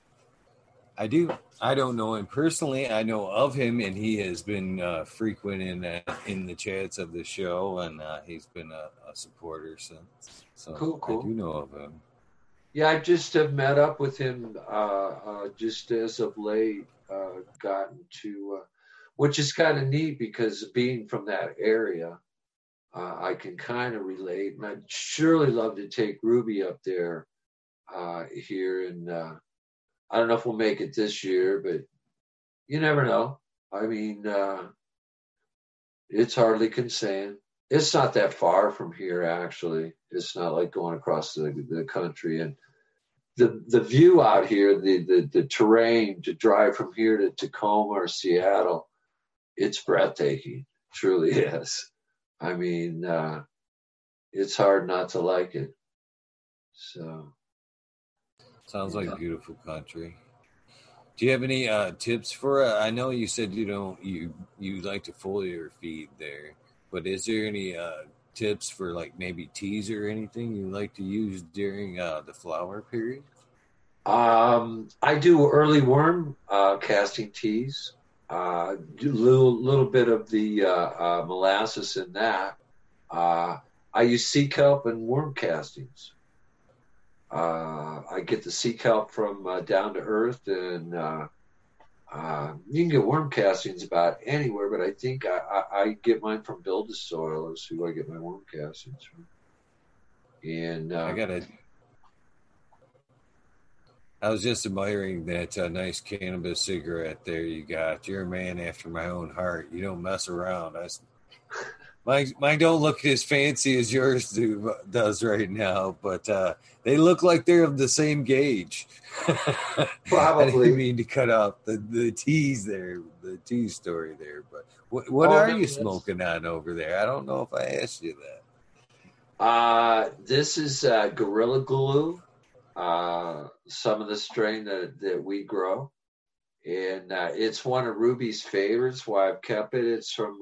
I do. I don't know him personally. I know of him, and he has been uh, frequent in uh, in the chats of the show, and uh, he's been a, a, supporter since. So cool, cool. I do know of him. Yeah, I just have met up with him uh, uh, just as of late. Uh, gotten to, which is kind of neat because being from that area, uh, I can kind of relate. And I'd surely love to take Ruby up there uh, here. And uh, I don't know if we'll make it this year, but you never know. I mean, uh, it's hardly consane. It's not that far from here, actually. It's not like going across the, the country. And the, the view out here, the, the, the terrain to drive from here to Tacoma or Seattle, it's breathtaking. [LAUGHS] Truly is. I mean, uh, it's hard not to like it. So. Sounds like a beautiful country. Do you have any uh, tips for? Uh, I know you said you don't you you like to foliar feed there, but is there any uh, tips for like maybe teas or anything you like to use during uh, the flower period? Um, I do early worm uh, casting teas a uh, little little bit of the uh, uh, molasses in that. Uh, I use sea kelp and worm castings. Uh, I get the sea kelp from down to earth, and uh, you can get worm castings about anywhere. But I think I, I, I get mine from Build a Soil. Is who I get my worm castings from. And uh, I gotta. I was just admiring that uh, nice cannabis cigarette there you got. You're a man after my own heart. You don't mess around. I, mine, mine don't look as fancy as yours do does right now, but uh, they look like they're of the same gauge. [LAUGHS] Probably. I mean to cut off the the tease there, the tease story there. But what what Oh, are you smoking on over there? I don't know if I asked you that. Uh, this is uh, Gorilla Glue, uh, some of the strain that, that we grow. And uh, it's one of Ruby's favorites, why I've kept it. It's from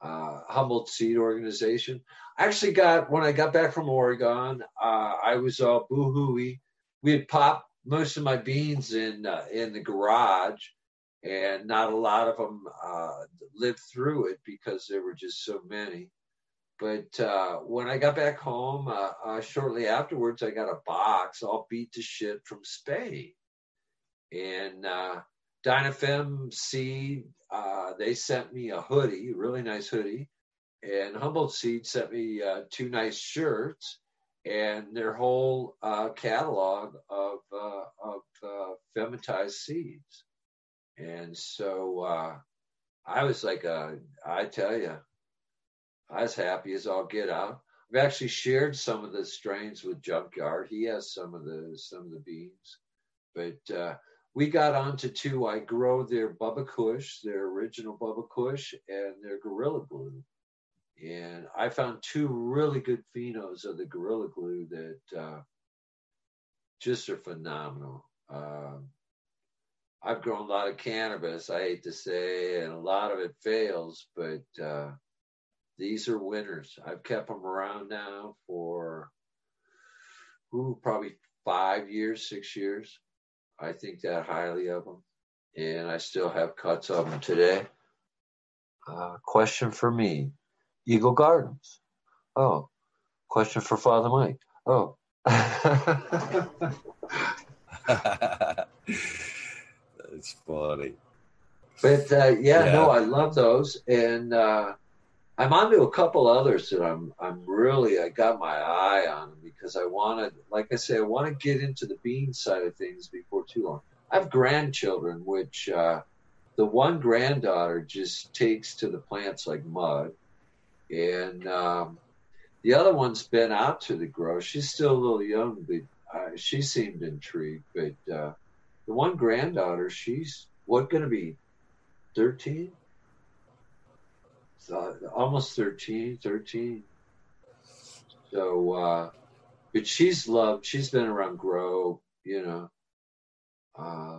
uh, Humboldt Seed Organization. I actually got, when I got back from Oregon, uh, I was all boo-hooey. We had popped most of my beans in, uh, in the garage, and not a lot of them uh, lived through it because there were just so many. But uh, when I got back home, uh, uh, shortly afterwards, I got a box all beat to shit from Spain. And uh, Dinafem Seed, uh, they sent me a hoodie, really nice hoodie. And Humboldt Seed sent me uh, two nice shirts and their whole uh, catalog of, uh, of uh, fematized seeds. And so uh, I was like, uh, I tell you, I was happy as all get out. I've actually shared some of the strains with Junkyard. He has some of the some of the beans, but we got onto two. I grow their Bubba Kush, their original Bubba Kush, and their Gorilla Glue. And I found two really good phenos of the Gorilla Glue that uh, just are phenomenal. Um I've grown a lot of cannabis, I hate to say, and a lot of it fails, but uh, these are winners. I've kept them around now for ooh, probably five years, six years. I think that highly of them, and I still have cuts of them today. Uh, question for me: Eagle Gardens. Oh, question for Father Mike. Oh. [LAUGHS] That's funny. But uh, yeah, Yeah. no, I love those, and uh, I'm onto a couple others that I'm I'm really I got my eye on because I want to, like I say, I want to get into the bean side of things before too long. I have grandchildren, which uh, the one granddaughter just takes to the plants like mud, and um, the other one's been out to the grow. She's still a little young, but uh, she seemed intrigued. But uh, the one granddaughter, she's what going to be 13 so almost 13 13 so uh but she's loved she's been around grow you know uh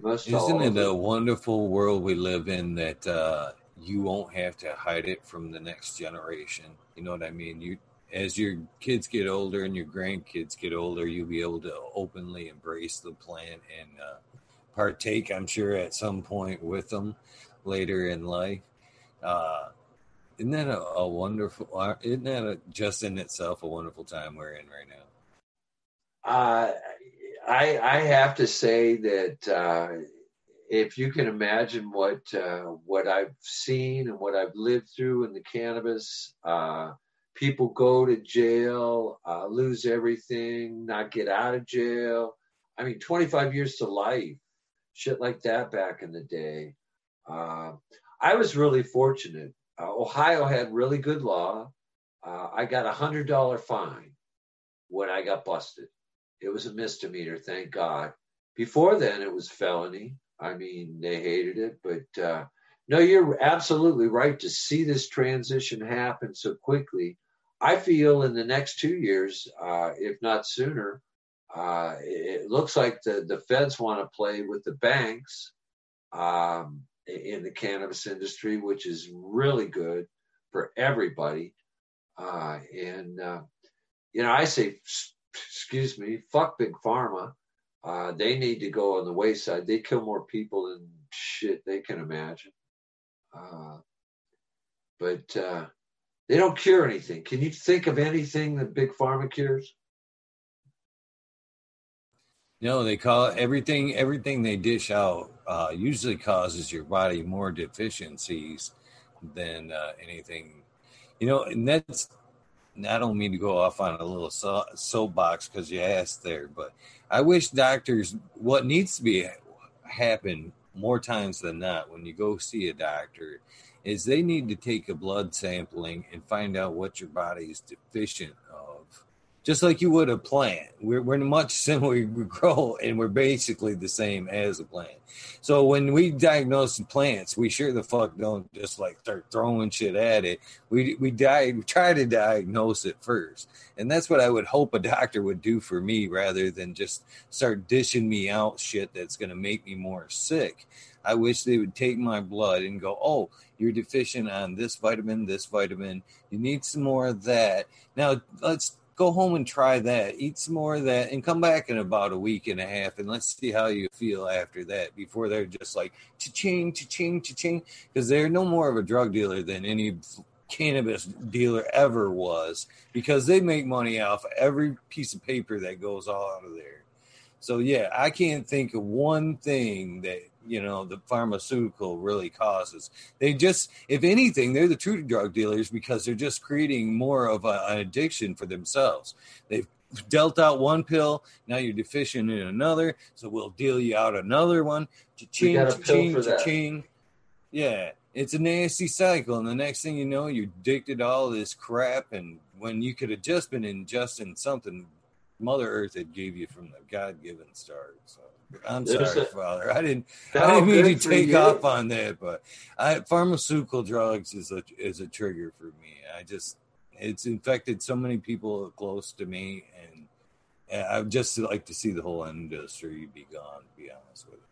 most Isn't it it. a wonderful world we live in that uh, you won't have to hide it from the next generation? You know what I mean? You, as your kids get older and your grandkids get older, you'll be able to openly embrace the plant and uh, partake. I'm sure at some point with them later in life. Uh, isn't that a, a wonderful? uh, Isn't that a, just in itself a wonderful time we're in right now? Uh, I I have to say that uh, if you can imagine what uh, what I've seen and what I've lived through in the cannabis, uh, people go to jail, uh, lose everything, not get out of jail. I mean, 25 years to life, shit like that back in the day. Uh, I was really fortunate. Uh, Ohio had really good law. Uh, I got a hundred dollar fine when I got busted. It was a misdemeanor, thank God. Before then, it was felony. I mean, they hated it, but uh, no, you're absolutely right to see this transition happen so quickly. I feel in the next two years, uh, if not sooner, uh, it looks like the, the feds want to play with the banks um, in the cannabis industry, which is really good for everybody. Uh, and, uh, you know, I say, excuse me, fuck big pharma. Uh, they need to go on the wayside. They kill more people than shit they can imagine. Uh, but uh, They don't cure anything. Can you think of anything that big pharma cures? No, they call everything. Everything they dish out uh, usually causes your body more deficiencies than uh, anything. You know, and that's. I don't mean to go off on a little so, soapbox because you asked there, but I wish doctors. What needs to be happen more times than not when you go see a doctor is they need to take a blood sampling and find out what your body is deficient of just like you would a plant. We're, we're much [LAUGHS] similar we grow and we're basically the same as a plant. So when we diagnose plants we sure the fuck don't just like start throwing shit at it. We we, die, we try to diagnose it first. And that's what i would hope a doctor would do for me rather than just start dishing me out shit that's going to make me more sick. I wish they would take my blood and go, oh, you're deficient on this vitamin, this vitamin. You need some more of that. Now, let's go home and try that. Eat some more of that and come back in about a week and a half and let's see how you feel after that before they're just like cha-ching, cha-ching, cha-ching. Because they're no more of a drug dealer than any cannabis dealer ever was because they make money off every piece of paper that goes all out of there. So yeah, I can't think of one thing that you know the pharmaceutical really causes. They just, if anything, they're the true drug dealers because they're just creating more of a, an addiction for themselves. They've dealt out one pill, now you're deficient in another, so we'll deal you out another one. Cha-ching, cha-ching, cha-ching. Yeah, it's a nasty cycle, and the next thing you know, you're addicted to all this crap, and when you could have just been ingesting something Mother Earth had gave you from the God-given start. So. I'm sorry, a, Father. I didn't. I didn't mean to take you. off on that, but I, pharmaceutical drugs is a is a trigger for me. I just it's infected so many people close to me, and, and I just like to see the whole industry be gone. To be honest with you.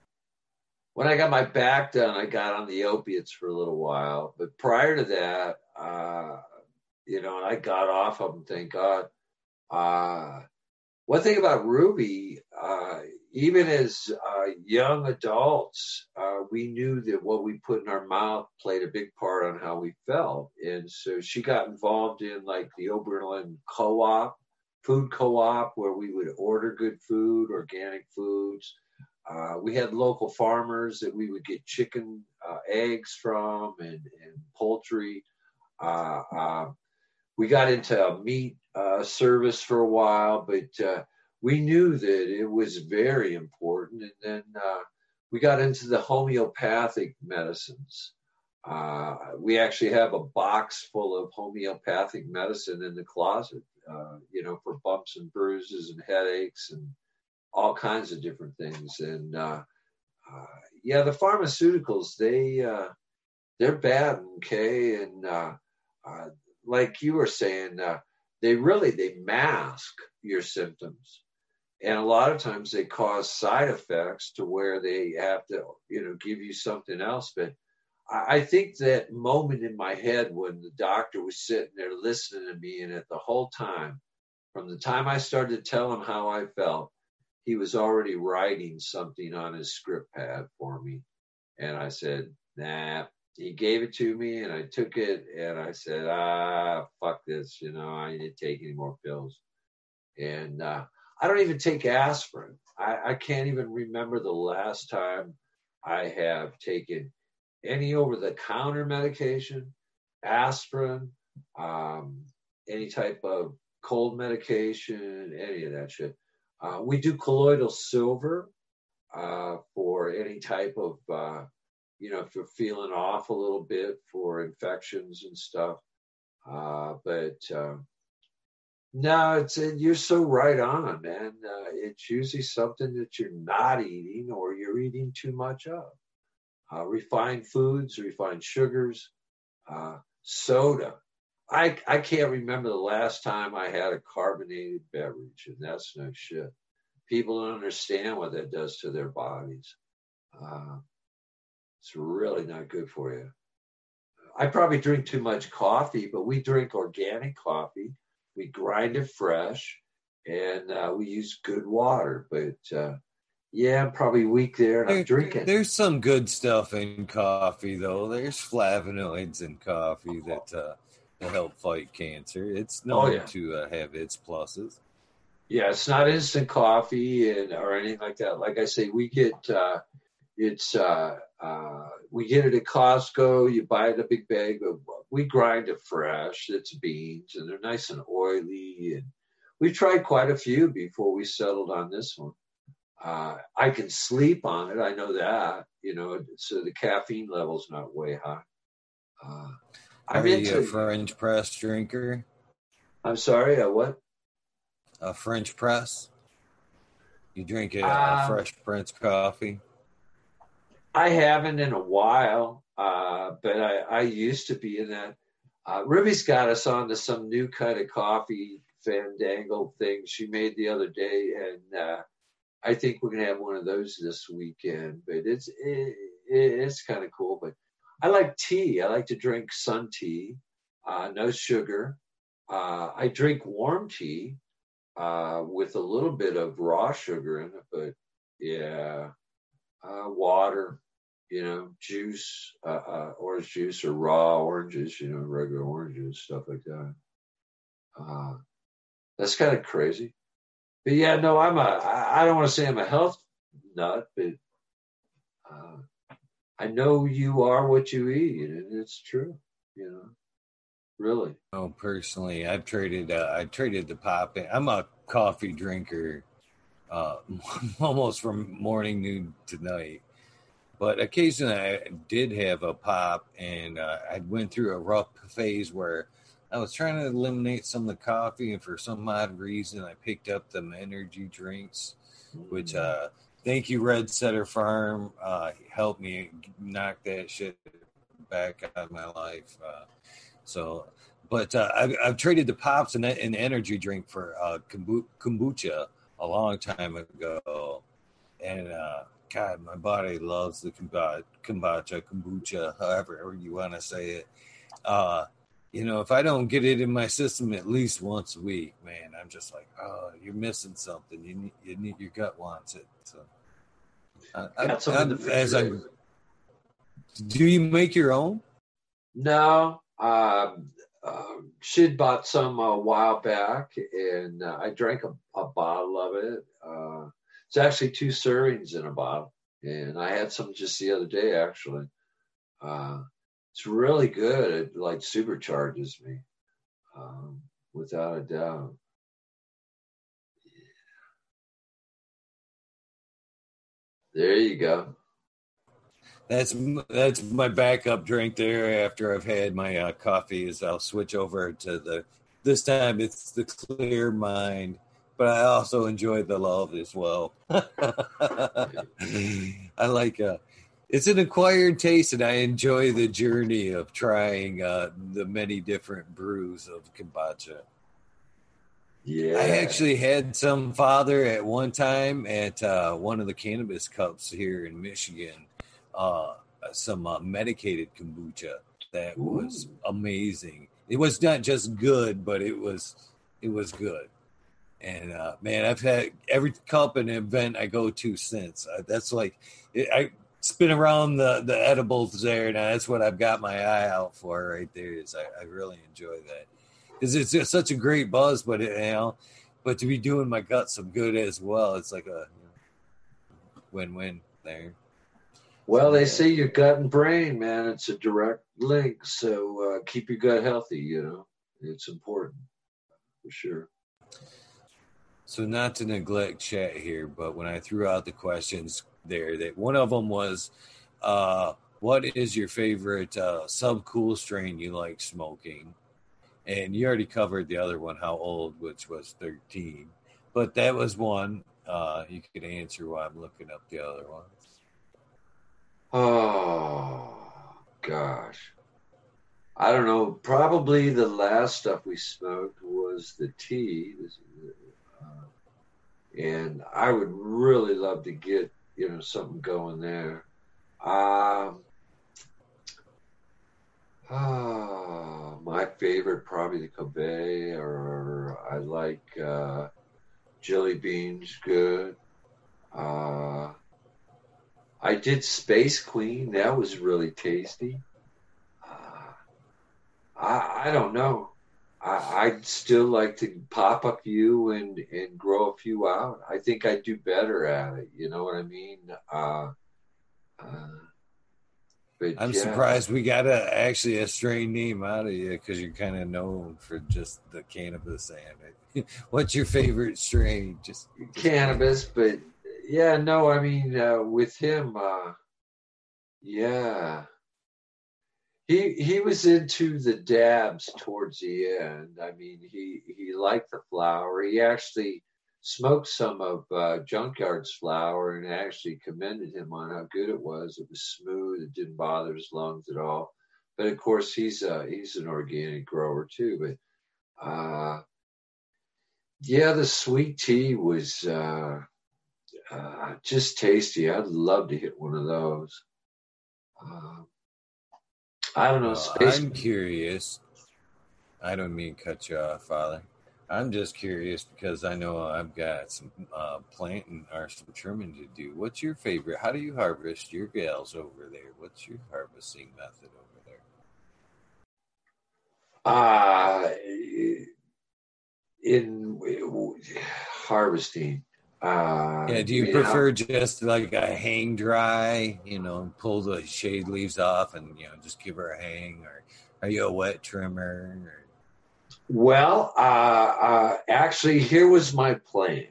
When I got my back done, I got on the opiates for a little while, but prior to that, uh, you know, and I got off of them. Thank God. Uh, one thing about Ruby, uh, even as uh, young adults, uh, we knew that what we put in our mouth played a big part on how we felt. And so she got involved in like the Oberlin co op, food co op, where we would order good food, organic foods. Uh, we had local farmers that we would get chicken uh, eggs from and, and poultry. Uh, uh, we got into meat service for a while, but we knew that it was very important. And then uh, we got into the homeopathic medicines. Uh, we actually have a box full of homeopathic medicine in the closet, uh, you know, for bumps and bruises and headaches and all kinds of different things. And uh, uh, yeah, the pharmaceuticals they uh, they're bad, okay, and like you were saying, they really they mask your symptoms and a lot of times they cause side effects to where they have to you know give you something else. But i think that moment in my head when the doctor was sitting there listening to me and at the whole time from the time i started to tell him how i felt he was already writing something on his script pad for me. And i said nah he gave it to me and i took it and i said ah fuck this you know i didn't take any more pills. And uh, I don't even take aspirin. I, I can't even remember the last time I have taken any over the counter medication, aspirin, um, any type of cold medication, any of that shit. Uh, we do colloidal silver uh, for any type of, uh, you know, if you're feeling off a little bit for infections and stuff. Uh, but um, no, it's you're so right on, man. Uh, it's usually something that you're not eating or you're eating too much of. Uh, refined foods, refined sugars, uh, soda. I I can't remember the last time I had a carbonated beverage, and that's no shit. People don't understand what that does to their bodies. Uh, it's really not good for you. I probably drink too much coffee, but we drink organic coffee we grind it fresh, and uh, we use good water. But uh, yeah, I'm probably weak there, and there, I'm drinking. There's some good stuff in coffee, though. There's flavonoids in coffee that uh, help fight cancer. It's known Oh, yeah. to uh, have its pluses. Yeah, it's not instant coffee and or anything like that. Like I say, we get uh, it's uh, uh, we get it at Costco. You buy it a big bag, but we grind it fresh. It's beans and they're nice and oily. And we tried quite a few before we settled on this one. Uh, I can sleep on it. I know that. You know, so the caffeine level's not way high. Uh, Are I'm you into. a French press drinker? I'm sorry. Uh, what? A French press? You drink a, a Uh, fresh French coffee? I haven't in a while, uh, but I, I used to be in that. Uh, Ruby's got us onto some new kind of coffee fandangle thing she made the other day, and uh, I think we're gonna have one of those this weekend. But it's it, it's kind of cool. But I like tea. I like to drink sun tea, uh, no sugar. Uh, I drink warm tea with a little bit of raw sugar in it, but yeah, water, you know, juice, uh, uh, orange juice or raw oranges, you know, regular oranges, stuff like that. Uh, that's kind of crazy. But yeah, no, I'm a, I don't want to say I'm a health nut, but uh, I know you are what you eat, and it's true, you know, really. Oh, personally, I've traded. Uh, I traded the pop. I'm a coffee drinker, uh, [LAUGHS] almost from morning, noon to night. But occasionally, I did have a pop, and uh, I went through a rough phase where I was trying to eliminate some of the coffee, and for some odd reason, I picked up them energy drinks, which uh, thank you, Red Setter Farm, uh, helped me knock that shit back out of my life. Uh, so, but uh, I've, I've traded the pops and an energy drink for uh, kombucha a long time ago, and uh, God, my body loves the kombucha, kombucha, kombucha, however you want to say it. Uh, you know, if I don't get it in my system at least once a week, man, I'm just like, oh, you're missing something. You need, you need your gut wants it. So, uh, I, Got some in the I, as I, do you make your own? No, um, uh, she'd bought some a while back, and uh, I drank a, a bottle of it. It's actually two servings in a bottle, and I had some just the other day, actually. Uh, it's really good. It like supercharges me, um, without a doubt. There you go. That's that's my backup drink there. After I've had my uh, coffee, is I'll switch over to the. This time it's the clear mind, but I also enjoy the love as well. [LAUGHS] I like. Uh, it's an acquired taste, and I enjoy the journey of trying uh, the many different brews of kombucha. Yeah. I actually had some father at one time at uh, one of the cannabis cups here in Michigan. Uh, some uh, medicated kombucha that was amazing. It was not just good, but it was it was good. And uh, man, I've had every cup and event I go to since. Uh, that's like it, I spin around the the edibles there. Now that's what I've got my eye out for right there. Is I, I really enjoy that because it's just such a great buzz, but it, you know, but to be doing my gut some good as well, it's like a you know, win-win there. Well, they say your gut and brain, man, it's a direct link. So uh, keep your gut healthy, you know, it's important for sure. So not to neglect chat here, but when I threw out the questions there, that one of them was, uh, "What is your favorite uh, Subcool strain you like smoking?" And you already covered the other one, how old, which was thirteen, but that was one. Uh, you could answer while I'm looking up the other ones. Oh, gosh. I don't know. Probably the last stuff we smoked was the tea. And I would really love to get, you know, something going there. Um, ah, my favorite, probably the Kobe, or I like uh, Jilly Beans, good. Uh, I did Space Queen. That was really tasty. Uh, I, I don't know. I, would still like to pop a few and, and grow a few out. I think I'd do better at it. You know what I mean? Uh, uh, but I'm yeah. surprised we got a actually a strain name out of you because you're kind of known for just the cannabis and it. [LAUGHS] What's your favorite strain? Just, just cannabis, but yeah, no, I mean uh, with him, uh, yeah, he he was into the dabs towards the end. I mean, he he liked the flower. He actually smoked some of uh, Junkyard's flower and actually commended him on how good it was. It was smooth. It didn't bother his lungs at all. But of course, he's a, he's an organic grower too. But uh, yeah, the sweet tea was uh, uh, just tasty. I'd love to hit one of those. Uh, I don't know. Well, space- I'm curious. I don't mean cut you off, Father. I'm just curious because I know I've got some uh, planting or some trimming to do. What's your favorite? How do you harvest your gals over there? What's your harvesting method over there? Uh, in harvesting. Uh, yeah, do you prefer know, just like a hang dry, you know, pull the shade leaves off and, you know, just give her a hang? Or are you a wet trimmer? Or? Well, uh, uh, actually, here was my plan.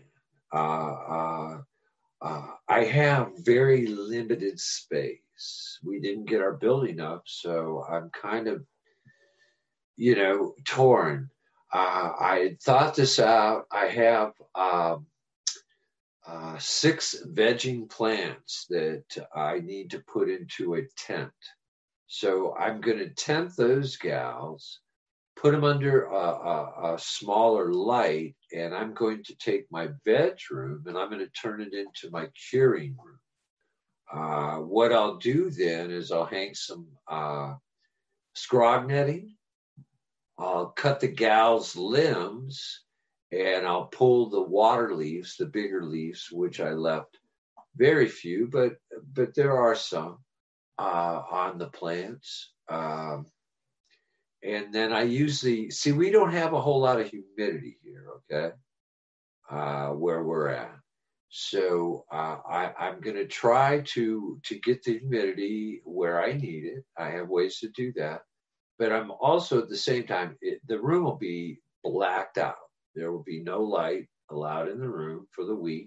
Uh, uh, uh, I have very limited space. We didn't get our building up, so I'm kind of, you know, torn. I had thought this out. I have um, six vegging plants that I need to put into a tent. So I'm going to tent those gals put them under a, a, a, smaller light, and I'm going to take my bedroom and I'm going to turn it into my curing room. Uh, what I'll do then is I'll hang some uh, scrog netting. I'll cut the gal's limbs and I'll pull the water leaves, the bigger leaves, which I left very few, but but there are some uh, on the plants. Um, and then I usually see we don't have a whole lot of humidity here, okay, uh, where we're at. So uh, I, I'm going to try to to get the humidity where I need it. I have ways to do that, but I'm also at the same time it, the room will be blacked out. There will be no light allowed in the room for the week.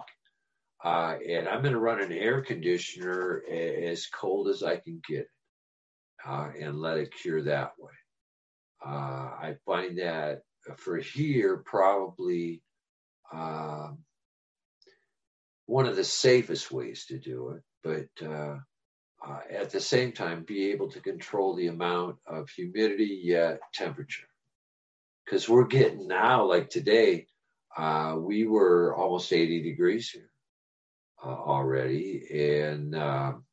Uh, and I'm going to run an air conditioner as cold as I can get uh, and let it cure that way. Uh, I find that for here, probably um, one of the safest ways to do it, but uh, uh, at the same time, be able to control the amount of humidity yet temperature. Because we're getting now, like today, uh, we were almost 80 degrees here uh, already. And um,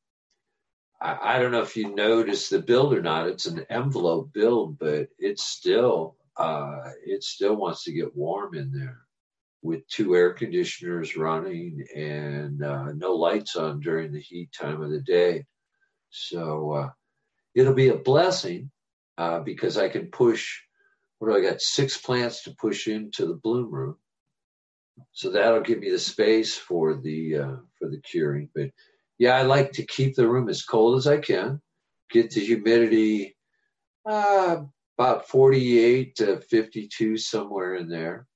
I, don't know if you noticed the build or not. It's an envelope build, but it's still uh, it still wants to get warm in there with two air conditioners running and uh, no lights on during the heat time of the day. So uh, it'll be a blessing uh, because I can push. What do I got? Six plants to push into the bloom room, so that'll give me the space for the uh, for the curing. But yeah, I like to keep the room as cold as I can, get the humidity uh, about 48 to 52, somewhere in there,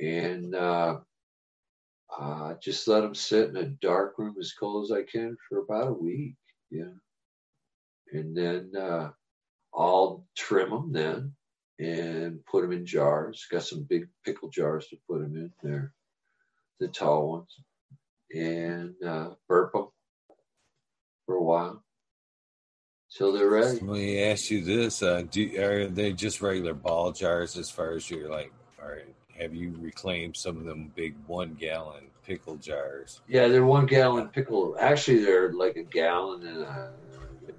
and uh, uh, just let them sit in a dark room as cold as I can for about a week. Yeah. And then uh, I'll trim them then and put them in jars. Got some big pickle jars to put them in there, the tall ones, and uh, burp them for a while till they're ready. Let me ask you this: uh, do, Are they just regular ball jars as far as you're like? All right, have you reclaimed some of them big one gallon pickle jars? Yeah, they're one gallon pickle. Actually, they're like a gallon and a,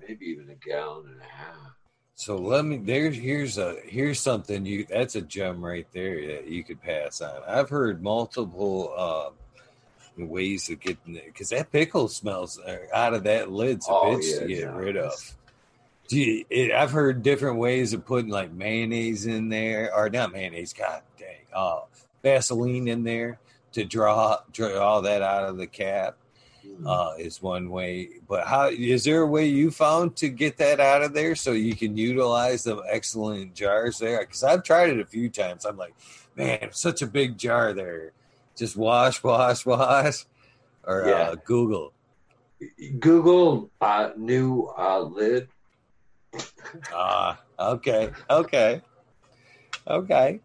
maybe even a gallon and a half. So let me there's here's a here's something you that's a gem right there that you could pass on. I've heard multiple uh, ways of getting it because that pickle smells uh, out of that lid's a oh, bitch yeah, to get rid of. You, it, I've heard different ways of putting like mayonnaise in there, or not mayonnaise. God dang, uh, Vaseline in there to draw draw all that out of the cap. Uh, is one way. But how is there a way you found to get that out of there so you can utilize the excellent jars there? Because I've tried it a few times. I'm like, man, such a big jar there. Just wash, wash, wash, or uh, yeah. uh, Google. Google uh, new uh, lid. Ah, okay, okay, okay,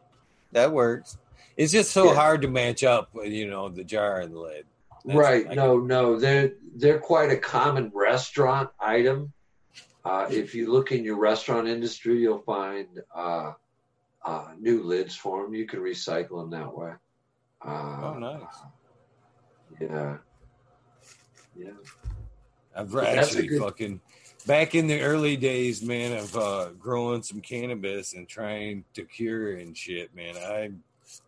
that works. It's just so yeah. hard to match up, you know, the jar and the lid. That's right. No, no, they're they're quite a common restaurant item. Uh, if you look in your restaurant industry, you'll find uh, uh, new lids for them. You can recycle them that way. Uh, oh, nice. Yeah. Yeah. I've actually good... fucking back in the early days, man, of uh, growing some cannabis and trying to cure and shit, man. I'm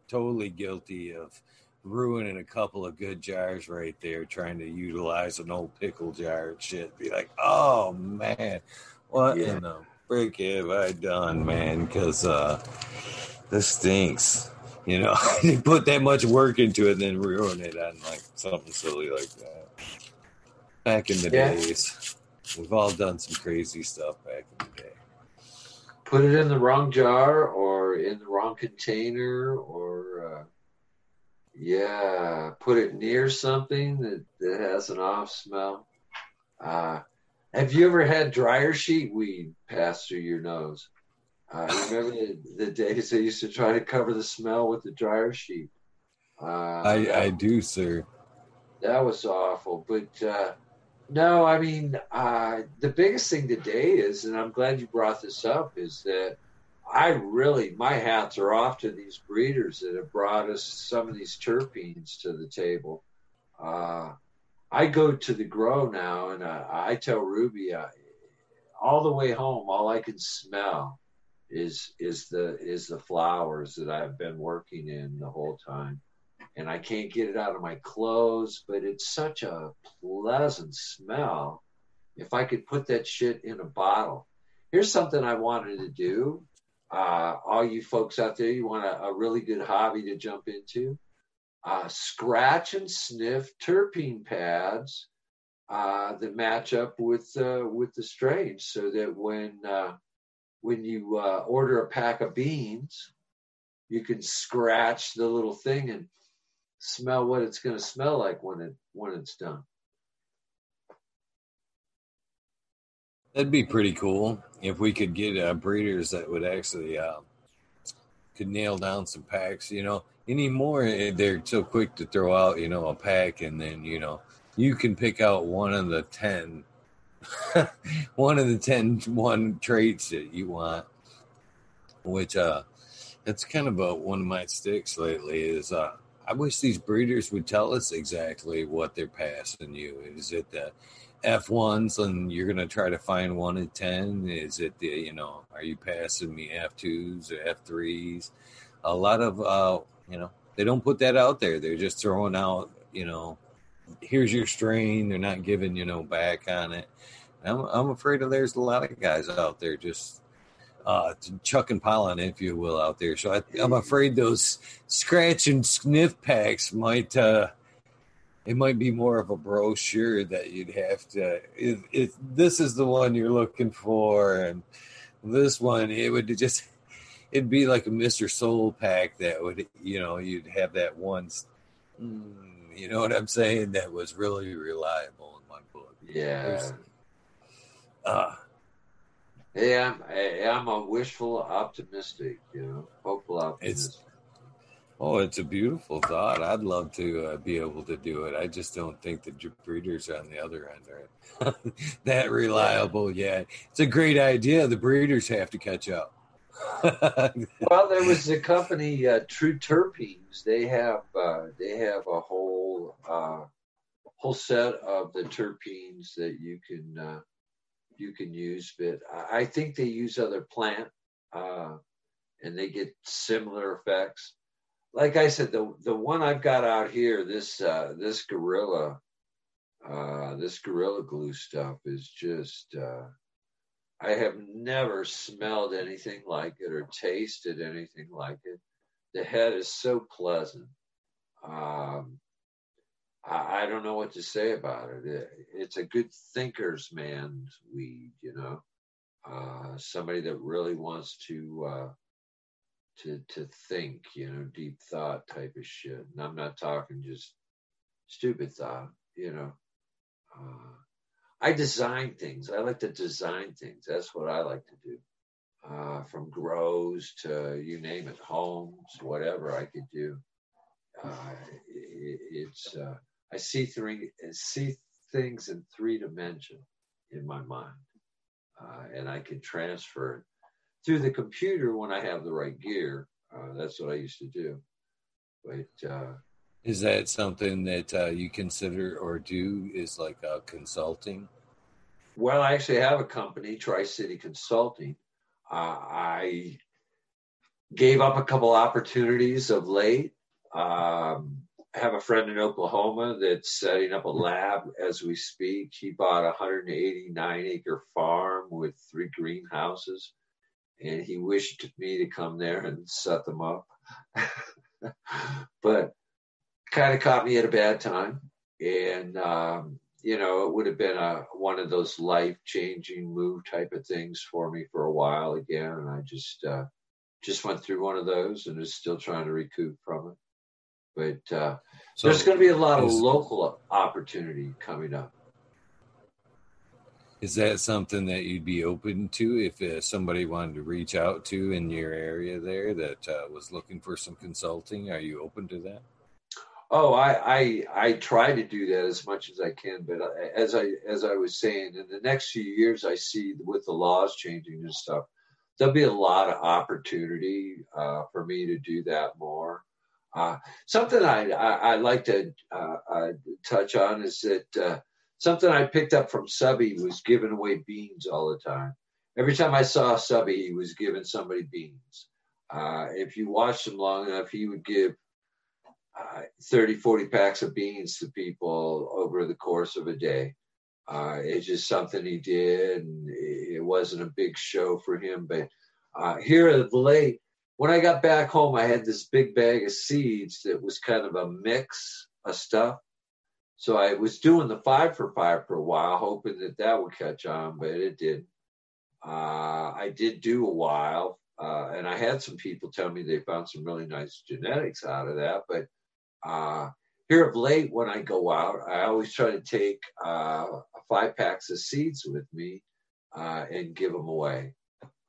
totally guilty of ruining a couple of good jars right there, trying to utilize an old pickle jar and shit. Be like, oh man, what yeah. in the frick have I done, man? Because uh, this stinks. You know, [LAUGHS] you put that much work into it and then ruin it on like something silly like that. Back in the yeah. days, we've all done some crazy stuff back in the day. Put it in the wrong jar or in the wrong container or. Uh yeah, put it near something that, that has an off smell. Uh, have you ever had dryer sheet weed pass through your nose? Uh, remember the, the, days they used to try to cover the smell with the dryer sheet? Uh, I, I do, sir. That was awful. But uh, no, I mean, uh, the biggest thing today is, and I'm glad you brought this up, is that I really, my hats are off to these breeders that have brought us some of these terpenes to the table. Uh, I go to the grow now, and uh, I tell Ruby, uh, all the way home, all I can smell is is the is the flowers that I've been working in the whole time, and I can't get it out of my clothes. But it's such a pleasant smell. If I could put that shit in a bottle, here's something I wanted to do uh, all you folks out there, you want a, a really good hobby to jump into? Uh, scratch and sniff terpene pads uh, that match up with uh, with the strains, so that when uh, when you uh, order a pack of beans, you can scratch the little thing and smell what it's going to smell like when it when it's done. That'd be pretty cool if we could get uh, breeders that would actually uh, could nail down some packs. You know, anymore eh, they're so quick to throw out you know a pack, and then you know you can pick out one of the ten, [LAUGHS] one of the ten one traits that you want. Which uh, that's kind of a, one of my sticks lately. Is uh, I wish these breeders would tell us exactly what they're passing you. Is it the F1s and you're going to try to find one in 10? Is it the, you know, are you passing me F2s or F3s? A lot of, uh, you know, they don't put that out there. They're just throwing out, you know, here's your strain. They're not giving, you know, back on it. I'm, I'm afraid of there's a lot of guys out there just uh, chucking pollen, if you will, out there. So I, am afraid those scratch and sniff packs might, uh, it might be more of a brochure that you'd have to if, if, this is the one you're looking for and this one it would just [LAUGHS] it'd be like a mr soul pack that would you know you'd have that one mm, you know what i'm saying? That was really reliable in my book. Yeah. Uh yeah I'm, I'm a wishful optimistic you know hopeful optimistic it's Oh, it's a beautiful thought. I'd love to uh, be able to do it. I just don't think the breeders on the other end are [LAUGHS] that reliable yet. It's a great idea. The breeders have to catch up. [LAUGHS] well, there was a company, uh, True Terpenes. They have uh, they have a whole uh, whole set of the terpenes that you can uh, you can use. But I think they use other plant, uh, and they get similar effects like I said, the the one I've got out here, this uh, this gorilla, uh, this gorilla glue stuff is just. Uh, I have never smelled anything like it or tasted anything like it. The head is so pleasant. Um, I, I, don't know what to say about it. it. It's a good thinker's man's weed, you know. Uh, somebody that really wants to uh, to to think, you know, deep thought type of shit. And I'm not talking just stupid thought, you know. Uh, I design things. I like to design things. That's what I like to do. Uh, from grows to you name it, homes, whatever I could do. Uh, it, it's uh, I see three see things in three dimension in my mind, uh, and I can transfer through the computer when I have the right gear. Uh, that's what I used to do. But uh, is that something that uh, you consider or do? Is like uh, consulting? Well, I actually have a company, Tri City Consulting. Uh, I gave up a couple opportunities of late. Um, I have a friend in Oklahoma that's setting up a lab as we speak. He bought a 189 acre farm with three greenhouses and he wished me to come there and set them up. [LAUGHS] but kind of caught me at a bad time. And, um, you know, it would have been a, one of those life changing move type of things for me for a while again. And I just, uh, just went through one of those and is still trying to recoup from it. But uh, so there's going to be a lot of local opportunity coming up. Is that something that you'd be open to if uh, somebody wanted to reach out to in your area there that uh, was looking for some consulting? Are you open to that? Oh, I, I I try to do that as much as I can, but uh, as I as I was saying, in the next few years, I see with the laws changing and stuff, there'll be a lot of opportunity uh, for me to do that more. Uh, something I, I, I like to uh, touch on is that something I picked up from Subby was giving away beans all the time. Every time I saw Subby, he was giving somebody beans. Uh, if you watched him long enough, he would give uh, 30, 40 packs of beans to people over the course of a day. Uh, it's just something he did, and it wasn't a big show for him. But uh, here at the late, when I got back home, I had this big bag of seeds that was kind of a mix of stuff. So I was doing the five for five for a while, hoping that that would catch on, but it didn't. Uh, I did do a while, uh, and I had some people tell me they found some really nice genetics out of that. But uh, here of late, when I go out, I always try to take uh, five packs of seeds with me uh, and give them away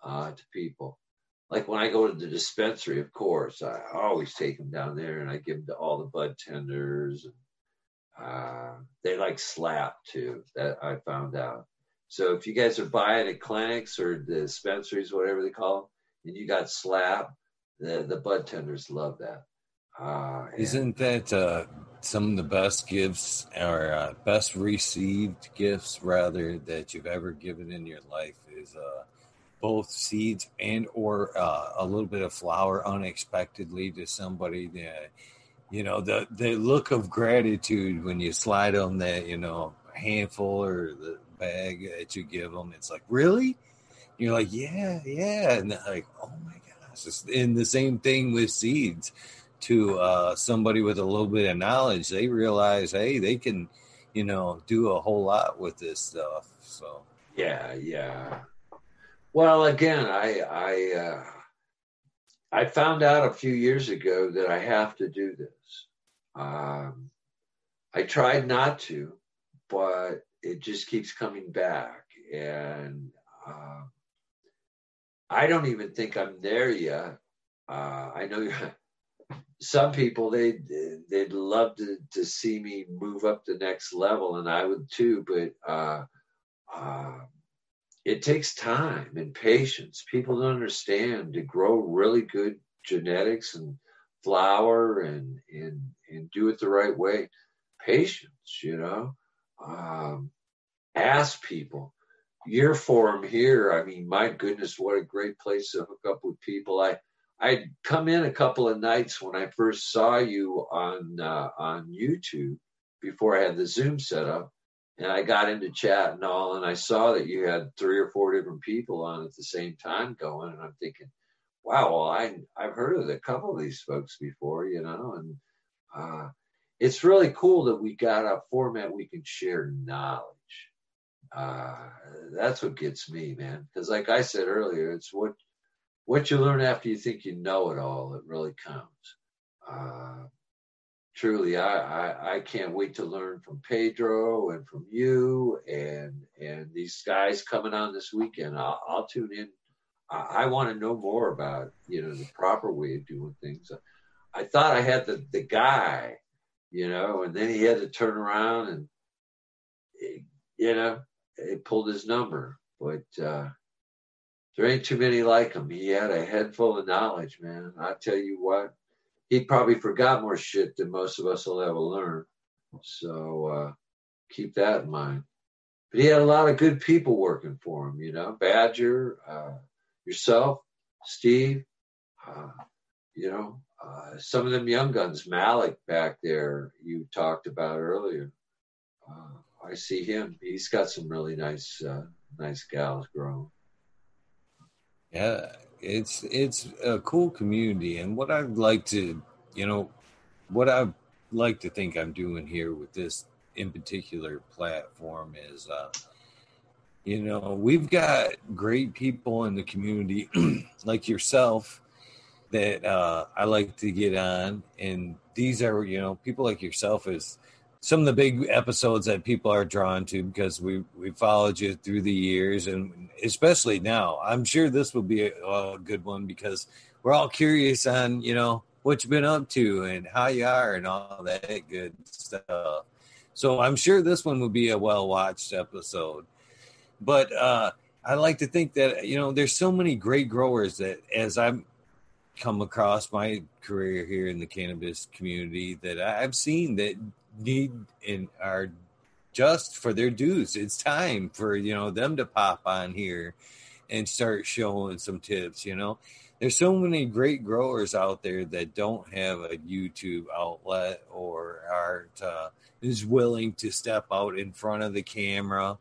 uh, to people. Like when I go to the dispensary, of course, I always take them down there and I give them to all the bud tenders and uh, they like slap too. That I found out. So if you guys are buying at clinics or dispensaries, whatever they call them, and you got slap, the the bud tenders love that. Uh, Isn't that uh, some of the best gifts or uh, best received gifts rather that you've ever given in your life? Is uh, both seeds and or uh, a little bit of flower unexpectedly to somebody that you know the the look of gratitude when you slide on that you know handful or the bag that you give them it's like really? You're like yeah yeah. And like oh my gosh. It's in the same thing with seeds. To uh, somebody with a little bit of knowledge they realize hey they can you know do a whole lot with this stuff. So. Yeah yeah. Well again i i uh I found out a few years ago that I have to do this. Um, I tried not to, but it just keeps coming back. And uh, I don't even think I'm there yet. Uh, I know [LAUGHS] some people they they'd love to to see me move up the next level, and I would too. But uh, uh it takes time and patience. People don't understand to grow really good genetics and flower and and and do it the right way. Patience, you know. Um, ask people. Your forum here, I mean, my goodness, what a great place to hook up with people. I I'd come in a couple of nights when I first saw you on uh, on YouTube before I had the Zoom set up, and I got into chat and all, and I saw that you had three or four different people on at the same time going, and I'm thinking, wow, well, I I've heard of a couple of these folks before, you know, and uh, it's really cool that we got a format we can share knowledge. Uh, that's what gets me, man. Because, like I said earlier, it's what what you learn after you think you know it all that really counts. Uh, truly, I, I, I can't wait to learn from Pedro and from you and and these guys coming on this weekend. I'll, I'll tune in. I, I want to know more about you know the proper way of doing things. I thought I had the the guy, you know, and then he had to turn around and you know he pulled his number, but. uh there ain't too many like him. He had a head full of knowledge, man. I tell you what, he probably forgot more shit than most of us will ever learn. So uh, keep that in mind. But he had a lot of good people working for him, you know, Badger, uh, yourself, Steve, uh, you know, uh, some of them young guns, Malik back there, you talked about earlier. Uh, I see him. He's got some really nice, uh, nice gals growing. Yeah, it's it's a cool community, and what I'd like to, you know, what I like to think I'm doing here with this in particular platform is, uh, you know, we've got great people in the community [CLEARS THROAT] like yourself that uh, I like to get on, and these are, you know, people like yourself is some of the big episodes that people are drawn to because we we followed you through the years and especially now. I'm sure this will be a, a, good one because we're all curious on you know what you've been up to and how you are and all that good stuff. So i'm sure this one will be a well watched episode. But uh i like to think that you know there's so many great growers that as i'm come across my career here in the cannabis community that i've seen that need and are just for their dues. It's time for you know them to pop on here and start showing some tips. You know, there's so many great growers out there that don't have a YouTube outlet or aren't uh, is willing to step out in front of the camera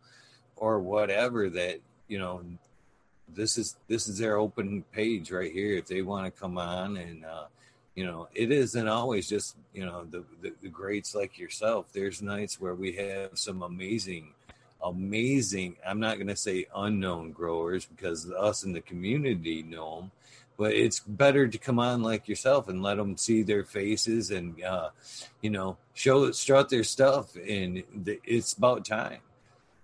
or whatever. That you know, this is this is their open page right here. If they want to come on and uh, you know it isn't always just you know the, the, the greats like yourself. There's nights where we have some amazing amazing i'm not going to say unknown growers because us in the community know them but it's better to come on like yourself and let them see their faces and uh, you know show strut their stuff and it's about time.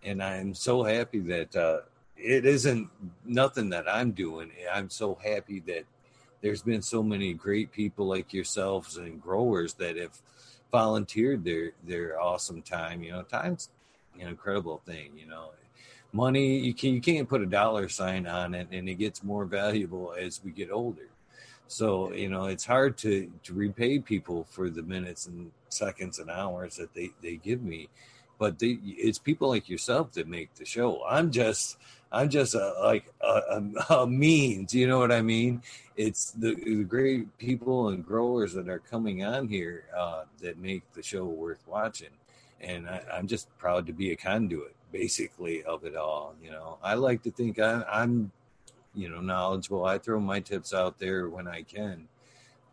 And i'm so happy that uh, it isn't nothing that i'm doing. I'm so happy that there's been so many great people like yourselves and growers that have volunteered their their awesome time. You know, time's an incredible thing. You know, money you can you can't put a dollar sign on it, and it gets more valuable as we get older. So you know, it's hard to to repay people for the minutes and seconds and hours that they they give me, but they, it's people like yourself that make the show. I'm just I'm just a, like a, a, [LAUGHS] a, means, you know what I mean? It's the, the great people and growers that are coming on here uh, that make the show worth watching, and I, am just proud to be a conduit, basically, of it all. You know, I like to think I, I'm, you know, knowledgeable. I throw my tips out there when I can,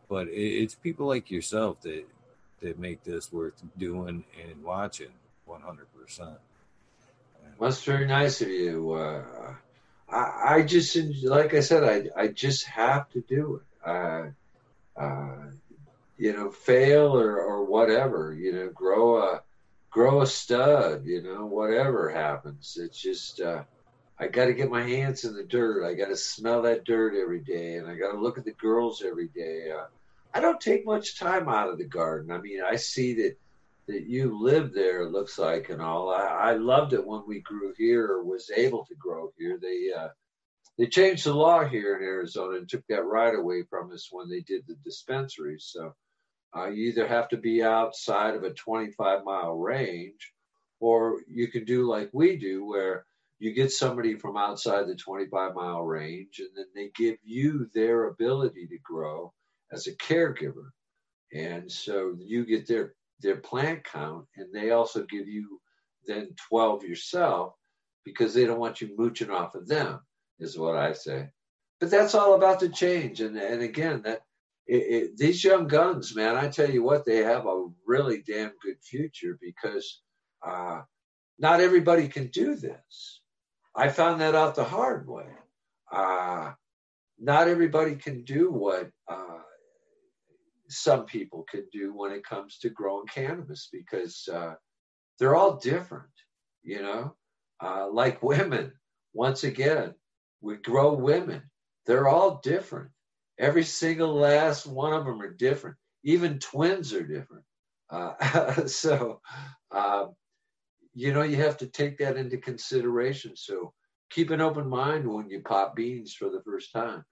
but it, it's people like yourself that that make this worth doing and watching, 100 percent. That's very nice of you. Uh, I, I, just, like I said, I, I just have to do it. Uh, uh, you know, fail or, or whatever. You know, grow a grow a stud. You know, whatever happens. It's just uh, I got to get my hands in the dirt. I got to smell that dirt every day, and I got to look at the girls every day. Uh, I don't take much time out of the garden. I mean, I see that that you live there it looks like and all. I, I loved it when we grew here or was able to grow here. They uh, they changed the law here in arizona and took that right away from us when they did the dispensaries so uh, you either have to be outside of a 25 mile range or you can do like we do where you get somebody from outside the 25 mile range and then they give you their ability to grow as a caregiver. And so you get their their plant count and they also give you then 12 yourself because they don't want you mooching off of them, is what I say. But that's all about to change. And, and again, that it, it, these young guns, man, I tell you what, they have a really damn good future because uh, not everybody can do this. I found that out the hard way. Uh, not everybody can do what uh, some people can do when it comes to growing cannabis because uh, they're all different, you know. Uh, like women, once again, we grow women. They're all different. Every single last one of them are different. Even twins are different. Uh, [LAUGHS] so, um, you know, you have to take that into consideration. So keep an open mind when you pop beans for the first time.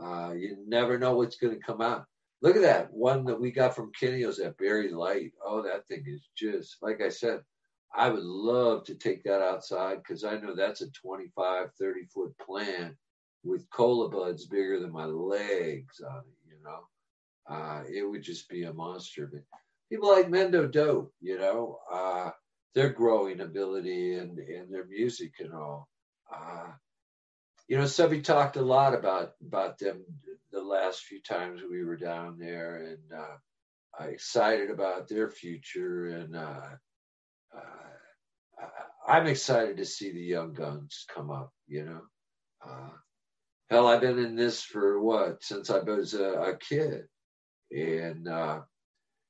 Uh, you never know what's going to come out. Look at that one that we got from Kenny's, that berry light. Oh, that thing is just, like I said, I would love to take that outside because I know that's a 25, 30 foot plant with cola buds bigger than my legs on it, you know. Uh, it would just be a monster. But people like Mendo Dope, you know, uh, their growing ability and, and their music and all. Uh, you know, Subby talked a lot about about them the last few times we were down there, and uh, excited about their future, and uh, uh, I'm excited to see the young guns come up. You know, uh, hell, I've been in this for what since I was a, a kid, and uh,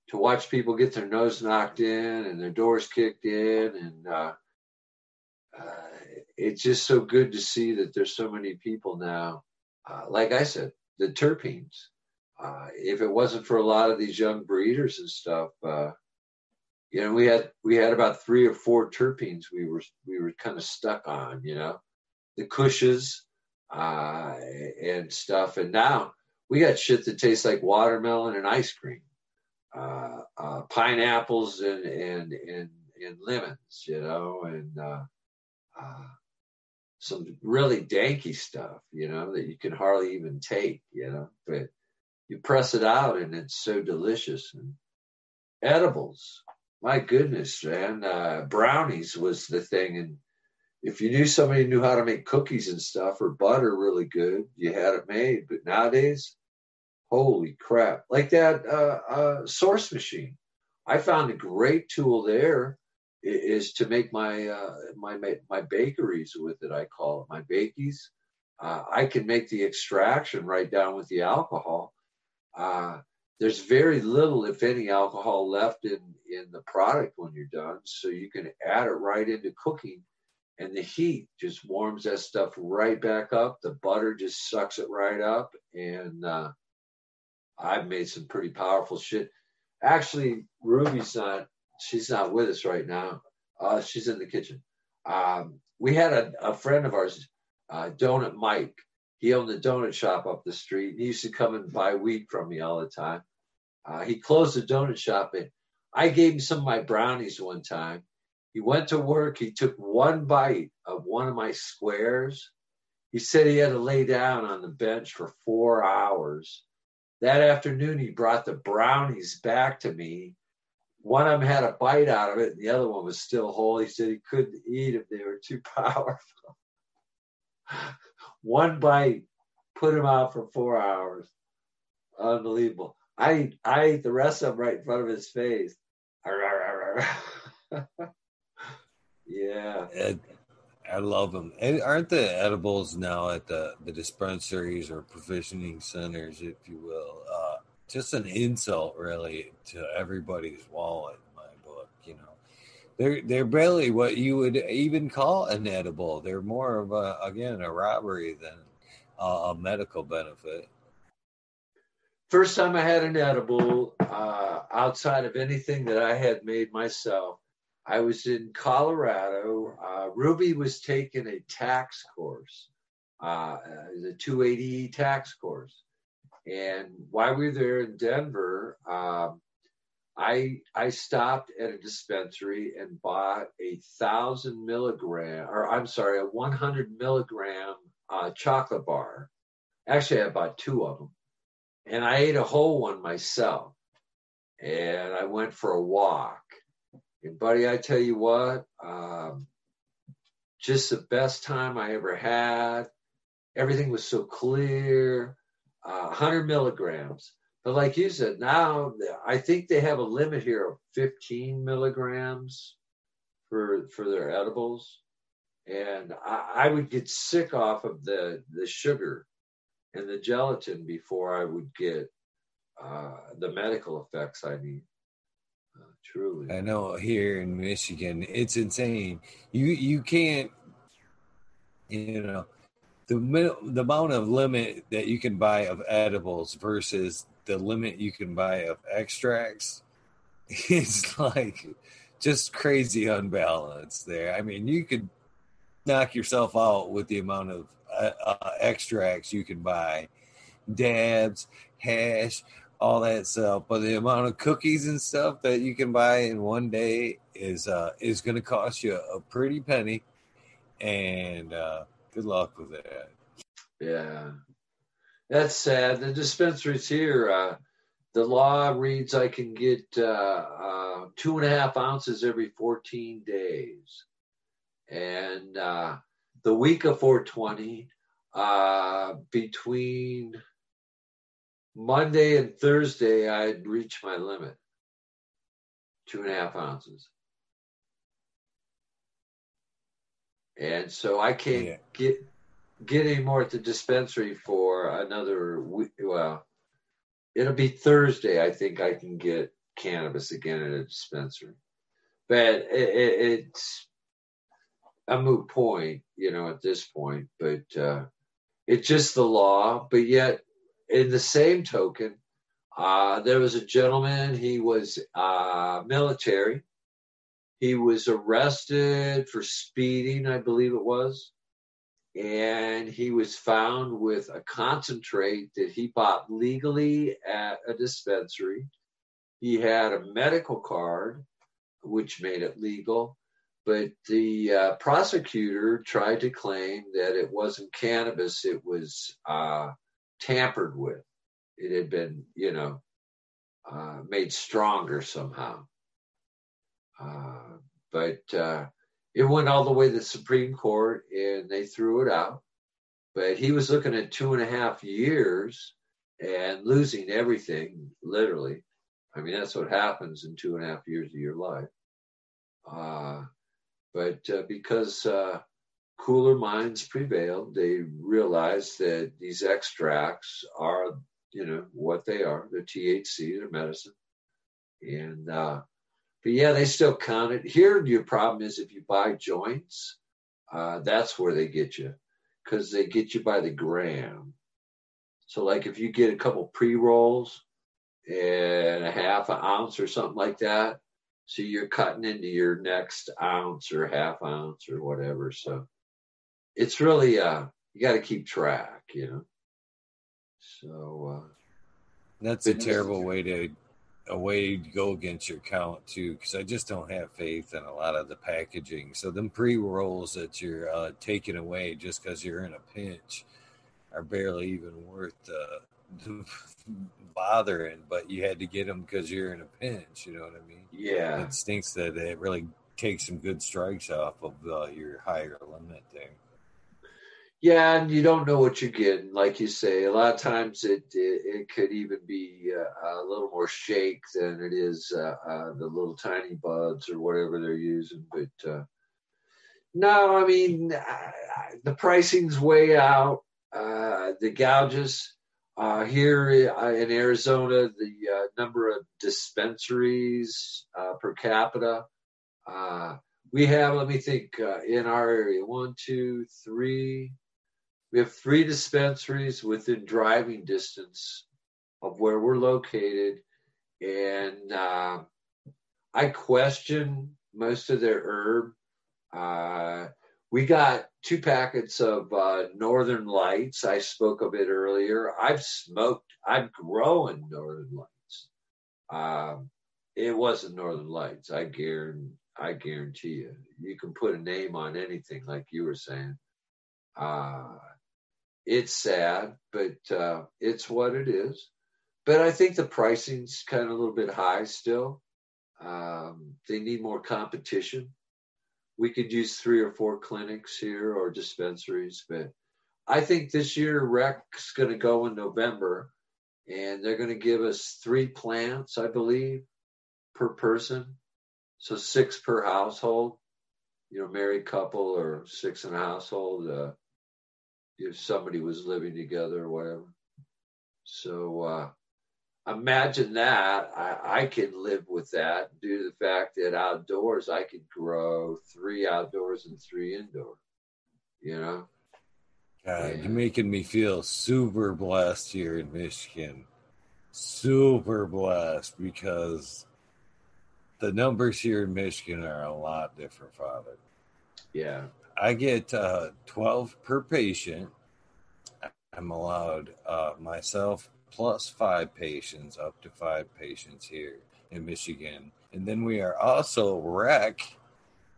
to watch people get their nose knocked in and their doors kicked in, and uh, uh, it's just so good to see that there's so many people now. Uh, like I said, the terpenes. Uh, if it wasn't for a lot of these young breeders and stuff, uh, you know, we had we had about three or four terpenes we were we were kind of stuck on. You know, the kushes uh, and stuff, and now we got shit that tastes like watermelon and ice cream, uh, uh, pineapples and and and and lemons. You know, and uh, some really danky stuff, you know, that you can hardly even take, you know, but you press it out and it's so delicious. And edibles, my goodness, man, uh, brownies was the thing. And if you knew somebody knew how to make cookies and stuff or butter really good, you had it made. But nowadays, holy crap, like that uh, uh, source machine. I found a great tool there is to make my uh, my my bakeries with it. I call it my bakies. Uh, I can make the extraction right down with the alcohol. Uh, there's very little, if any, alcohol left in in the product when you're done, so you can add it right into cooking, and the heat just warms that stuff right back up. The butter just sucks it right up, and uh, I've made some pretty powerful shit. Actually, Ruby's not she's not with us right now. Uh, she's in the kitchen. Um, we had a, a, friend of ours, uh, Donut Mike. He owned the donut shop up the street. He used to come and buy weed from me all the time. Uh, he closed the donut shop, and I gave him some of my brownies one time. He went to work. He took one bite of one of my squares. He said he had to lay down on the bench for four hours. That afternoon, he brought the brownies back to me one of them had a bite out of it, and the other one was still whole. He said he couldn't eat if they were too [LAUGHS] powerful. one bite put him out for four hours. Unbelievable. I I ate the rest of them right in front of his face. [LAUGHS] yeah. I love them. Aren't the edibles now at the, the dispensaries or provisioning centers, if you will? Uh, just an insult really to everybody's wallet in my book you know. They're they're barely what you would even call an edible they're more of a again a robbery than a, a medical benefit. First time i had an edible uh, outside of anything that i had made myself i was in colorado. Uh, ruby was taking a tax course uh, the 280 tax course and while we were there in Denver, um, I I stopped at a dispensary and bought a thousand milligram, or I'm sorry, a 100 milligram uh, chocolate bar. Actually, I bought two of them, and I ate a whole one myself. And I went for a walk, And buddy, I tell you what, um, just the best time I ever had. Everything was so clear. Uh, 100 milligrams. But like you said, now I think they have a limit here of 15 milligrams for for their edibles, and I, I would get sick off of the the sugar and the gelatin before I would get uh, the medical effects I need. Uh, truly, I know here in Michigan, it's insane. You you can't, you know, the the amount of limit that you can buy of edibles versus the limit you can buy of extracts [LAUGHS] is like just crazy unbalanced there. I mean, you could knock yourself out with the amount of uh, uh, extracts you can buy, dabs, hash, all that stuff. But the amount of cookies and stuff that you can buy in one day is uh, is going to cost you a pretty penny. And uh, good luck with that. Yeah, that's sad. The dispensaries here, uh, the law reads I can get uh, uh, two and a half ounces every 14 days. And uh, the week of 420, uh, between Monday and Thursday, I'd reached my limit two and a half ounces. And so I can't yeah. get get any more at the dispensary for another week. Well, it'll be Thursday. I think I can get cannabis again at a dispensary, but it, it, it's a moot point, you know, at this point. But uh, it's just the law. But yet, in the same token, uh, there was a gentleman. He was uh, military. He was arrested for speeding, I believe it was and he was found with a concentrate that he bought legally at a dispensary. He had a medical card, which made it legal, but the uh, prosecutor tried to claim that it wasn't cannabis, it was uh, tampered with. It had been, you know, uh, made stronger somehow. Uh, but uh, it went all the way to the Supreme Court and they threw it out. But he was looking at two and a half years and losing everything, literally. I mean, that's what happens in two and a half years of your life. Uh, but uh, because uh, cooler minds prevailed, they realized that these extracts are, you know, what they are. They're THC, they're medicine. And uh, but yeah, they still count it. Here, your problem is if you buy joints, uh, that's where they get you because they get you by the gram. So, like if you get a couple pre rolls and a half an ounce or something like that, so you're cutting into your next ounce or half ounce or whatever. So, it's really uh, you got to keep track, you know. So uh, that's a terrible way to a way to go against your count too, because I just don't have faith in a lot of the packaging. So them pre rolls that you're uh, taking away just because you're in a pinch are barely even worth uh, [LAUGHS] bothering. But you had to get them because you're in a pinch. You know what I mean? Yeah. It stinks that it really takes some good strikes off of uh, your higher limit there. Yeah, and you don't know what you're getting. Like you say, a lot of times it it, it could even be uh, a little more shake than it is uh, uh, the little tiny buds or whatever they're using. But uh, no, I mean the pricing's way out. Uh, the gouges uh, here in Arizona, the number of dispensaries per capita. we have, let me think, in our area, one, two, three, we have three dispensaries within driving distance of where we're located, and uh, I question most of their herb. Uh, we got two packets of uh, Northern Lights. I spoke of it earlier. I've smoked. I'm growing Northern Lights. Um, it wasn't Northern Lights. I guarantee. I guarantee you. You can put a name on anything, like you were saying. Uh, it's sad, but uh, it's what it is. But I think the pricing's kind of a little bit high still. Um, they need more competition. We could use three or four clinics here or dispensaries, but I think this year rec's going to go in November, and they're going to give us three plants, I believe, per person, so six per household. You know, married couple or six in a household. Uh, if somebody was living together or whatever. So uh, imagine that. I, I could live with that due to the fact that outdoors I could grow three outdoors and three indoor. You know. God, yeah. you're making me feel super blessed here in Michigan. Super blessed because the numbers here in Michigan are a lot different, Father. Yeah. I get uh, 12 per patient. I'm allowed uh, myself plus five patients, up to five patients here in Michigan. And then we are also REC,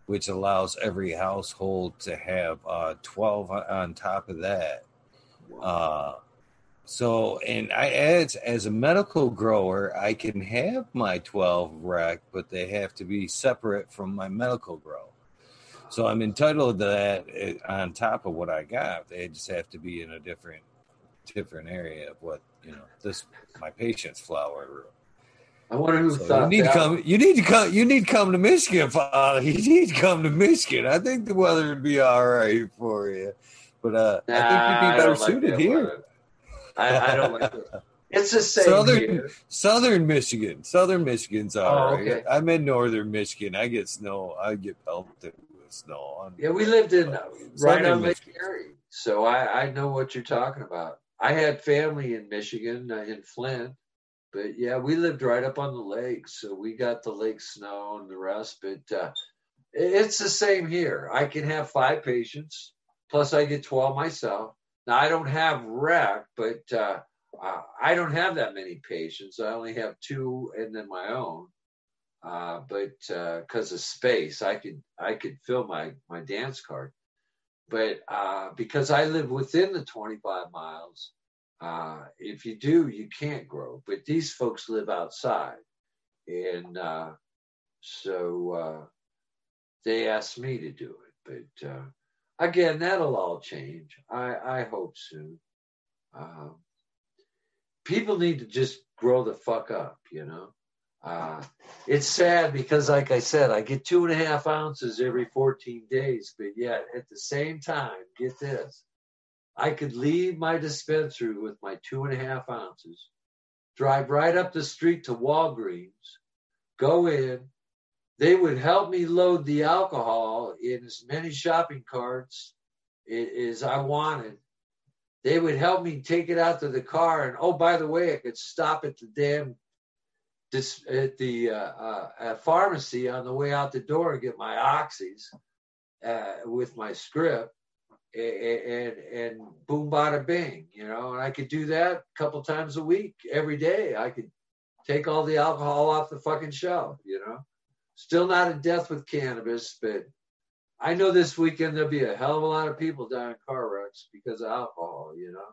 which allows every household to have uh, 12 on top of that. Uh, so, and I as as a medical grower, I can have my 12 rec, but they have to be separate from my medical grow. So I'm entitled to that eh, on top of what I got. They just have to be in a different different area of what you know this my patient's flower room. I wonder who so thought you need that. to come. You need to come. You need to come to Michigan, Father. [LAUGHS] You need to come to Michigan. I think the weather would be all right for you, but uh, nah, I think you'd be better suited like here. I, I, don't like it. It's the same southern here. Southern Michigan. Southern Michigan's all Oh, right. okay. I'm in northern Michigan. I get snow. I get pelted snow. I'm- Yeah, we lived in uh, right Southern on Lake. Erie, so I, I know what you're talking about. I had family in Michigan, uh, in Flint, but yeah, we lived right up on the lake, so we got the lake snow and the rest. But uh, it's the same here. I can have five patients, plus I get twelve myself. Now I don't have rec, but uh, uh, I don't have that many patients. I only have two, and then my own. Uh, but because of space, I could I could fill my my dance card. But uh, because I live within the 25 miles, uh, if you do, you can't grow. But these folks live outside, and uh, so uh, they asked me to do it. But uh, again, that'll all change. I I hope soon. Um, people need to just grow the fuck up, you know. Uh, it's sad because, like I said, I get two and a half ounces every 14 days, but yet at the same time, get this I could leave my dispensary with my two and a half ounces, drive right up the street to Walgreens, go in. They would help me load the alcohol in as many shopping carts as I wanted. They would help me take it out to the car, and oh, by the way, I could stop at the damn dis, at the uh, uh, pharmacy on the way out the door and get my oxys uh, with my script, and, and boom, bada bing, you know. And I could do that a couple times a week, every day. I could take all the alcohol off the fucking shelf, you know. Still not a death with cannabis, but I know this weekend there'll be a hell of a lot of people dying in car wrecks because of alcohol, you know,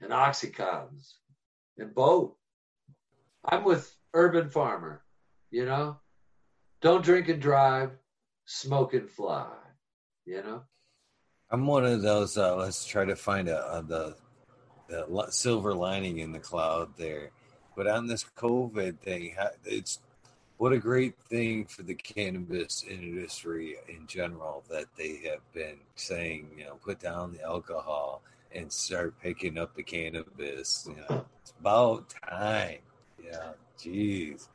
and oxycontins and both. I'm with Urban Farmer, you know. Don't drink and drive, smoke and fly, you know. I'm one of those. Uh, let's try to find a, a the the silver lining in the cloud there. But on this COVID thing, it's what a great thing for the cannabis industry in general that they have been saying, you know, put down the alcohol and start picking up the cannabis. You know, it's about time. Yeah, jeez.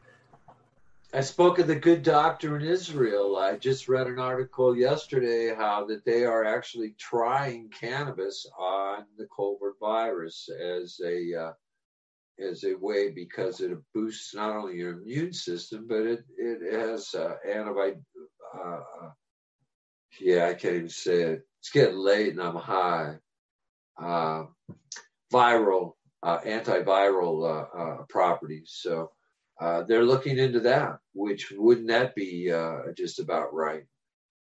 I spoke of the good doctor in Israel. I just read an article yesterday how that they are actually trying cannabis on the COVID virus as a uh, as a way because it boosts not only your immune system but it it has uh, antibody. Uh, uh, yeah, I can't even say it. It's getting late and I'm high. Uh, viral, uh, antiviral uh, uh, properties. So uh, they're looking into that. Which wouldn't that be uh, just about right?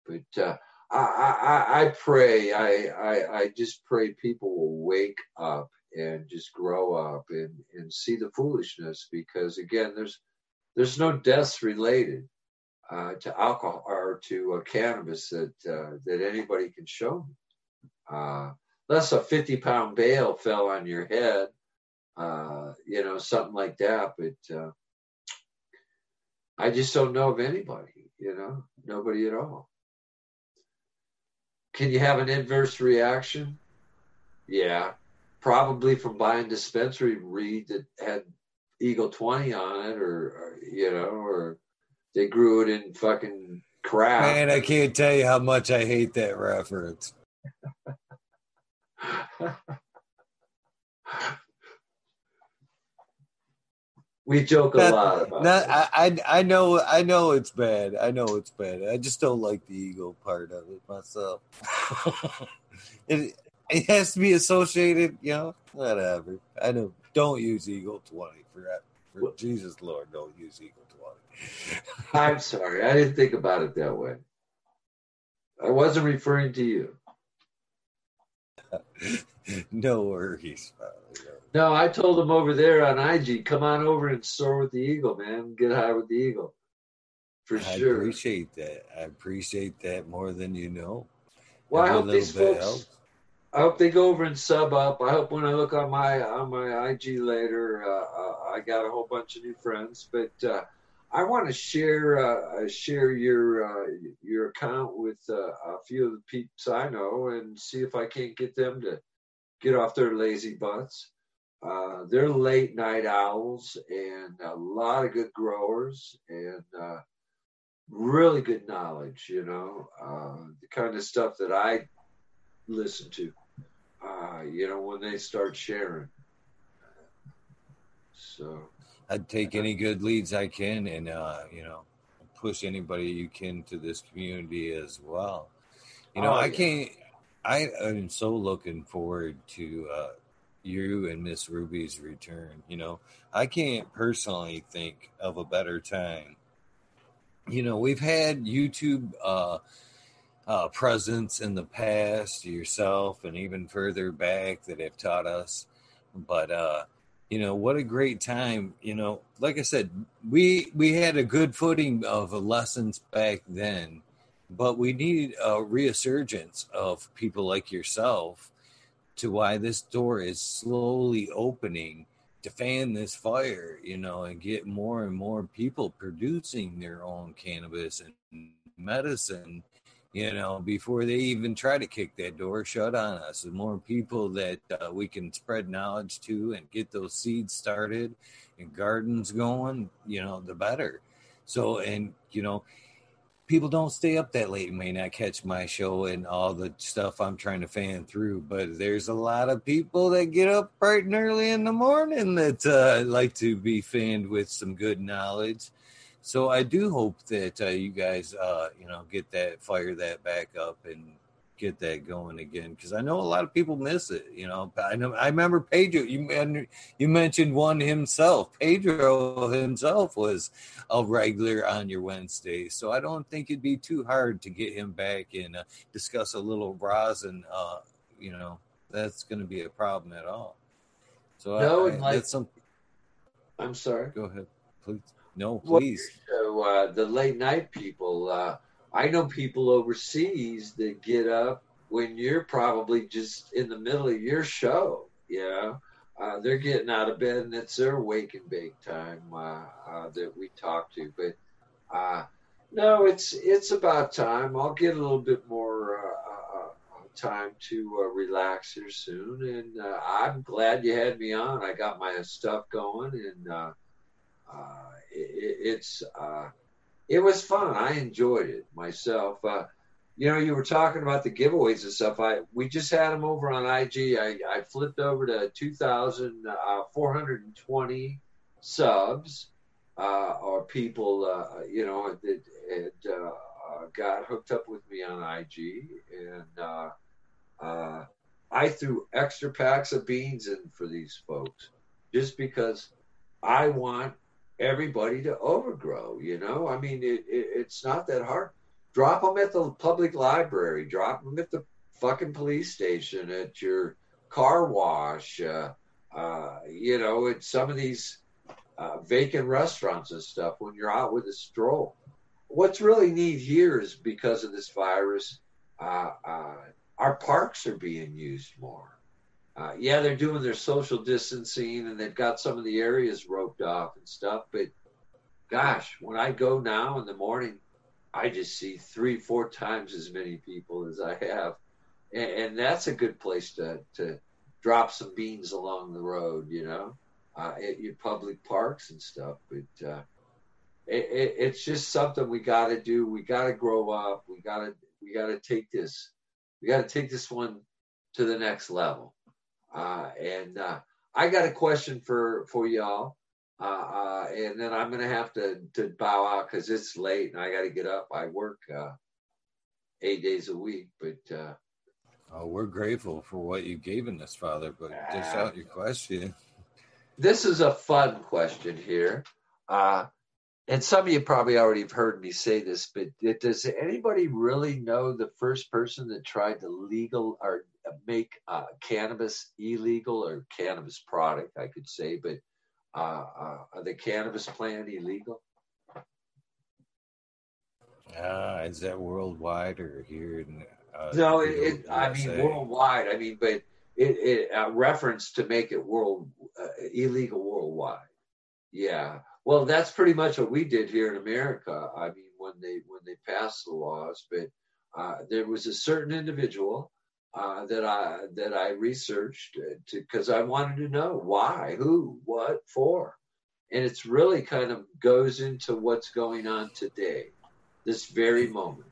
But I, I, I pray, I, I, I just pray people will wake up and just grow up and, and see the foolishness because again, there's there's no deaths related uh, to alcohol or to uh, cannabis that uh, that anybody can show unless a 50 pound bale fell on your head, uh, you know, something like that. But uh, I just don't know of anybody, you know, nobody at all. Can you have an inverse reaction? Yeah, probably from buying dispensary weed that had Eagle 20 on it, or, or you know, or they grew it in fucking crap. Man, I can't tell you how much I hate that reference. [LAUGHS] we joke a lot about not, I, I I know I know it's bad. I know it's bad. I just don't like the ego part of it myself. [LAUGHS] it it has to be associated, you know. Whatever. I know. Don't use Eagle Twenty for that. For Jesus Lord, don't use Eagle Twenty. [LAUGHS] I'm sorry. I didn't think about it that way. I wasn't referring to you. [LAUGHS] no worries. No, I told him over there on IG, come on over and soar with the eagle, man. Get high with the eagle. For I sure. I appreciate that. I appreciate that more than you know. Well, I hope these folks. I hope they go over and sub up. I hope when I look on my on my IG later, uh, uh, I got a whole bunch of new friends. But uh, I want to share uh, uh, share your uh, your account with a few of the peeps I know and see if I can't get them to get off their lazy butts. Uh, they're late night owls and a lot of good growers and uh, really good knowledge, you know, uh, the kind of stuff that I listen to, uh, you know, when they start sharing. So I'd take any good leads I can and, uh, you know, push anybody you can to this community as well. You know, oh, I can't, I am so looking forward to, uh, you and Miss Ruby's return. You know, I can't personally think of a better time. You know, we've had YouTube uh, uh, presence in the past, yourself, and even further back that have taught us. But uh, you know, what a great time! You know, like I said, we we had a good footing of lessons back then, but we need a resurgence of people like yourself to why this door is slowly opening to fan this fire, you know, and get more and more people producing their own cannabis and medicine, you know, before they even try to kick that door shut on us. The more people that uh, we can spread knowledge to and get those seeds started and gardens going, you know, the better. So, and, you know, people don't stay up that late and may not catch my show and all the stuff I'm trying to fan through, but there's a lot of people that get up bright and early in the morning that uh, like to be fanned with some good knowledge. So I do hope that uh, you guys, uh, you know, get that fire that back up and get that going again because I know a lot of people miss it. You know, I know I remember Pedro. You you mentioned one himself. Pedro himself was a regular on your Wednesday, so I don't think it'd be too hard to get him back and uh, discuss a little rosin. Uh, you know, that's going to be a problem at all. So no, I, I, like, that's something. I'm sorry. Go ahead, please. No, please. Well, so uh, the late night people uh, I know people overseas that get up when you're probably just in the middle of your show. You know, uh, they're getting out of bed and it's their wake and bake time uh, uh, that we talk to. But uh, no, it's it's about time. I'll get a little bit more uh, uh, time to relax here soon, and I'm glad you had me on. I got my stuff going, and it, it's it was fun. I enjoyed it myself. Uh, you know, you were talking about the giveaways and stuff. I we just had them over on IG. I, I flipped over to 2,420 uh, subs uh, or people, uh, you know, that had uh, got hooked up with me on IG, and uh, I threw extra packs of beans in for these folks just because I want everybody to overgrow. You know, I mean, it, it, it's not that hard. Drop them at the public library. Drop them at the fucking police station. At your car wash. Uh, uh, you know, at some of these uh, vacant restaurants and stuff when you're out with a stroll. What's really neat here is because of this virus, uh, uh, our parks are being used more. Uh, yeah, they're doing their social distancing and they've got some of the areas roped off and stuff. But gosh, when I go now in the morning, I just see three, four times as many people as I have, and, and that's a good place to to drop some beans along the road, you know, uh, at your public parks and stuff. But uh, it, it, it's just something we got to do. We got to grow up. We got to we got to take this. We got to take this one to the next level. Uh, and uh, I got a question for for y'all. Uh, uh, and then I'm gonna have to to bow out because it's late and I got to get up. I work uh, eight days a week, but uh, oh, we're grateful for what you've given us, Father. But just out your question. This is a fun question here, uh, and some of you probably already have heard me say this, but does anybody really know the first person that tried to legal or make uh, cannabis illegal or cannabis product? I could say, but uh, uh, the cannabis plant illegal? Uh, is that worldwide or here in? Uh, no, it, it I mean worldwide. I mean, but it, it uh, reference to make it world uh, illegal worldwide. Yeah. Well, that's pretty much what we did here in America. I mean, when they when they passed the laws, but uh, there was a certain individual uh, that I that I researched because I wanted to know why, who, what, for, and it's really kind of goes into what's going on today, this very moment.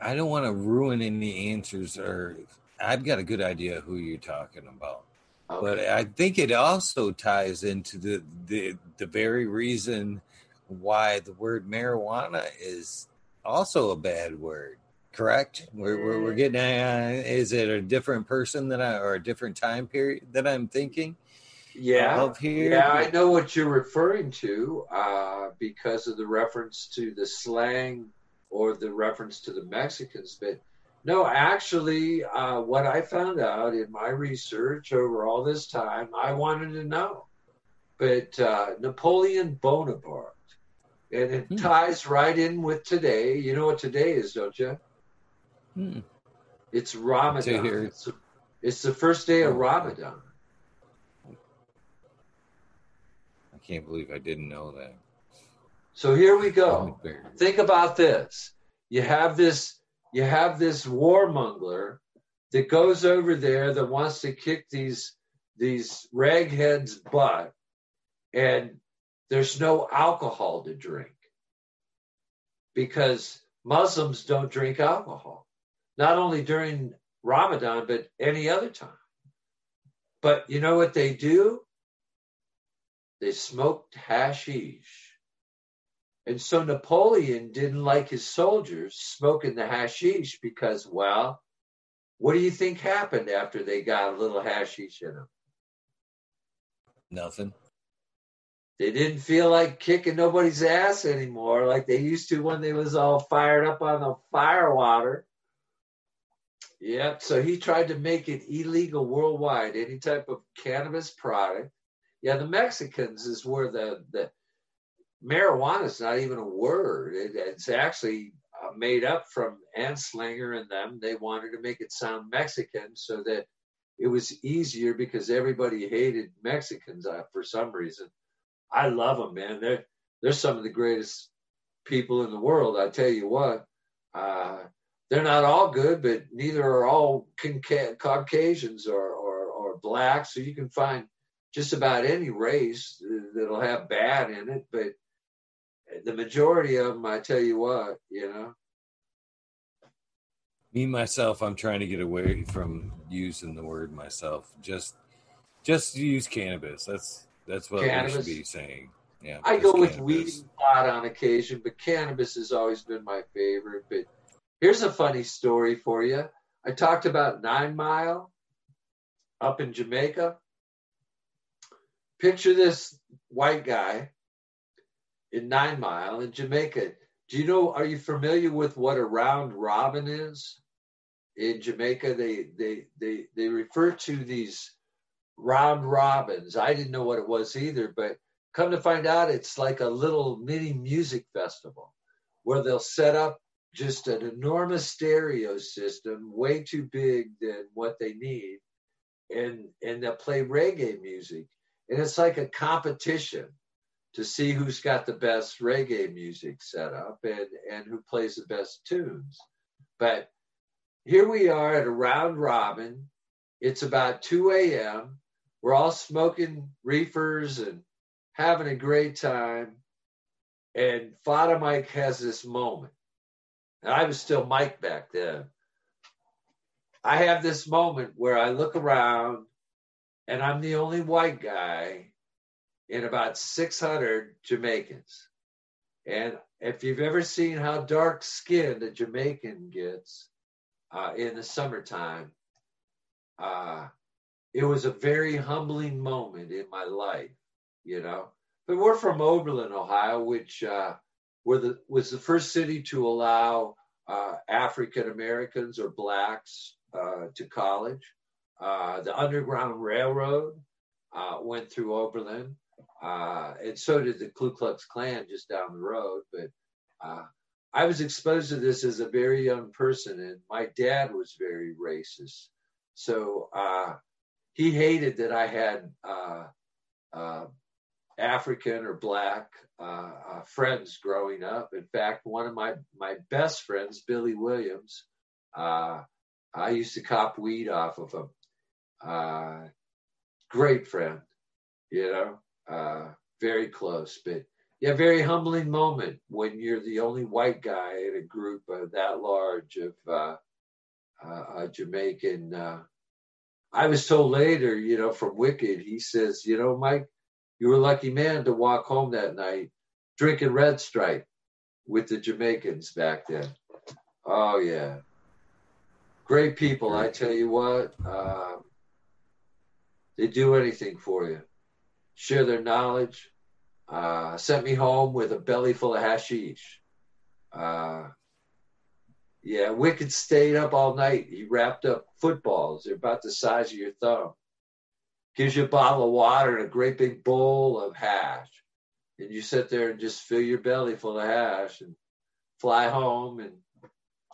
I don't want to ruin any answers, or I've got a good idea who you're talking about. Okay. But I think it also ties into the, the the very reason why the word marijuana is also a bad word correct? We're, we're, we're getting, uh, is it a different person that I, or a different time period that I'm thinking? Yeah. Of here? Yeah, I know what you're referring to uh, because of the reference to the slang or the reference to the Mexicans. But no, actually, uh, what I found out in my research over all this time, I wanted to know. But uh, Napoleon Bonaparte, and it hmm. ties right in with today. You know what today is, don't you? Hmm. It's Ramadan. It's, it's, the first day of. Ramadan. I can't believe I didn't know that. So here we go. Think about this. You have this you have this warmonger that goes over there that wants to kick these these ragheads butt and there's no alcohol to drink because Muslims don't drink alcohol not only during Ramadan, but any other time. But you know what they do? They smoked hashish. And so Napoleon didn't like his soldiers smoking the hashish because, well, what do you think happened after they got a little hashish in them? Nothing. They didn't feel like kicking nobody's ass anymore like they used to when they was all fired up on the fire water. Yep. So he tried to make it illegal worldwide, any type of cannabis product. Yeah, the Mexicans is where the the marijuana is not even a word. It, it's actually uh, made up from Anslinger and them. They wanted to make it sound Mexican so that it was easier because everybody hated Mexicans uh, for some reason. I love them, man. They're they're some of the greatest people in the world. I tell you what. Uh, they're not all good, but neither are all Caucasians or, or, or blacks. So you can find just about any race that'll have bad in it, but the majority of them, I tell you what, you know. Me myself, I'm trying to get away from using the word myself. Just, just use cannabis. That's that's what cannabis. we should be saying. Yeah, I go cannabis. with weed pot on occasion, but cannabis has always been my favorite. But Here's a funny story for you. I talked about Nine Mile up in Jamaica. Picture this white guy in Nine Mile in Jamaica. Do you know, are you familiar with what a round robin is? In Jamaica, they they they they refer to these round robins. I didn't know what it was either, but Come to find out, it's like a little mini music festival where they'll set up just an enormous stereo system, way too big than what they need, and and they'll play reggae music, and it's like a competition to see who's got the best reggae music set up and and who plays the best tunes. But here we are at a round robin. It's about 2 a.m. We're all smoking reefers and having a great time. And Fada Mike has this moment. And I was still Mike back then. I have this moment where I look around and I'm the only white guy in about 600 Jamaicans. And if you've ever seen how dark skinned a Jamaican gets uh, in the summertime, uh, it was a very humbling moment in my life, you know. But we're from Oberlin, Ohio, which uh, the, was the first city to allow uh, African Americans or blacks uh, to college. Uh, the Underground Railroad uh, went through Oberlin, uh, and so did the Ku Klux Klan just down the road. But I was exposed to this as a very young person, and my dad was very racist. So he hated that I had African or black uh, uh, friends growing up. In fact, one of my my best friends, Billy Williams, uh, I used to cop weed off of him. Uh, great friend, you know, uh, very close, but yeah, very humbling moment when you're the only white guy in a group of that large of uh, Jamaican. I was told later, you know, from Wicked, he says, you know, Mike, you were a lucky man to walk home that night drinking Red Stripe with the Jamaicans back then. Oh, yeah. Great people, I tell you what. Um, they do anything for you, share their knowledge. Uh, sent me home with a belly full of hashish. Uh, yeah, Wicked stayed up all night. He wrapped up footballs. They're about the size of your thumb gives you a bottle of water and a great big bowl of hash. And you sit there and just fill your belly full of hash and fly home and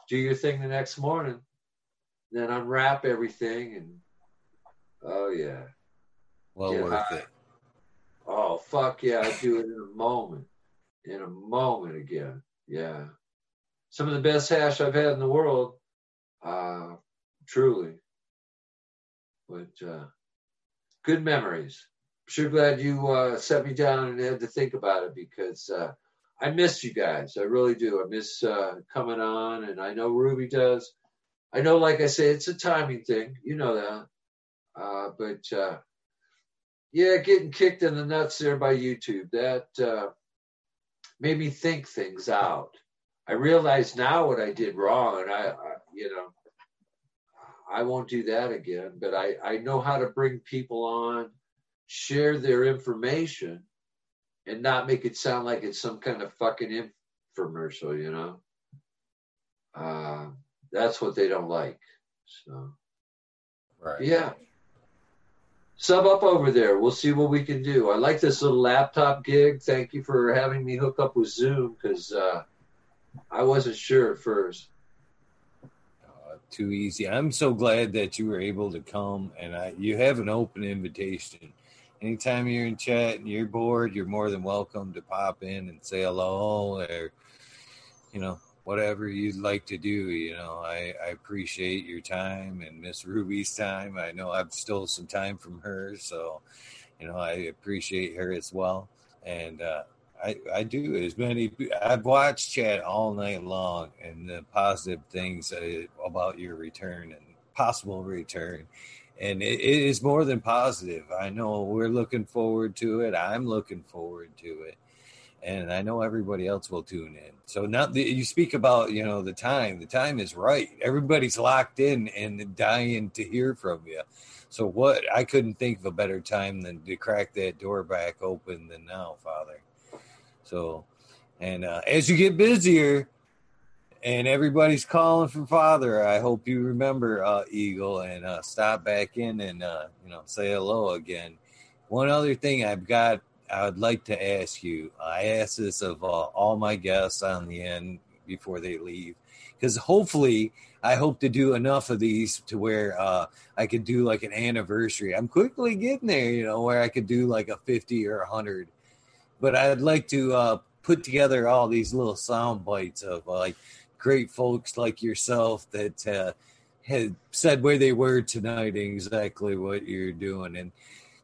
do your thing the next morning. Then unwrap everything and oh yeah. Well Get worth high. it. Oh fuck yeah, I do it in a moment. In a moment again. Yeah. Some of the best hash I've had in the world. Uh truly. But uh good memories. I'm sure glad you uh, set me down and had to think about it because uh, I miss you guys. I really do. I miss uh, coming on, and I know Ruby does. I know, like I say, it's a timing thing. You know that. Uh, but uh, yeah, getting kicked in the nuts there by YouTube that uh, made me think things out. I realize now what I did wrong, and I, I you know, I won't do that again. But I, I know how to bring people on, share their information, and not make it sound like it's some kind of fucking infomercial, you know? Uh, that's what they don't like. So, right. Yeah. Sub up over there. We'll see what we can do. I like this little laptop gig. Thank you for having me hook up with Zoom because uh, I wasn't sure at first too easy. I'm so glad that you were able to come, and I, you have an open invitation. Anytime you're in chat and you're bored, you're more than welcome to pop in and say hello, or you know whatever you'd like to do. You know, I, I appreciate your time and Miss Ruby's time. I know I've stole some time from her, so you know I appreciate her as well. And uh, I, I do as many. I've watched chat all night long and the positive things uh, about your return and possible return, and it, it is more than positive. I know we're looking forward to it. I'm looking forward to it, and I know everybody else will tune in. So now the, you speak about you know the time. The time is right. Everybody's locked in and dying to hear from you. So what? I couldn't think of a better time than to crack that door back open than now, Father. So, and uh, as you get busier and everybody's calling for father, I hope you remember uh, Eagle and uh, stop back in and uh, you know say hello again. One other thing I've got I would like to ask you. I ask this of uh, all my guests on the end before they leave, because hopefully I hope to do enough of these to where uh, I could do like an anniversary. I'm quickly getting there, you know, where I could do like a 50 or a 100. But I'd like to uh, put together all these little sound bites of like great folks like yourself that uh, had said where they were tonight and exactly what you're doing. And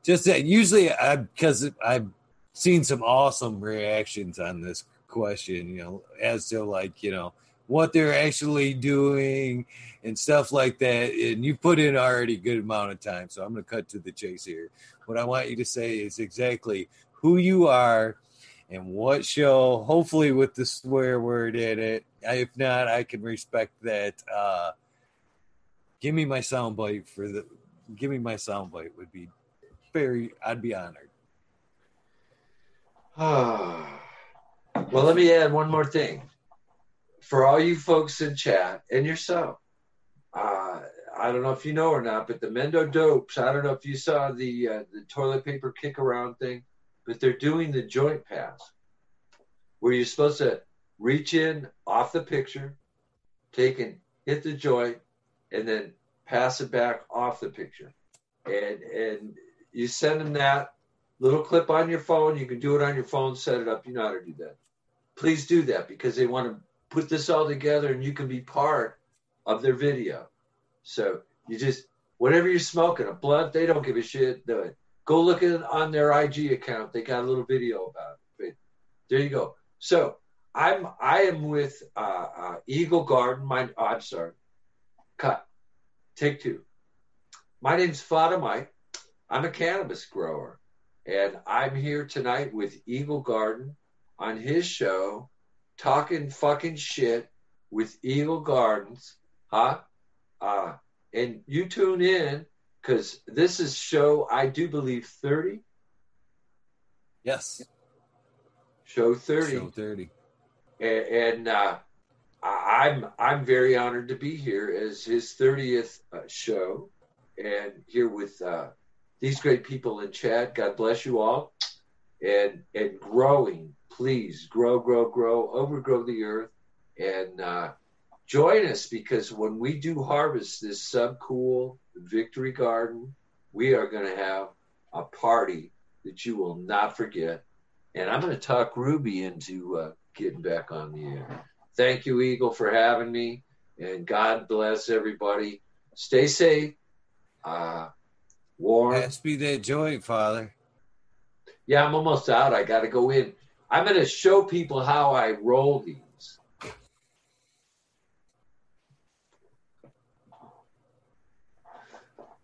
just that usually I, because I've seen some awesome reactions on this question, you know, as to like, you know, what they're actually doing and stuff like that. And you put in already a good amount of time. So I'm going to cut to the chase here. What I want you to say is exactly who you are and what show, hopefully with the swear word in it. If not, I can respect that. Uh, give me my soundbite for the, give me my soundbite would be very, I'd be honored. [SIGHS] well, let me add one more thing. For all you folks in chat and yourself, uh, I don't know if you know or not, but the Mendo Dopes, I don't know if you saw the uh, the toilet paper kick around thing, but they're doing the joint pass where you're supposed to reach in off the picture, take and hit the joint, and then pass it back off the picture. And and you send them that little clip on your phone. You can do it on your phone, set it up. You know how to do that. Please do that because they want to put this all together and you can be part of their video. So you just, whatever you're smoking, a blunt, they don't give a shit. Do it. Go look at it on their IG account. They got a little video about it. But there you go. So I'm I am with uh, uh, Eagle Garden. My oh, I'm sorry. Cut. Take two. My name's Fada Mike. I'm a cannabis grower, and I'm here tonight with Eagle Garden on his show, talking fucking shit with Eagle Gardens, huh? Uh, and you tune in because this is show I do believe thirty. Yes. Show thirty. Show thirty. And, and uh, I'm I'm very honored to be here as his thirtieth uh, show, and here with uh, these great people in chat. God bless you all. And and growing, please grow, grow, grow, overgrow the earth, and uh, join us because when we do harvest this Subcool victory garden, we are going to have a party that you will not forget. And I'm going to talk Ruby into uh, getting back on the air. Thank you, Eagle, for having me, and God bless everybody. Stay safe. Uh, warm. Pass be that joint, Father. Yeah, I'm almost out. I got to go in. I'm going to show people how I roll these.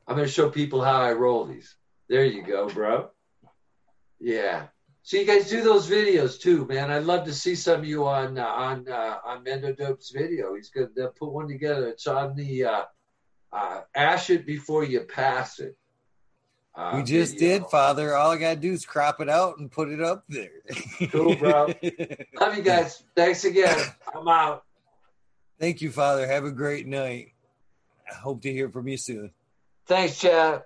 I'm going to show people how I roll these. There you go, bro. Yeah. So you guys do those videos too, man. I'd love to see some of you on uh, on uh, on Mendo Dope's video. He's going to put one together. It's on the uh, uh, ash it before you pass it. Uh, we just video. did, Father. All I gotta do is crop it out and put it up there. cool, bro. [LAUGHS] Love you guys. Thanks again. I'm out. Thank you, Father. Have a great night. I hope to hear from you soon. Thanks, Chad.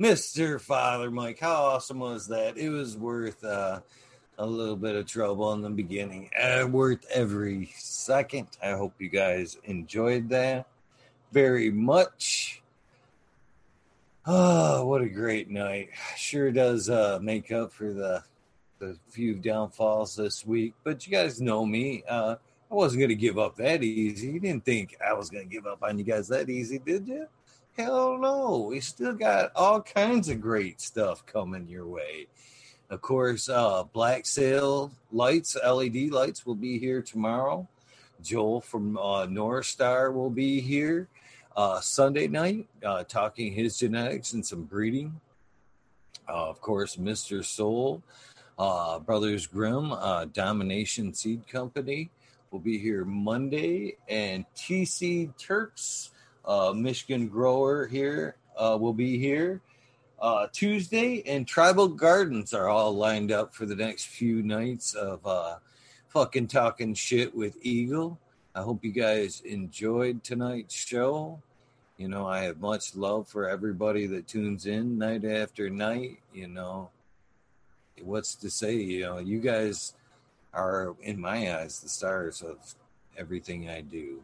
Mr. Father Mike, how awesome was that? It was worth uh, a little bit of trouble in the beginning. Uh, worth every second. I hope you guys enjoyed that very much. Oh, what a great night. Sure does uh, make up for the the few downfalls this week. But you guys know me. Uh, I wasn't going to give up that easy. You didn't think I was going to give up on you guys that easy, did you? Hell no. We still got all kinds of great stuff coming your way. Of course, uh, Black Sail lights, LED lights will be here tomorrow. Joel from uh, North Star will be here uh, Sunday night, uh, talking his genetics and some breeding. Uh, of course, Mr. Soul, uh, Brothers Grimm, uh, Domination Seed Company will be here Monday, and TC Turks, uh, Michigan grower here, uh, will be here uh, Tuesday, and Tribal Gardens are all lined up for the next few nights of uh, fucking talking shit with Eagle. I hope you guys enjoyed tonight's show. You know, I have much love for everybody that tunes in night after night. You know, what's to say? You know, you guys are, in my eyes, the stars of everything I do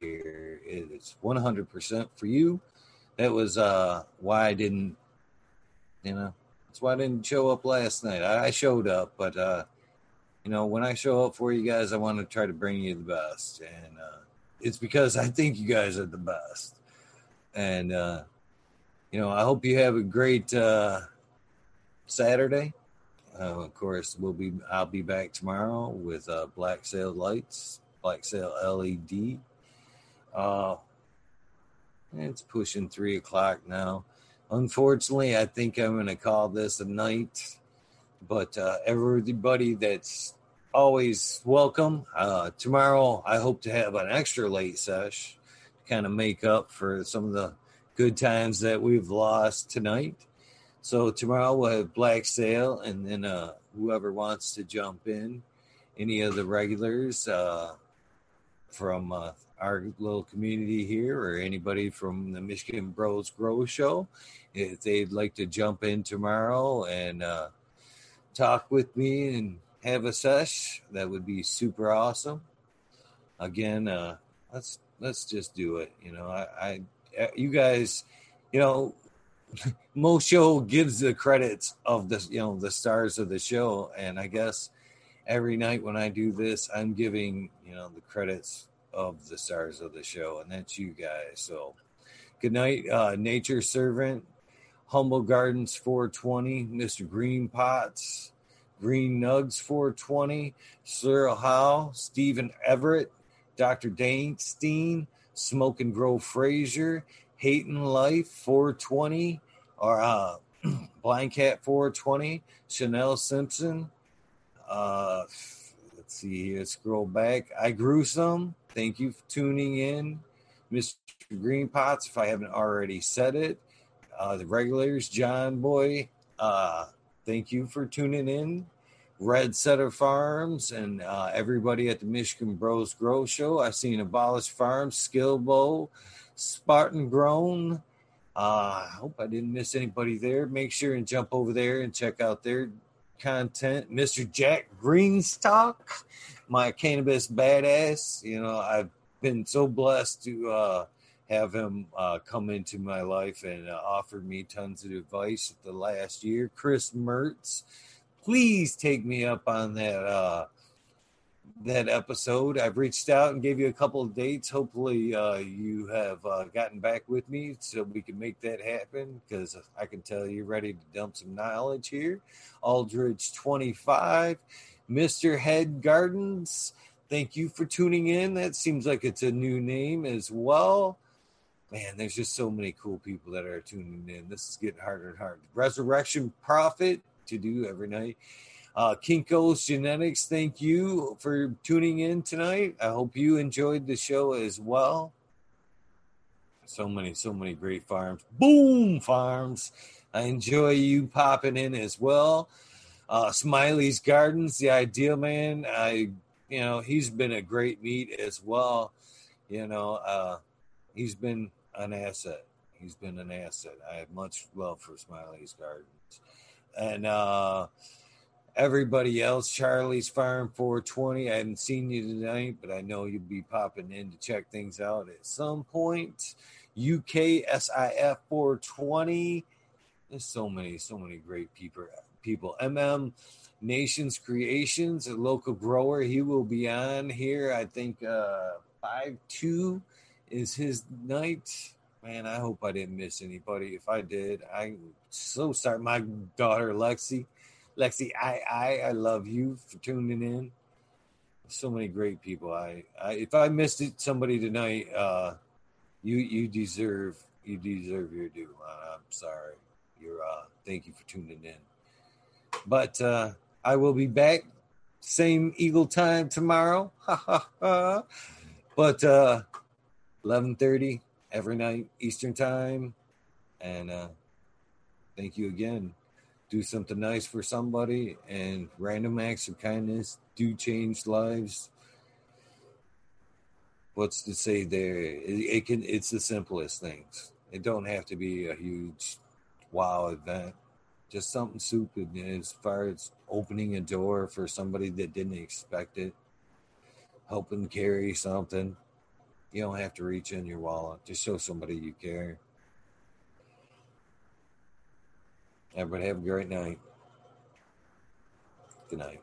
here. It's 100% for you. That was uh, why I didn't, you know, that's why I didn't show up last night. I showed up, but, uh, you know, when I show up for you guys, I want to try to bring you the best. And uh, it's because I think you guys are the best. And, uh, you know, I hope you have a great uh, Saturday. Uh, of course, we'll be. I'll be back tomorrow with uh, Black Sail Lights, Black Sail LED. Uh, it's pushing three o'clock now. Unfortunately, I think I'm going to call this a night. But uh, everybody that's always welcome. Uh, tomorrow, I hope to have an extra late sesh to kind of make up for some of the good times that we've lost tonight. So tomorrow we'll have Black Sail, and then uh, whoever wants to jump in, any of the regulars uh, from uh, our little community here, or anybody from the Michigan Bros Grow Show, if they'd like to jump in tomorrow and uh, talk with me and have a sesh, that would be super awesome. Again, uh, let's let's just do it. You know, I, I you guys, you know, Mo Show gives the credits of the you know the stars of the show, and I guess every night when I do this, I'm giving you know the credits of the stars of the show, and that's you guys. So, good night, uh, Nature Servant, Humble Gardens 420, Mister Green Pots, Green Nugs 420, Cyril Howe, Stephen Everett, Dr. Dane Steen, Smoke and Grow Frazier, Hating Life 420, or uh, [CLEARS THROAT] Blind Cat 420, Chanel Simpson. Uh, let's see here, scroll back. I grew some. Thank you for tuning in. Mr. Green Pots, if I haven't already said it. Uh, the regulars, John Boy, uh, thank you for tuning in. Red Setter Farms and uh, everybody at the Michigan Bros Grow Show. I've seen Abolish Farms, Skillbow, Spartan Grown. Uh, I hope I didn't miss anybody there. Make sure and jump over there and check out their content. Mr. Jack Greenstock, my cannabis badass. You know, I've been so blessed to uh, have him uh, come into my life and uh, offer me tons of advice the last year. Chris Mertz, please take me up on that uh, that episode. I've reached out and gave you a couple of dates. Hopefully, uh, you have uh, gotten back with me so we can make that happen because I can tell you're ready to dump some knowledge here. Aldridge 25, Mr. Head Gardens. Thank you for tuning in. That seems like it's a new name as well. Man, there's just so many cool people that are tuning in. This is getting harder and harder. Resurrection Prophet to do every night. Uh, Kinko's Genetics, thank you for tuning in tonight. I hope you enjoyed the show as well. So many, so many great farms. Boom Farms. I enjoy you popping in as well. Uh, Smiley's Gardens, the ideal man. I, you know, he's been a great meet as well. You know, uh, he's been an asset. He's been an asset. I have much love for Smiley's Gardens. And uh, everybody else. Charlie's Farm 420. I haven't seen you tonight, but I know you'll be popping in to check things out at some point. UKSIF 420. There's so many, so many great people. People. MM Nations Creations, a local grower. He will be on here. I think uh, five two is his night. Man, I hope I didn't miss anybody. If I did, I'm so sorry. My daughter Lexi Lexi, I, I, I love you for tuning in. So many great people. I, I if I missed it, somebody tonight, uh, you, you deserve, you deserve your due. Uh, I'm sorry. You're, uh, thank you for tuning in. But uh, I will be back same Eagle time tomorrow. [LAUGHS] but uh, 11:30 every night Eastern time, and uh, thank you again do something nice for somebody, and random acts of kindness do change lives. what's to say there? It, it can. It's the simplest things. It don't have to be a huge wow event. Just something stupid as far as opening a door for somebody that didn't expect it, helping carry something. You don't have to reach in your wallet. Just show somebody you care. Everybody have a great night. Good night.